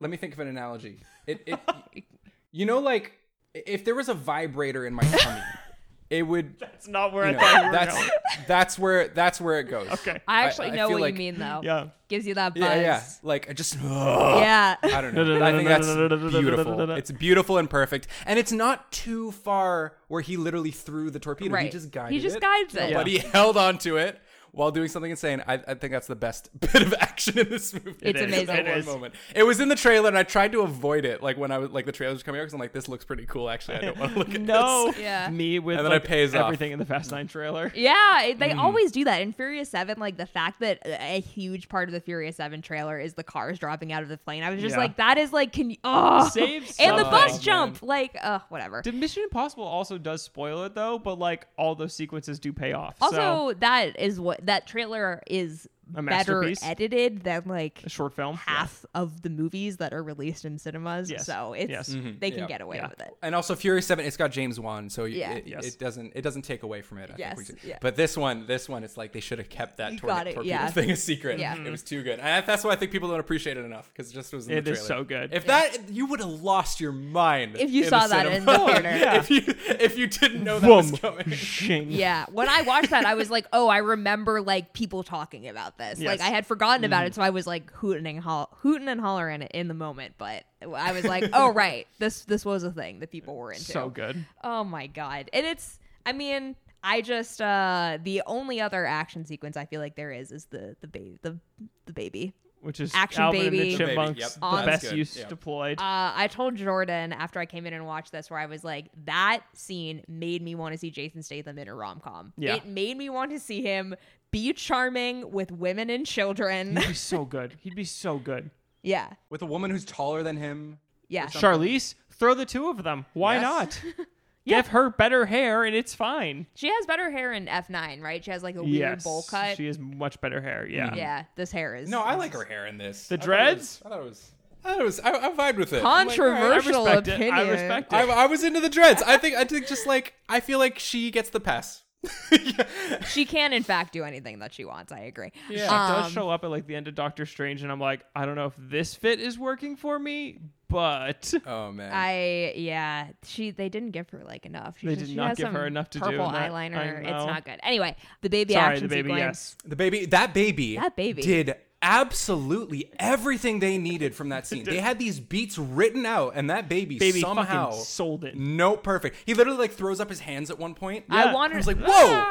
Let me think of an analogy. It, it, *laughs* you know, like if there was a vibrator in my tummy, *laughs* it would. That's not where You I thought you were that's going. *laughs* that's where that's where it goes. Okay. I actually I know feel what like- you mean, though. Yeah. Gives you that buzz. Yeah, yeah. Like I just. *laughs* Yeah. I don't know. I think that's beautiful. It's beautiful and perfect, and it's not too far where he literally threw the torpedo. Right. He just guided it. He just it, guides it. but he held onto it while doing something insane. I, I think that's the best *laughs* bit of action in this movie. It's is. amazing. that It one is. moment. It was in the trailer, and I tried to avoid it. Like when I was like the trailers were coming out, because I'm like, this looks pretty cool. Actually, I don't want to look at it. *laughs* No. this. *laughs* Yeah. Me with And then it like, pays off. everything in the Fast Nine trailer. Yeah, it- they Mm. always do that in Furious Seven. Like the fact that a a huge part of the Furious Seven trailer is the cars dropping out of the plane. I was just Yeah. like, that is like, can you? Oh, Save and the something, bus man. jump, like, uh, whatever. Did Mission Impossible also does spoil it though, but like all those sequences do pay off. Also, so, that is what that trailer is better masterpiece. edited than like A short film. Yeah. half of the movies that are released in cinemas. Yes. So it's Yes. they can Yeah. get away Yeah. with it. And also Fury Seven, it's got James Wan, so Yeah. it, Yes. it doesn't it doesn't take away from it. I Yes, think we yeah. But this one, this one, it's like they should have kept that You tornado, torpedo yeah. thing a secret. Yeah. it mm-hmm. was too good. And that's why I think people don't appreciate it enough because it just was. In It the is so good. If that you would have lost your mind If you saw the that in the *laughs* theater. Yeah. if you if you didn't know that Boom. was coming. Yeah, when I watched that, I was like, "Oh, I remember like people talking about this." Like I had forgotten about it, so I was like hooting and hol- hooting and hollering in the moment. But I was like, "Oh, *laughs* right, this this was a thing that people were into." So good. Oh my god, and it's. I mean, I just uh the only other action sequence I feel like there is is the the baby the the baby. Which is Action Alvin and baby. the The baby, Chipmunks, yep. the best good, use yeah. deployed. Uh, I told Jordan after I came in and watched this, where I was like, that scene made me want to see Jason Statham in a rom com. Yeah. It made me want to see him be charming with women and children. He'd be so *laughs* good. He'd be so good. yeah. With a woman who's taller than him. Yeah. Charlize, throw the two of them. Why Yes. not? *laughs* Give her better hair and it's fine. She has better hair in F9, right? She has like a weird yes, bowl cut. She has much better hair. Yeah. Mm-hmm. yeah, this hair is. No, I like her hair in this. The I thought it dreads? I thought it was. I thought it was. I, I vibed with it. I'm like, all right. I Controversial opinion. it. I respect it. I, I was into the dreads. I think. I think just like I feel like she gets the pass. *laughs* She can, in fact, do anything that she wants. I agree. Yeah. It does Um, show up at like the end of Doctor Strange, and I'm like, I don't know if this fit is working for me, but Oh man. I yeah, she they didn't give her like enough. She They just- did not has give her enough to do purple in that. eyeliner. It's not good. Anyway, the baby sorry, action the baby. sequence. Yes, the baby. That baby. That baby. did absolutely everything they needed from that scene. They had these beats written out, and that baby, baby somehow fucking sold it. no perfect. He literally like throws up his hands at one point. I Yeah. want I was like, whoa!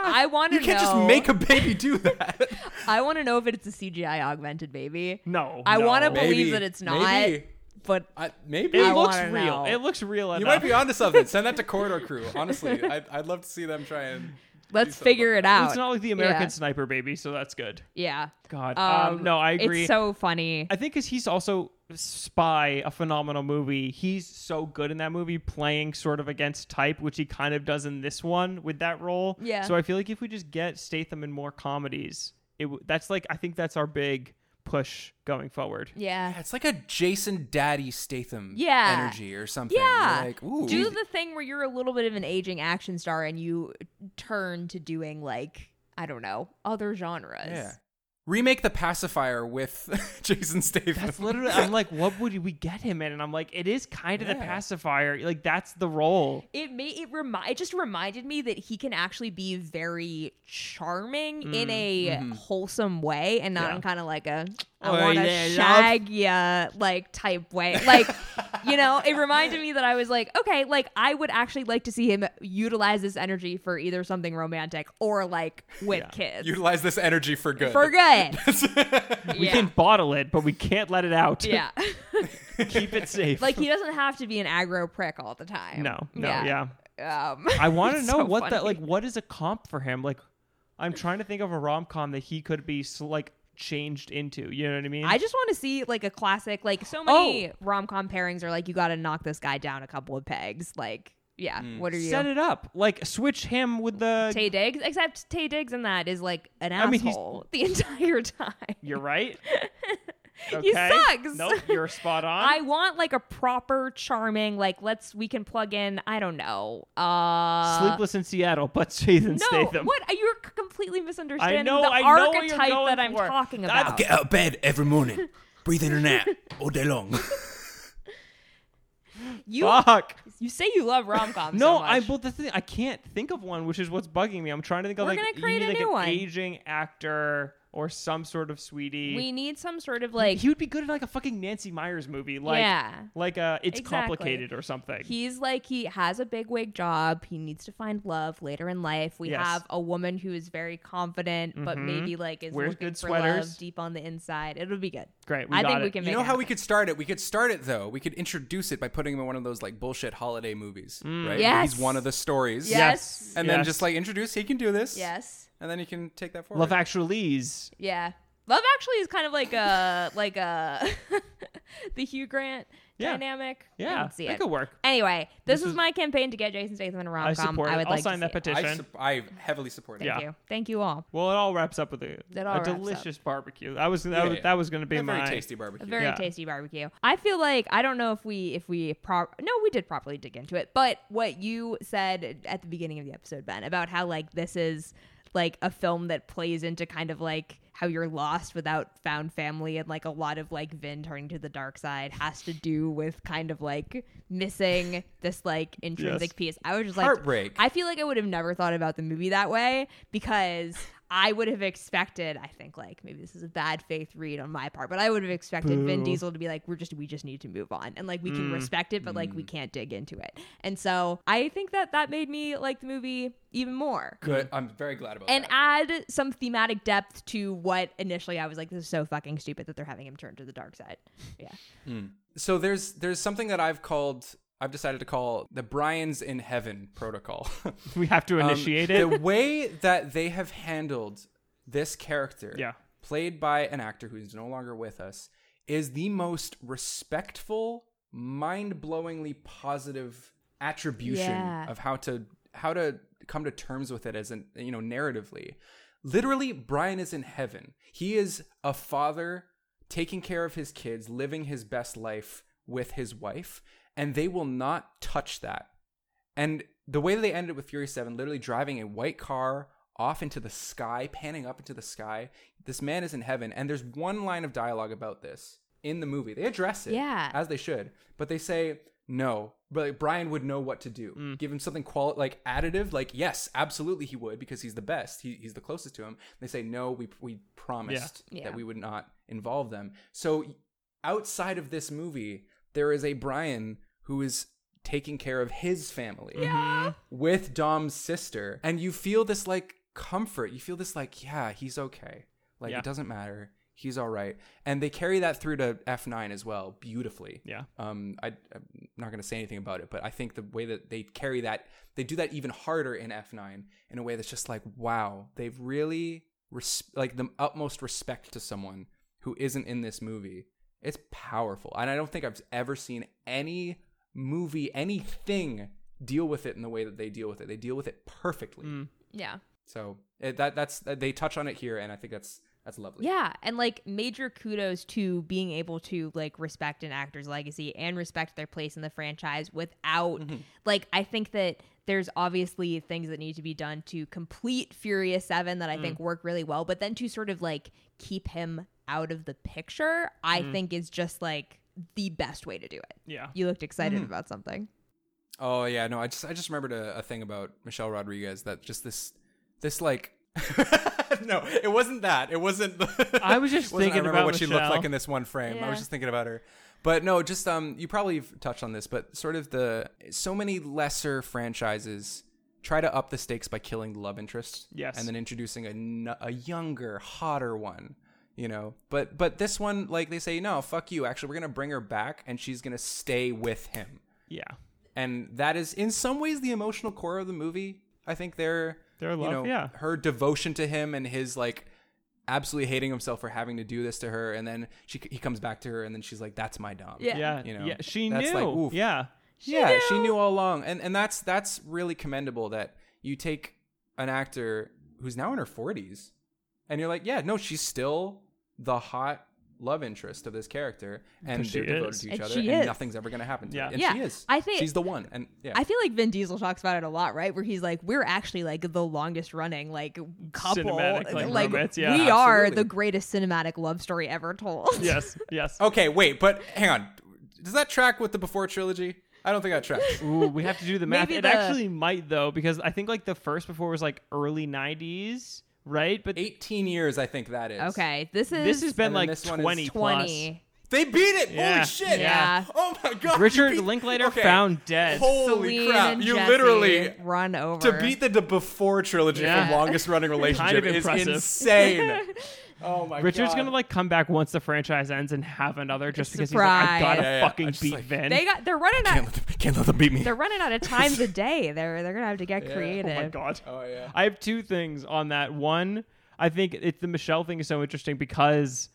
I want to You can't know. just make a baby do that. *laughs* I want to know if it's a CGI augmented baby. No, I no. want to Maybe. believe that it's not. Maybe. But I, maybe. It I looks wanna real. know. It looks real you enough. might be onto something. Send that to Corridor Crew. Honestly, I'd, I'd love to see them try and. Let's figure it out. It's not like the American Yeah. Sniper baby, so that's good. Yeah. God, Um, um, no, I agree. It's so funny. I think because he's also Spy, a phenomenal movie. He's so good in that movie, playing sort of against type, which he kind of does in this one with that role. Yeah. So I feel like if we just get Statham in more comedies, it w- that's like I think that's our big push going forward. yeah. It's like a Jason Daddy Statham Yeah. energy or something. Yeah. You're like, ooh. Do the thing where you're a little bit of an aging action star and you turn to doing like I don't know other genres. yeah. Remake the pacifier with *laughs* Jason Statham. That's literally. I'm like, what would we get him in? And I'm like, it is kind of the pacifier. Like that's the role. It made it remi- it just reminded me that he can actually be very charming in a wholesome way and not Mm, mm-hmm. Yeah. in kind of like a I want to yeah, shag ya like type way. Like you know, it reminded me that I was like, okay, like I would actually like to see him utilize this energy for either something romantic or like with Yeah. kids. Utilize this energy for good. for good. *laughs* We yeah. can bottle it, but we can't let it out. yeah. *laughs* Keep it safe. like he doesn't have to be an aggro prick all the time. no, no, yeah. Um, I want *laughs* to know so what that like. What is a comp for him? Like, I'm trying to think of a rom com that he could be s- like changed into. You know what I mean? I just want to see like a classic. Like so many Oh. rom com pairings are like you got to knock this guy down a couple of pegs. Like yeah, mm. what are you? set it up. Like switch him with the. Taye Diggs, except Taye Diggs in that is like an I mean, asshole *laughs* the entire time. You're right. *laughs* He Okay. sucks. Nope, you're spot *laughs* on. I want like a proper charming like let's we can plug in I don't know uh Sleepless in Seattle, but Jason no Statham. what you're c- completely misunderstanding know- the I know you're archetype going that I'm for. talking I- Get out of bed every morning, *laughs* breathe in and out all day long. *laughs* you Fuck. you say you love rom coms. No, so I. But the thing, I can't think of one, which is what's bugging me. I'm trying to think of We're like gonna you create need, a like new an one. aging actor or some sort of sweetie. we need some sort of like he would be good in like a fucking Nancy Meyers movie, like Yeah. like uh, it's Exactly. complicated or something. He's like he has a big wig job. He needs to find love later in life. We Yes. have a woman who is very confident, but Mhm. maybe like is Wears looking good for sweaters. love deep on the inside. It'll be good. Great, we I got think it. we can. Make You know it how we could start it? We could start it though. We could introduce it by putting him in one of those like bullshit holiday movies, right? Where Yes. He's one of the stories. Yes. And then just like introduce he can do this. Yes. And then you can take that forward. Love Actually's. Yeah. Love Actually is kind of like a like a *laughs* the Hugh Grant Yeah. dynamic. I Yeah, can see that it. could work. Anyway, this, This was is- my campaign to get Jason Statham in a I rom com. support I it. would I'll like sign to that see it. I, petition. I heavily support it. Thank Yeah. you. Thank you all. Well, it all wraps up with a, That all a wraps up. delicious barbecue. That was that, Yeah, was, yeah. that was going to be A very my tasty barbecue. A very Yeah. tasty barbecue. I feel like I don't know if we if we pro no we did properly dig into it, but what you said at the beginning of the episode, Ben, about how like this is like a film that plays into kind of like how you're lost without found family and like a lot of like Vin turning to the dark side has to do with kind of like missing this like intrinsic Yes. piece. I was just like Heartbreak. I feel like I would have never thought about the movie that way because I would have expected, I think like maybe this is a bad faith read on my part, but I would have expected Vin Diesel to be like, we're just we just need to move on. And like we Mm. can respect it, but like we can't dig into it. And so I think that that made me like the movie even more. Good. I'm very glad about that. And that. add some thematic depth to what initially I was like, this is so fucking stupid that they're having him turn to the dark side. Yeah. so there's there's something that I've called I've decided to call the Brian's in Heaven protocol. *laughs* We have to Um, it. The way that they have handled this character, Yeah. played by an actor who's no longer with us, is the most respectful, mind-blowingly positive attribution Yeah. of how to how to come to terms with it as an you know narratively. Literally, Brian is in heaven. He is a father taking care of his kids, living his best life with his wife, and they will not touch that. And the way that they ended with Fury 7, literally driving a white car off into the sky, panning up into the sky. This man is in heaven. And there's one line of dialogue about this in the movie. They address it Yeah. as they should, but they say, no, but like, Brian would know what to do. Mm. Give him something quali- like additive, like yes, absolutely he would because he's the best. He, he's the closest to him. They say no, we we promised Yeah. that we would not involve them. So outside of this movie, there is a Brian who is taking care of his family with Dom's sister, and you feel this like comfort. You feel this like, yeah, he's okay. Like Yeah. it doesn't matter. He's all right. And they carry that through to F9 as well, beautifully. Yeah. Um, I, I'm not going to say anything about it, but I think the way that they carry that, they do that even harder in F9 in a way that's just like, wow, they've really res- like the utmost respect to someone who isn't in this movie. It's powerful, and I don't think I've ever seen any movie, anything deal with it in the way that they deal with it. They deal with it perfectly. Mm. Yeah. So it, that that's they touch on it here, and I think that's that's lovely. Yeah, and like major kudos to being able to like respect an actor's legacy and respect their place in the franchise without mm-hmm. like I think that there's obviously things that need to be done to complete Furious 7 that I think mm. work really well, but then to sort of like keep him out of the picture, I mm. think is just like the best way to do it. Yeah. You looked excited about something. Oh yeah, no, I just I just remembered a, a thing about Michelle Rodriguez that just this this like *laughs* no, it wasn't that. It wasn't. The, *laughs* I was just *laughs* thinking I remember about what she looked like in this one frame. I was just thinking about her. But no, just um, you probably have touched on this, but sort of the so many lesser franchises try to up the stakes by killing the love interest, Yes. and then introducing a a younger, hotter one. You know, but but this one, like they say, no, fuck you. Actually, we're gonna bring her back, and she's gonna stay with him Yeah. and that is in some ways the emotional core of the movie. I think their Their you love, know, yeah. her devotion to him and his like absolutely hating himself for having to do this to her, and then she he comes back to her, and then she's like, "That's my dom." Yeah. Yeah. You know, yeah. She that's knew. like, oof. yeah. yeah, she knew all along, and and that's that's really commendable that you take an actor who's now in her forties, and you're like, yeah, no, she's still the hot love interest of this character, and she they're devoted is. to each And other, she and is. nothing's ever gonna happen to Yeah. her, and Yeah, she is. I think- she's the one, and yeah, I feel like Vin Diesel talks about it a lot, right? Where he's like, "We're actually like the longest running like couple, Cinematic, like, romance, yeah. we are the greatest cinematic love story ever told." *laughs* Yes. Yes. Okay, wait, but hang on. Does that track with the before trilogy? I don't think that tracks. *laughs* Ooh, we have to do the math. Maybe it the- actually might though, because I think like the first before was like early '90s, right? But 18 years, I think that is. Okay, this is this has been And then like this one is 20 plus. Twenty. They beat it. Yeah, Holy shit. yeah. Oh my god. Richard beat- Linklater Okay. found dead. Holy Celine crap! and You Jesse literally run over to beat the, the before trilogy Yeah. from longest running *laughs* relationship is insane. *laughs* oh my god. Richard's god. gonna like come back once the franchise ends and have another just because he's like, I gotta Yeah, yeah, fucking beat like- Vin. They got they're running can't out. let, them, can't let them beat me. They're running out of times *laughs* a day. They're they're gonna have to get Yeah. Oh creative. oh my god. Oh yeah. I have two things on that. One, I think it's the Michelle thing is so interesting because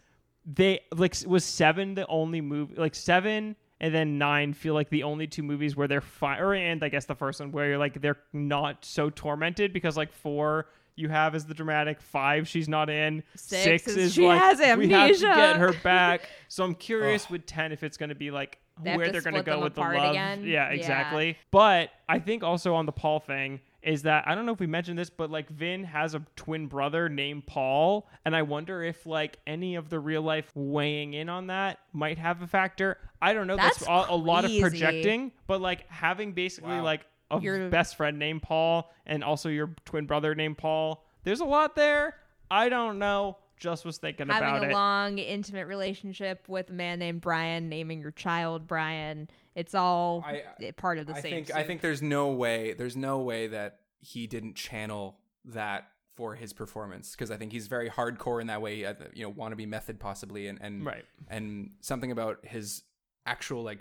they like was seven the only movie like seven and then nine feel like the only two movies where they're fine or and I guess the first one where you're like they're not so tormented because like four you have is the dramatic five she's not in Six is is she like has we have to get her back. So I'm *laughs* curious with ten if it's gonna be like They where they're gonna go with the love. again? yeah Yeah. exactly. But I think also on the Paul thing is that I don't know if we mentioned this, but like Vin has a twin brother named Paul, and I wonder if like any of the real life weighing in on that might have a factor. I don't know. That's, That's a, a lot of projecting, but like having basically Wow. like a Your- best friend named Paul and also your twin brother named Paul. There's a lot there. I don't know. Just was thinking about it. Having a long, intimate relationship with a man named Brian, naming your child Brian. It's all I- part of the I same. think I think there's no way there's no way that he didn't channel that for his performance because I think he's very hardcore in that way. uh, You know, want to be method possibly, and and Right. and something about his actual like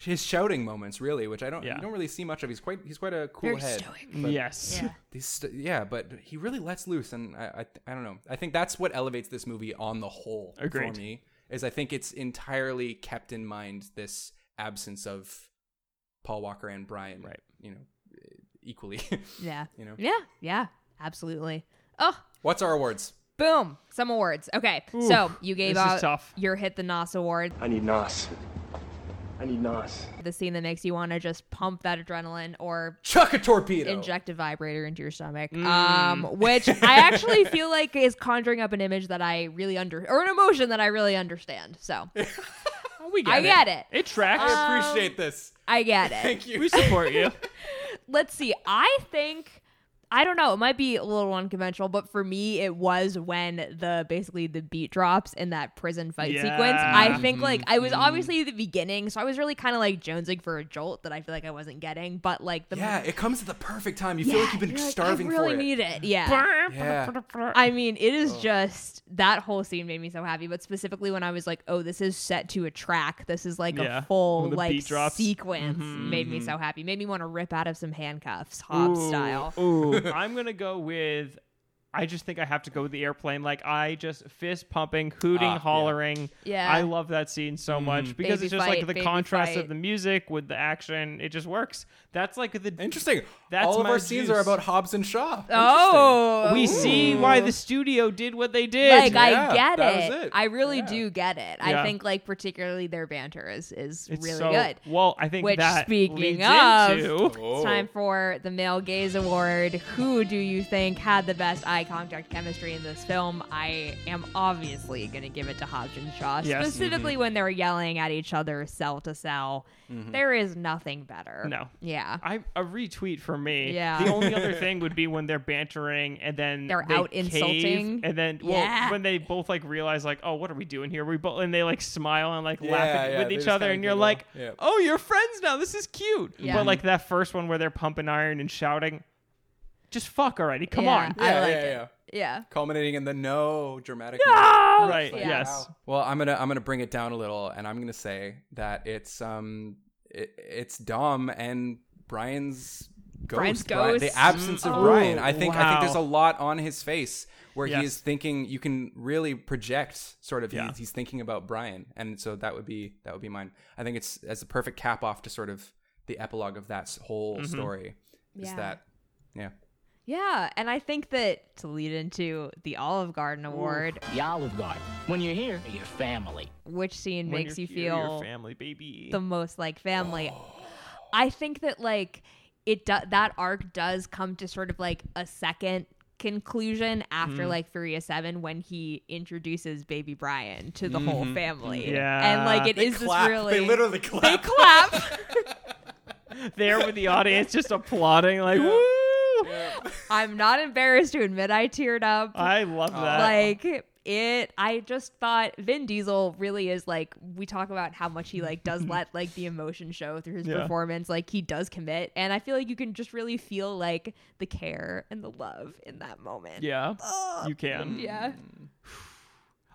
his shouting moments really, which I don't Yeah. you don't really see much of. He's quite he's quite a cool Very head. stoic. yes. Yeah. These st- yeah, but he really lets loose, and I, I I don't know. I think that's what elevates this movie on the whole Agreed. for me. Is I think it's entirely kept in mind this absence of Paul Walker and Brian, Right. You know, equally. *laughs* Yeah. You know? Yeah. Yeah. Absolutely. Oh, What's our awards? boom. Some awards. Okay. so you gave this out tough. your hit the Nos award, I need Nos. I need Nos. the scene that makes you want to just pump that adrenaline or Chuck a torpedo. inject a vibrator into your stomach. Mm. Um, which I actually *laughs* feel like is conjuring up an image that I really under or an emotion that I really understand. So *laughs* we get I it. get it. It tracks. I um, appreciate this. I get *laughs* it. Thank you. we support you. *laughs* let's see. I think I don't know. It might be a little unconventional, but for me, it was when the basically the beat drops in that prison fight Yeah. sequence. I think like I Mm-hmm. was obviously the beginning, so I was really kind of like jonesing for a jolt that I feel like I wasn't getting. But like the Yeah, it comes at the perfect time. You feel like you've been you're like, starving I really for it. need it. Yeah. Yeah. I mean, it is just that whole scene made me so happy. But specifically when I was like, "Oh, this is set to a track. This is like Yeah, a full like sequence." Mm-hmm. Made me so happy. Made me want to rip out of some handcuffs, Hobbs style. Ooh, I'm gonna go with. I just think I have to go with the airplane. Like I just fist pumping, hooting, Ah, hollering. Yeah. I love that scene so much because Baby it's just fight, like the contrast fight. of the music with the action. It just works. That's like the Interesting. That's All of my our scenes are about Hobbs and Shaw. Oh, We see why the studio did what they did. like Yeah, I get that it. was it. I really Yeah. do get it. Yeah. I think like particularly their banter is is it's really so, good. Well, I think Which, that speaking leads of- into It's time for the Male Gaze Award. Who do you think had the best eye contact chemistry in this film? I am obviously going to give it to Hobbs and Shaw, Yes. Mm-hmm. specifically when they're yelling at each other cell to cell. Mm-hmm. There is nothing better. No. Yeah. I a retweet for me. Yeah. The only other *laughs* thing would be when they're bantering and then They're they out cave, insulting. and then well Yeah. when they both like realize like oh what are we doing here we both and they like smile and like laugh Yeah, at, yeah, with each other and you're like Yeah. oh you're friends now this is cute. Yeah. But like that first one where they're pumping iron and shouting, just fuck already come Yeah. on. I Yeah, like yeah, it. yeah. Yeah. Culminating in the no dramatic. Right. Yeah. Yes. Well, I'm gonna I'm gonna bring it down a little, and I'm gonna say that it's um it, it's Dom and Brian's ghost, Brian's Brian- ghost. the absence of Mm. Brian. I think I think there's a wow. lot on his face where Yes. he is thinking. You can really project sort of Yeah. he's, he's thinking about Brian, and so that would be that would be mine. I think it's as a perfect cap off to sort of the epilogue of that s- whole Mm-hmm. story. Is Yeah. that yeah. Yeah, and I think that to lead into the Olive Garden Award, The Olive Garden. When you're here, you're family. which scene When makes you're you here, your feel family baby. the most like family. *gasps* I think that like it do- that arc does come to sort of like a second conclusion after Mm. like Furious 7 when he introduces baby Brian to the whole family. Mm-hmm. Yeah. And like it They is clap. this really They literally clap. They clap. clap. *laughs* there with the audience just *laughs* applauding like woo. I'm not embarrassed to admit I teared up. I love that. like it i just thought vin diesel really is like we talk about how much he like does let like the emotion show through his Yeah. performance like he does commit and i feel like you can just really feel like the care and the love in that moment yeah, you can. yeah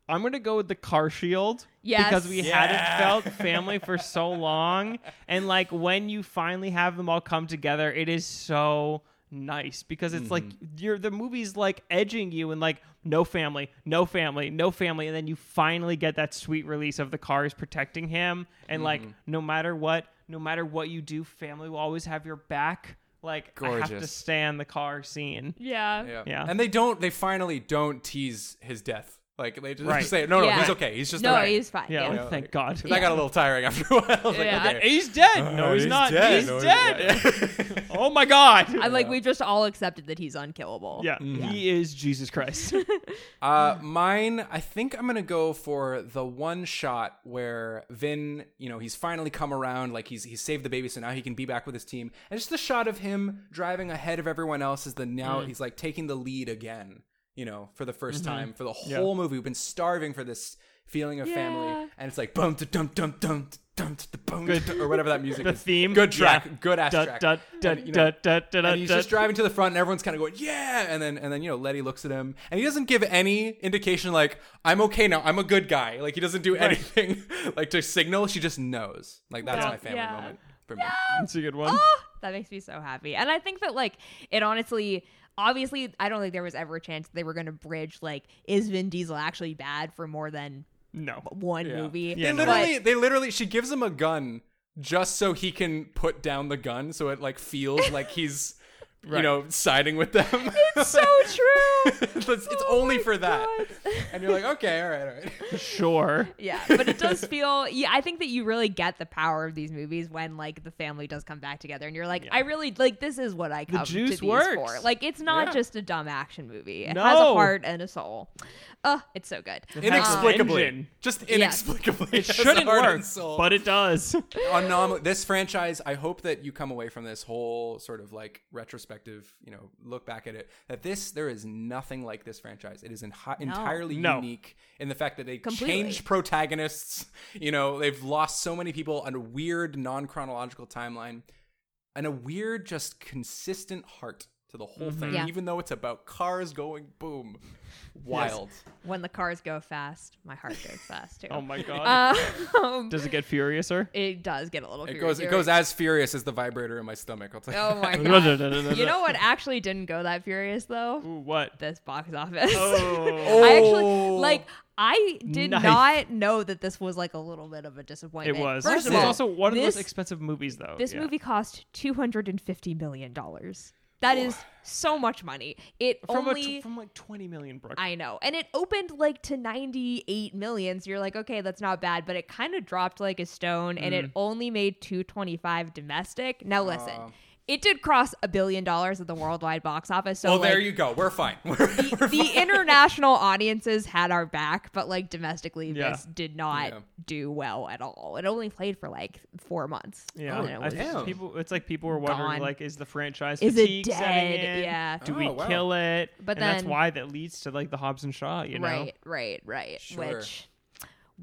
I'm gonna go with the car shield. Yes. Because we hadn't felt *laughs* family for so long. And like when you finally have them all come together, it is so nice because it's like Mm-hmm. you're the movie's like edging you and like no family, no family, no family, and then you finally get that sweet release of the cars protecting him, and like Mm-hmm. no matter what, no matter what you do, family will always have your back. Like I have to stand the car scene. Yeah. Yeah. Yeah. And they don't. They finally don't tease his death. Like they just Right. say, no, no, Yeah. he's okay. He's just No, alright." he's fine. Yeah, Yeah. thank God. That got a little tiring after a while. I *laughs* like, Yeah. okay. He's dead. No, he's, he's not. dead. He's No, he's- dead. *laughs* *laughs* oh my God. I'm like, we've just all accepted that he's unkillable. Yeah, he is Jesus Christ. Uh, mine, I think I'm gonna go for the one shot where Vin, you know, he's finally come around, like he's he's saved the baby, so now he can be back with his team. And just the shot of him driving ahead of everyone else is the now Mm. he's like taking the lead again, you know, for the 1st Mm-hmm. time for the whole movie. We've been starving for this feeling of Yeah. family, and it's like bum dum dum dum dum dum Good. or whatever that music the is. theme. good track, Yeah. good ass Da, track. da, da, And, you know, and he's da. just driving to the front and everyone's kind of going yeah and then and then you know letty looks at him and he doesn't give any indication like i'm okay now i'm a good guy like he doesn't do anything *laughs* like to signal she just knows like that's Well, my family yeah. moment for me That's a good one. Oh, That makes me so happy. And I think that like it honestly obviously I don't think there was ever a chance they were gonna bridge like is Vin Diesel actually bad for more than No. one Yeah. movie. Yeah, they no. literally they literally she gives him a gun just so he can put down the gun so it like feels like he's you know siding with them *laughs* But so true. *laughs* it's, it's only for that and you're like okay all right all right *laughs* Sure. Yeah, but it does feel. Yeah, I think that you really get the power of these movies when like the family does come back together, and you're like, I really like this is what I come juice to these works. for. Like, it's not Yeah. just a dumb action movie. It has a No. heart and a soul. Oh, it's so good. inexplicably engine. just inexplicably It shouldn't heart work, but it does. Anomaly. This franchise, I hope that you come away from this whole sort of like retrospective, you know, look back at it. That this, there is nothing like this franchise. It is en- entirely No. unique in the fact that they Completely. changed protagonists. You know, they've lost so many people on a weird non chronological timeline, and a weird, just consistent heart to the whole thing. Yeah. Even though it's about cars going boom, wild. When the cars go fast, my heart goes fast too. *laughs* oh my God. Um, Does it get furiouser? it does get a little. It goes. It goes as furious as the vibrator in my stomach. I'll tell you. Oh my *laughs* god! *laughs* You know what actually didn't go that furious though? Ooh, what? This box office. Oh. I actually like. I did Nice. not know that this was like a little bit of a disappointment. It was. First it was all, also one of the most expensive movies, though. This Yeah. movie cost two hundred and fifty million dollars. That is so much money. It from only. from like twenty million, Brooke. I know. And it opened like to 98 million. So you're like, okay, that's not bad, but it kind of dropped like a stone and Mm. it only made 225 domestic. Now listen. It did cross a billion dollars at the worldwide box office. So well, there you go. We're fine. *laughs* We're, the, the international audiences had our back, but like domestically, Yeah. this did not Yeah. do well at all. It only played for like four months. Yeah, oh, And it I think Damn. people. It's like people were wondering, Gone. like, is the franchise Is it dead? Yeah. Do we Oh, wow. kill it? But and that's why that leads to like the Hobbs and Shaw. You know, Right, right, right. Sure. Which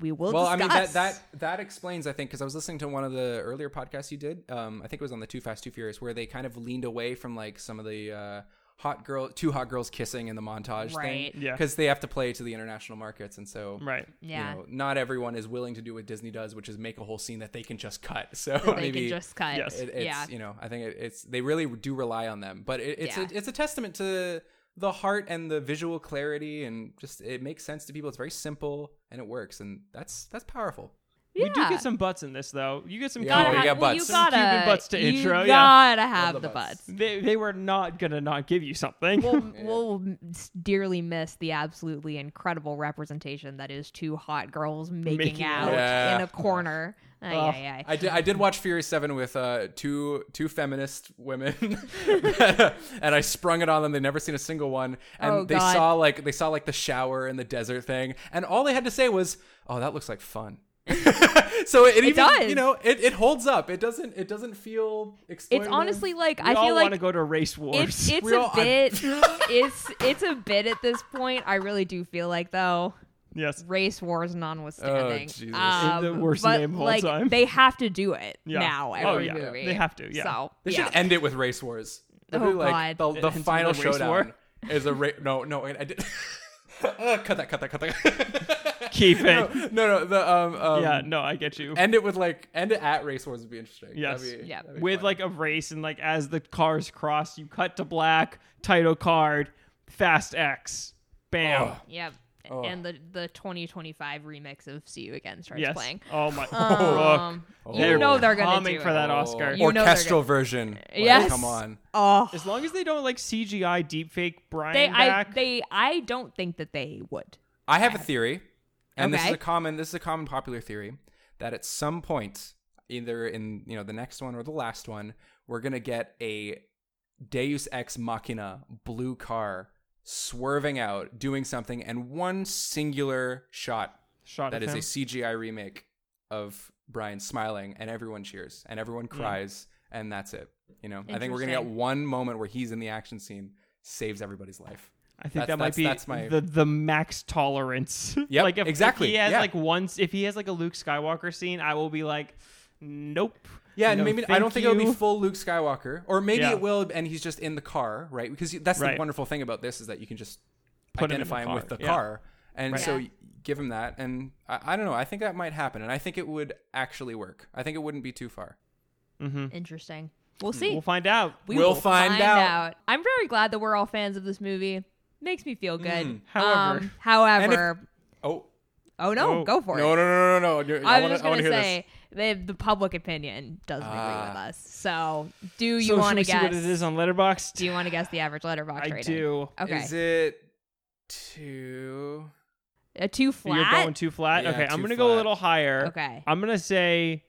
we will well, I mean that that that explains, I think, because I was listening to one of the earlier podcasts you did. Um, I think it was on the Too Fast Too Furious, where they kind of leaned away from like some of the uh, hot girl, two hot girls kissing in the montage Right. thing, Yeah. because they have to play to the international markets, and so right. Yeah. you know, not everyone is willing to do what Disney does, which is make a whole scene that they can just cut. *laughs* So That they maybe can just cut. Yes. it, it's yeah. you know I think it, it's they really do rely on them, but it, it's Yeah. a, it's a testament to the heart and the visual clarity and just it makes sense to people. It's very simple and it works, and that's that's powerful. We do get some butts in this, though. You get some. Yeah. Gotta Oh, we got well, you butts. Some gotta, Cuban butts to you intro, yeah. gotta have the the butts. butts. They, they were not gonna not give you something. We'll, *laughs* we'll dearly miss the absolutely incredible representation that is two hot girls making, Making out out. Yeah. in a corner. Ay, Oh, ay, ay. I did I did watch Fury Seven with uh, two two feminist women, *laughs* and I sprung it on them. They'd never seen a single one, and Oh, they God. saw like they saw like the shower in the desert thing, and all they had to say was, "Oh, that looks like fun." *laughs* so it, even does. you know it, it holds up. It doesn't it doesn't feel. It's honestly like we I all feel want to go to race wars. it's it's We a all- bit *laughs* it's it's a bit at this point. I really do feel like though yes. race wars nonwithstanding. Oh, Jesus. um, The worst but, name of all like, time. They have to do it Yeah. now. Oh, Every yeah. movie They have to, yeah. So They yeah. should end it with race wars. Oh, Literally, like, God. The, the final a race showdown war? is a race. no no. I did. *laughs* Uh, cut that, cut that, cut that. *laughs* Keep it. no, no, the um, um yeah, no, I get you. End it with like end it at race wars would be interesting. Yes. That'd be- Yeah. that'd be with fun. like a race and like as the cars cross, you cut to black, title card, Fast X, bam. Oh. Yep. Oh. And the the 2025 remix of "See You Again" starts yes. playing. Oh my. Um, *laughs* Look, you know they're gonna coming do for it. that Oh, Oscar. You know they're orchestral version. Like, Yes. come on. Oh, As long as they don't like CGI deepfake Brian they I they I don't think that they would. I have a theory, and this is a common this is a common popular theory that at some point, either in you know the next one or the last one, we're gonna get a Deus Ex Machina blue car swerving out, doing something, and one singular shot Shot that is a. CGI remake of Brian smiling, and everyone cheers and everyone cries, and that's it. You know, I think we're gonna get one moment where he's in the action scene, saves everybody's life. I think That's- that might that's- be that's my- the the max tolerance. Yep, *laughs* like if, exactly, If he has yeah. like once, if he has like a Luke Skywalker scene, I will be like, nope. Yeah, and No, maybe I don't think it'll be full Luke Skywalker, or maybe Yeah. it will, and he's just in the car, right? Because that's the wonderful thing about this is that you can just Put him the identify him, with the yeah. car, and Right. so Yeah. give him that. And I, I don't know, I think that might happen, and I think it would actually work. I think it wouldn't be too far. Interesting. We'll see. We'll find out. We We'll will find out. I'm very glad that we're all fans of this movie. Makes me feel good. Mm. However- Um, however, Oh oh no, Oh, go for no, it. no, no, no, no! You're- I I was wanna- just gonna hear say the the public opinion doesn't agree with Ah. us. So, do you so should want we to see guess? what it is on Letterboxd? do you want to guess the average Letterboxd I rating? do. Okay, Is it two? a two flat. You're going too flat. Yeah, okay, I'm gonna go a little higher. Okay. I'm gonna say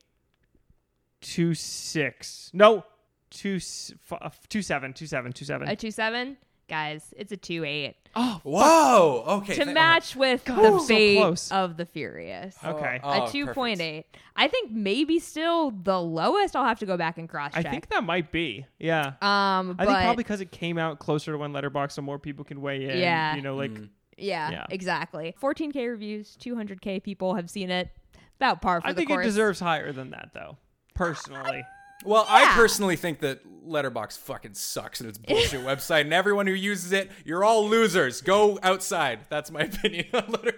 two six. No, two s- f- uh, two seven, two seven, two seven. a two seven, guys. It's a two eight. Oh, Whoa! Okay. to match with God, the that was so fate close. of the Furious. okay. Oh, a two perfect. point eight. I think maybe still the lowest. I'll have to go back and cross check. I check. think that might be. Yeah. Um, I but think probably because it came out closer to when Letterboxd, so more people can weigh in. Yeah. You know, like Mm. yeah, Yeah. exactly. 14k reviews, 200k people have seen it. About par for I the think it deserves higher than that, though. Personally. Well, I personally think that Letterboxd fucking sucks and it's bullshit *laughs* website, and everyone who uses it, you're all losers. Go outside. That's my *laughs* opinion on Letter.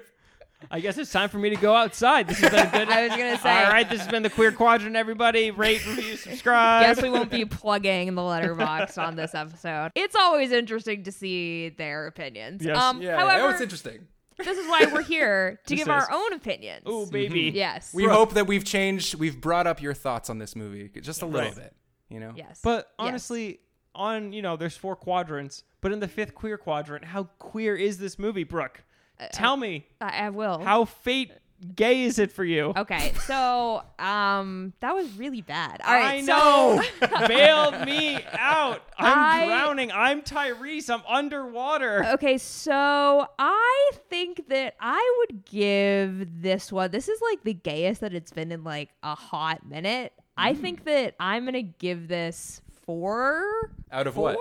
I guess it's time for me to go outside. This has been a good. *laughs* I was gonna say. All right, this has been the Queer Quadrant. Everybody, rate, review, subscribe. Guess we won't be plugging the Letterboxd on this episode. It's always interesting to see their opinions. Yes. Um, Yeah, however, oh, it's interesting. This is why we're here to This give is. our own opinions. Oh baby. Mm-hmm. yes. We hope that we've changed, we've brought up your thoughts on this movie just a little Right. bit. You know? yes. But Yes. honestly, on you know, there's four quadrants, but in the fifth queer quadrant, how queer is this movie, Brooke? Uh, Tell me, I, I will. how fate gay is it for you? Okay, *laughs* so um, that was really bad. All right, I so- know. *laughs* Bailed me out. I'm I- drowning. I'm Tyrese. I'm underwater. Okay, so I think that I would give this one. This is like the gayest that it's been in like a hot minute. I think that I'm gonna give this four. Out of four what?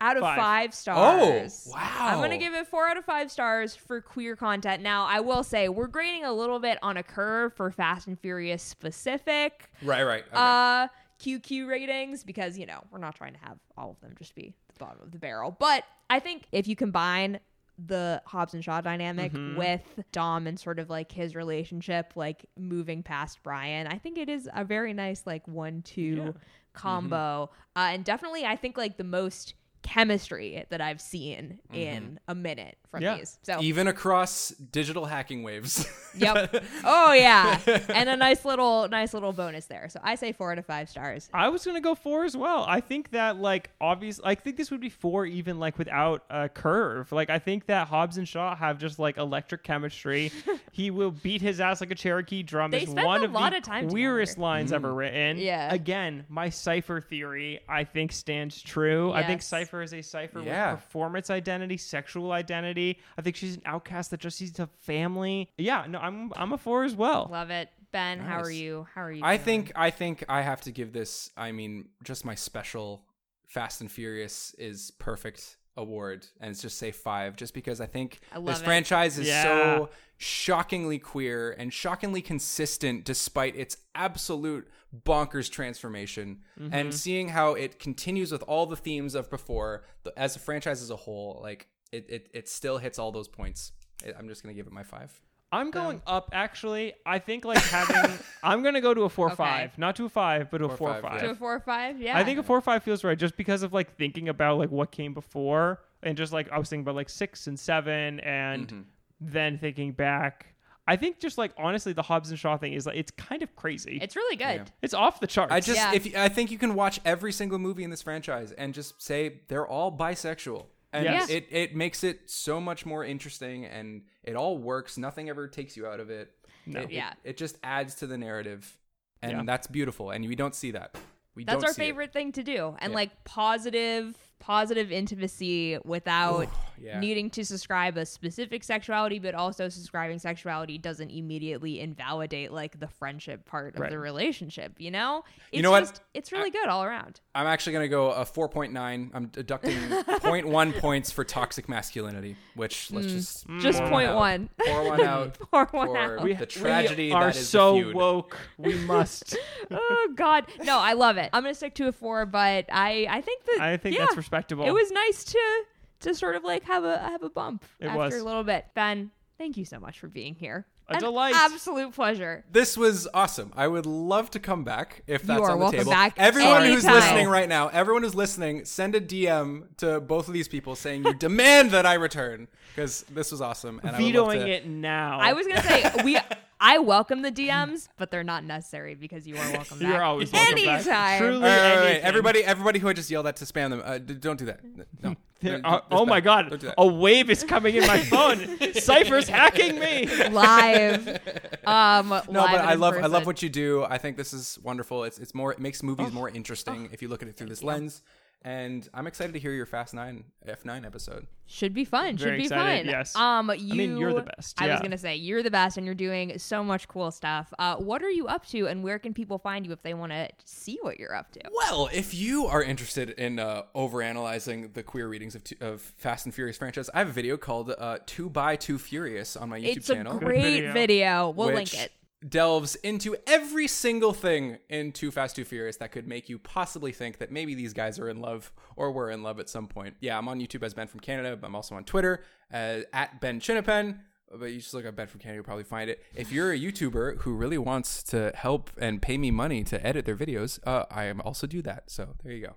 Out of Five. five, stars. Oh, wow. I'm gonna give it four out of five stars for queer content. Now, I will say we're grading a little bit on a curve for Fast and Furious specific Right, right. Okay. uh QQ ratings because you know we're not trying to have all of them just be the bottom of the barrel. But I think if you combine the Hobbs and Shaw dynamic with Dom and sort of like his relationship, like moving past Brian, I think it is a very nice like one-two combo, uh, and definitely I think like the most chemistry that I've seen in a minute from Yeah. these. So Even across digital hacking waves. *laughs* Yep. *laughs* Oh yeah, and a nice little nice little bonus there. So I say four out of five stars. I was gonna go four as well. I think that like obvious. I think this would be four even like without a curve. Like I think that Hobbs and Shaw have just like electric chemistry. *laughs* he will beat his ass like a Cherokee drum. They is spend one a of lot the of time queerest together. lines Mm. ever written. Yeah. Again, my Cipher theory I think stands true. I think Yes. Cipher is a cipher Yeah. with performance identity, sexual identity. I think she's an outcast that just needs a family. Yeah. No, I'm I'm a four as well. Love it, Ben. How are you? How are you? I doing? think I think I have to give this. I mean, just my special Fast and Furious is perfect award, and it's just say five, just because I think I this it. franchise is Yeah. so shockingly queer and shockingly consistent, despite its absolute bonkers transformation. Mm-hmm. And seeing how it continues with all the themes of before, the, as a franchise as a whole, like it, it, it still hits all those points. I- I'm just gonna give it my five. I'm going up actually. I think like *laughs* having I'm gonna go to a four Okay. five, not to a five, but to a Four, four five, five. To a four five? Yeah. I think a four five feels right just because of like thinking about like what came before and just like I was thinking about like six and seven and Mm-hmm. Then thinking back. I think just like honestly the Hobbs and Shaw thing is like it's kind of crazy. it's really good. Yeah. it's off the charts. I just Yeah. if I think you can watch every single movie in this franchise and just say they're all bisexual. And Yes. it, it makes it so much more interesting and it all works. Nothing ever takes you out of it. No. It, it- Yeah. It, just adds to the narrative. And Yeah. that's beautiful. And we don't see that. We That's don't our see it. favorite thing to do. And Yeah. like positive positive intimacy without yeah. needing to subscribe a specific sexuality, but also subscribing sexuality doesn't immediately invalidate like the friendship part of Right. the relationship, you know? It's You know what? it's really good all around. I'm actually going to go a 4.9. I'm deducting *laughs* 0.1 points for toxic masculinity, which let's just Mm. Just pour point out. one. Pour one *laughs* out Pour one for out. the tragedy we are that is so the feud. woke. We must. *laughs* oh god. No, I love it. I'm gonna stick to a four, but I I think that I think yeah, that's respectable. It was nice to to sort of like have a have a bump It after was. a little bit. Ben, thank you so much for being here. A An delight. Absolute pleasure. This was awesome. I would love to come back if that's are on the welcome table. back everyone who's listening right now, everyone who's listening, send a DM to both of these people saying you *laughs* demand that I return because this was awesome. And I would love Vetoing to- it now. I was gonna say we *laughs* I welcome the DMs, but they're not necessary because you are welcome. *laughs* You're always welcome back. anytime. Truly, Wait, wait, wait, wait. anything. Everybody, everybody who I just yelled at to spam them, uh, d- don't do that. No. There No, are- that's oh my god, Don't do that. a wave is coming in my phone. *laughs* Cipher's hacking me. Live. *laughs* Um No, live but I in love I love what you do. I think this is wonderful. It's it's more it makes movies more interesting if you look at it through this lens. And I'm excited to hear your Fast Nine F9 episode. Should be fun. Very Should be excited, fun. yes. Um, you. I mean, you're the best, I was gonna say you're the best, and you're doing so much cool stuff. Uh, what are you up to, and where can people find you if they want to see what you're up to? Well, if you are interested in uh, overanalyzing the queer readings of, two, of Fast and Furious franchise, I have a video called uh, Two by Two Furious on my YouTube It's a channel. great video. video. We'll which link it. Delves into every single thing in Too Fast, Too Furious that could make you possibly think that maybe these guys are in love or were in love at some point. Yeah, I'm on YouTube as Ben from Canada. but I'm also on Twitter uh, at Ben Chinapen. But you just look up Ben from Canada, you'll probably find it. If you're a YouTuber who really wants to help and pay me money to edit their videos, uh, I am also do that. So there you go.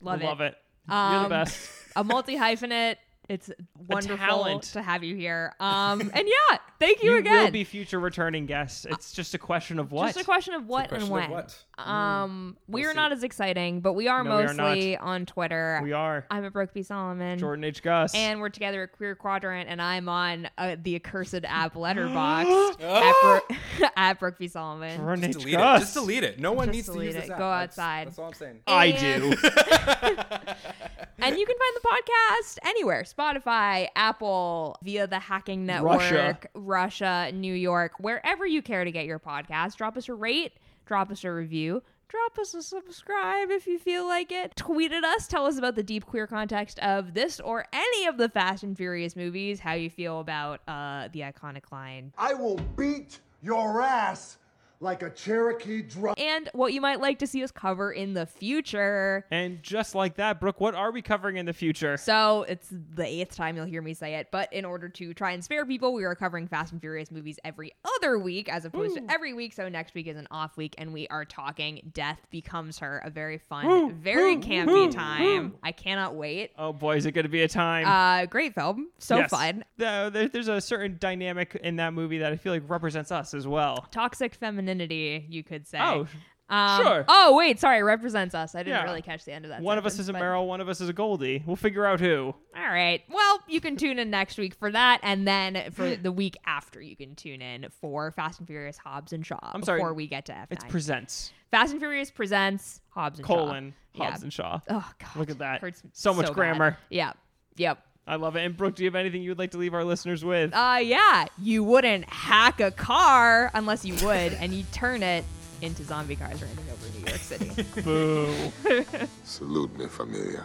Love it. Love it. You're the Um, best. *laughs* A multi hyphenate. It's wonderful to have you here. *laughs* Um, and yeah, thank you, You again. will be future returning guests. It's just a question of what. Just a question of what question and of when. what? Um, we are see. not as exciting, but we are No, we are mostly on Twitter. we are I'm at Brooke B. Solomon. Jordan H. Gus. And we're together at Queer Quadrant, and I'm on uh, the accursed app *gasps* Letterboxd *gasps* at, Bro- *laughs* at Brooke B. Solomon. Jordan Just H. delete Gus. it. Just delete it. No one Just needs to delete use it. this. Go That's- outside. That's all I'm saying. I do. *laughs* And you can find the podcast anywhere Spotify, Apple, via the Hacking Network, Russia. Russia, New York, wherever you care to get your podcast. Drop us a rate, drop us a review. Drop us a subscribe if you feel like it. Tweet at us. Tell us about the deep queer context of this or any of the Fast and Furious movies. How you feel about uh, the iconic line I will beat your ass like a Cherokee drum. and what you might like to see us cover in the future. and just like that, Brooke, what are we covering in the future? So it's the eighth time you'll hear me say it, but in order to try and spare people, we are covering Fast and Furious movies every other week as opposed to every week. So next week is an off week, and we are talking Death Becomes Her, a very fun, very campy time. I cannot wait. Oh boy, is it going to be a time? Uh, great film, so Yes. fun. There- there- there's a certain dynamic in that movie that I feel like represents us as well. Toxic femininity, you could say. Oh, Um, sure. Oh wait, sorry, represents us. I didn't Yeah. really catch the end of that. one of us sentence, is a but- Meryl, one of us is a Goldie. We'll figure out who. All right. Well, you can tune in next week for that, and then for the week after, you can tune in for Fast and Furious Hobbs and Shaw. I'm sorry, before we get to F9. It's presents Fast and Furious presents Hobbs and colon Shaw. Hobbs yeah. and Shaw. Oh God, Look at that. Hurts So much bad. grammar. Yeah. Yep. I love it. And Brooke, do you have anything you would like to leave our listeners with? Uh, yeah. You wouldn't hack a car unless you would, and you turn it into zombie cars running over New York City. *laughs* Boo. Salute me, familia.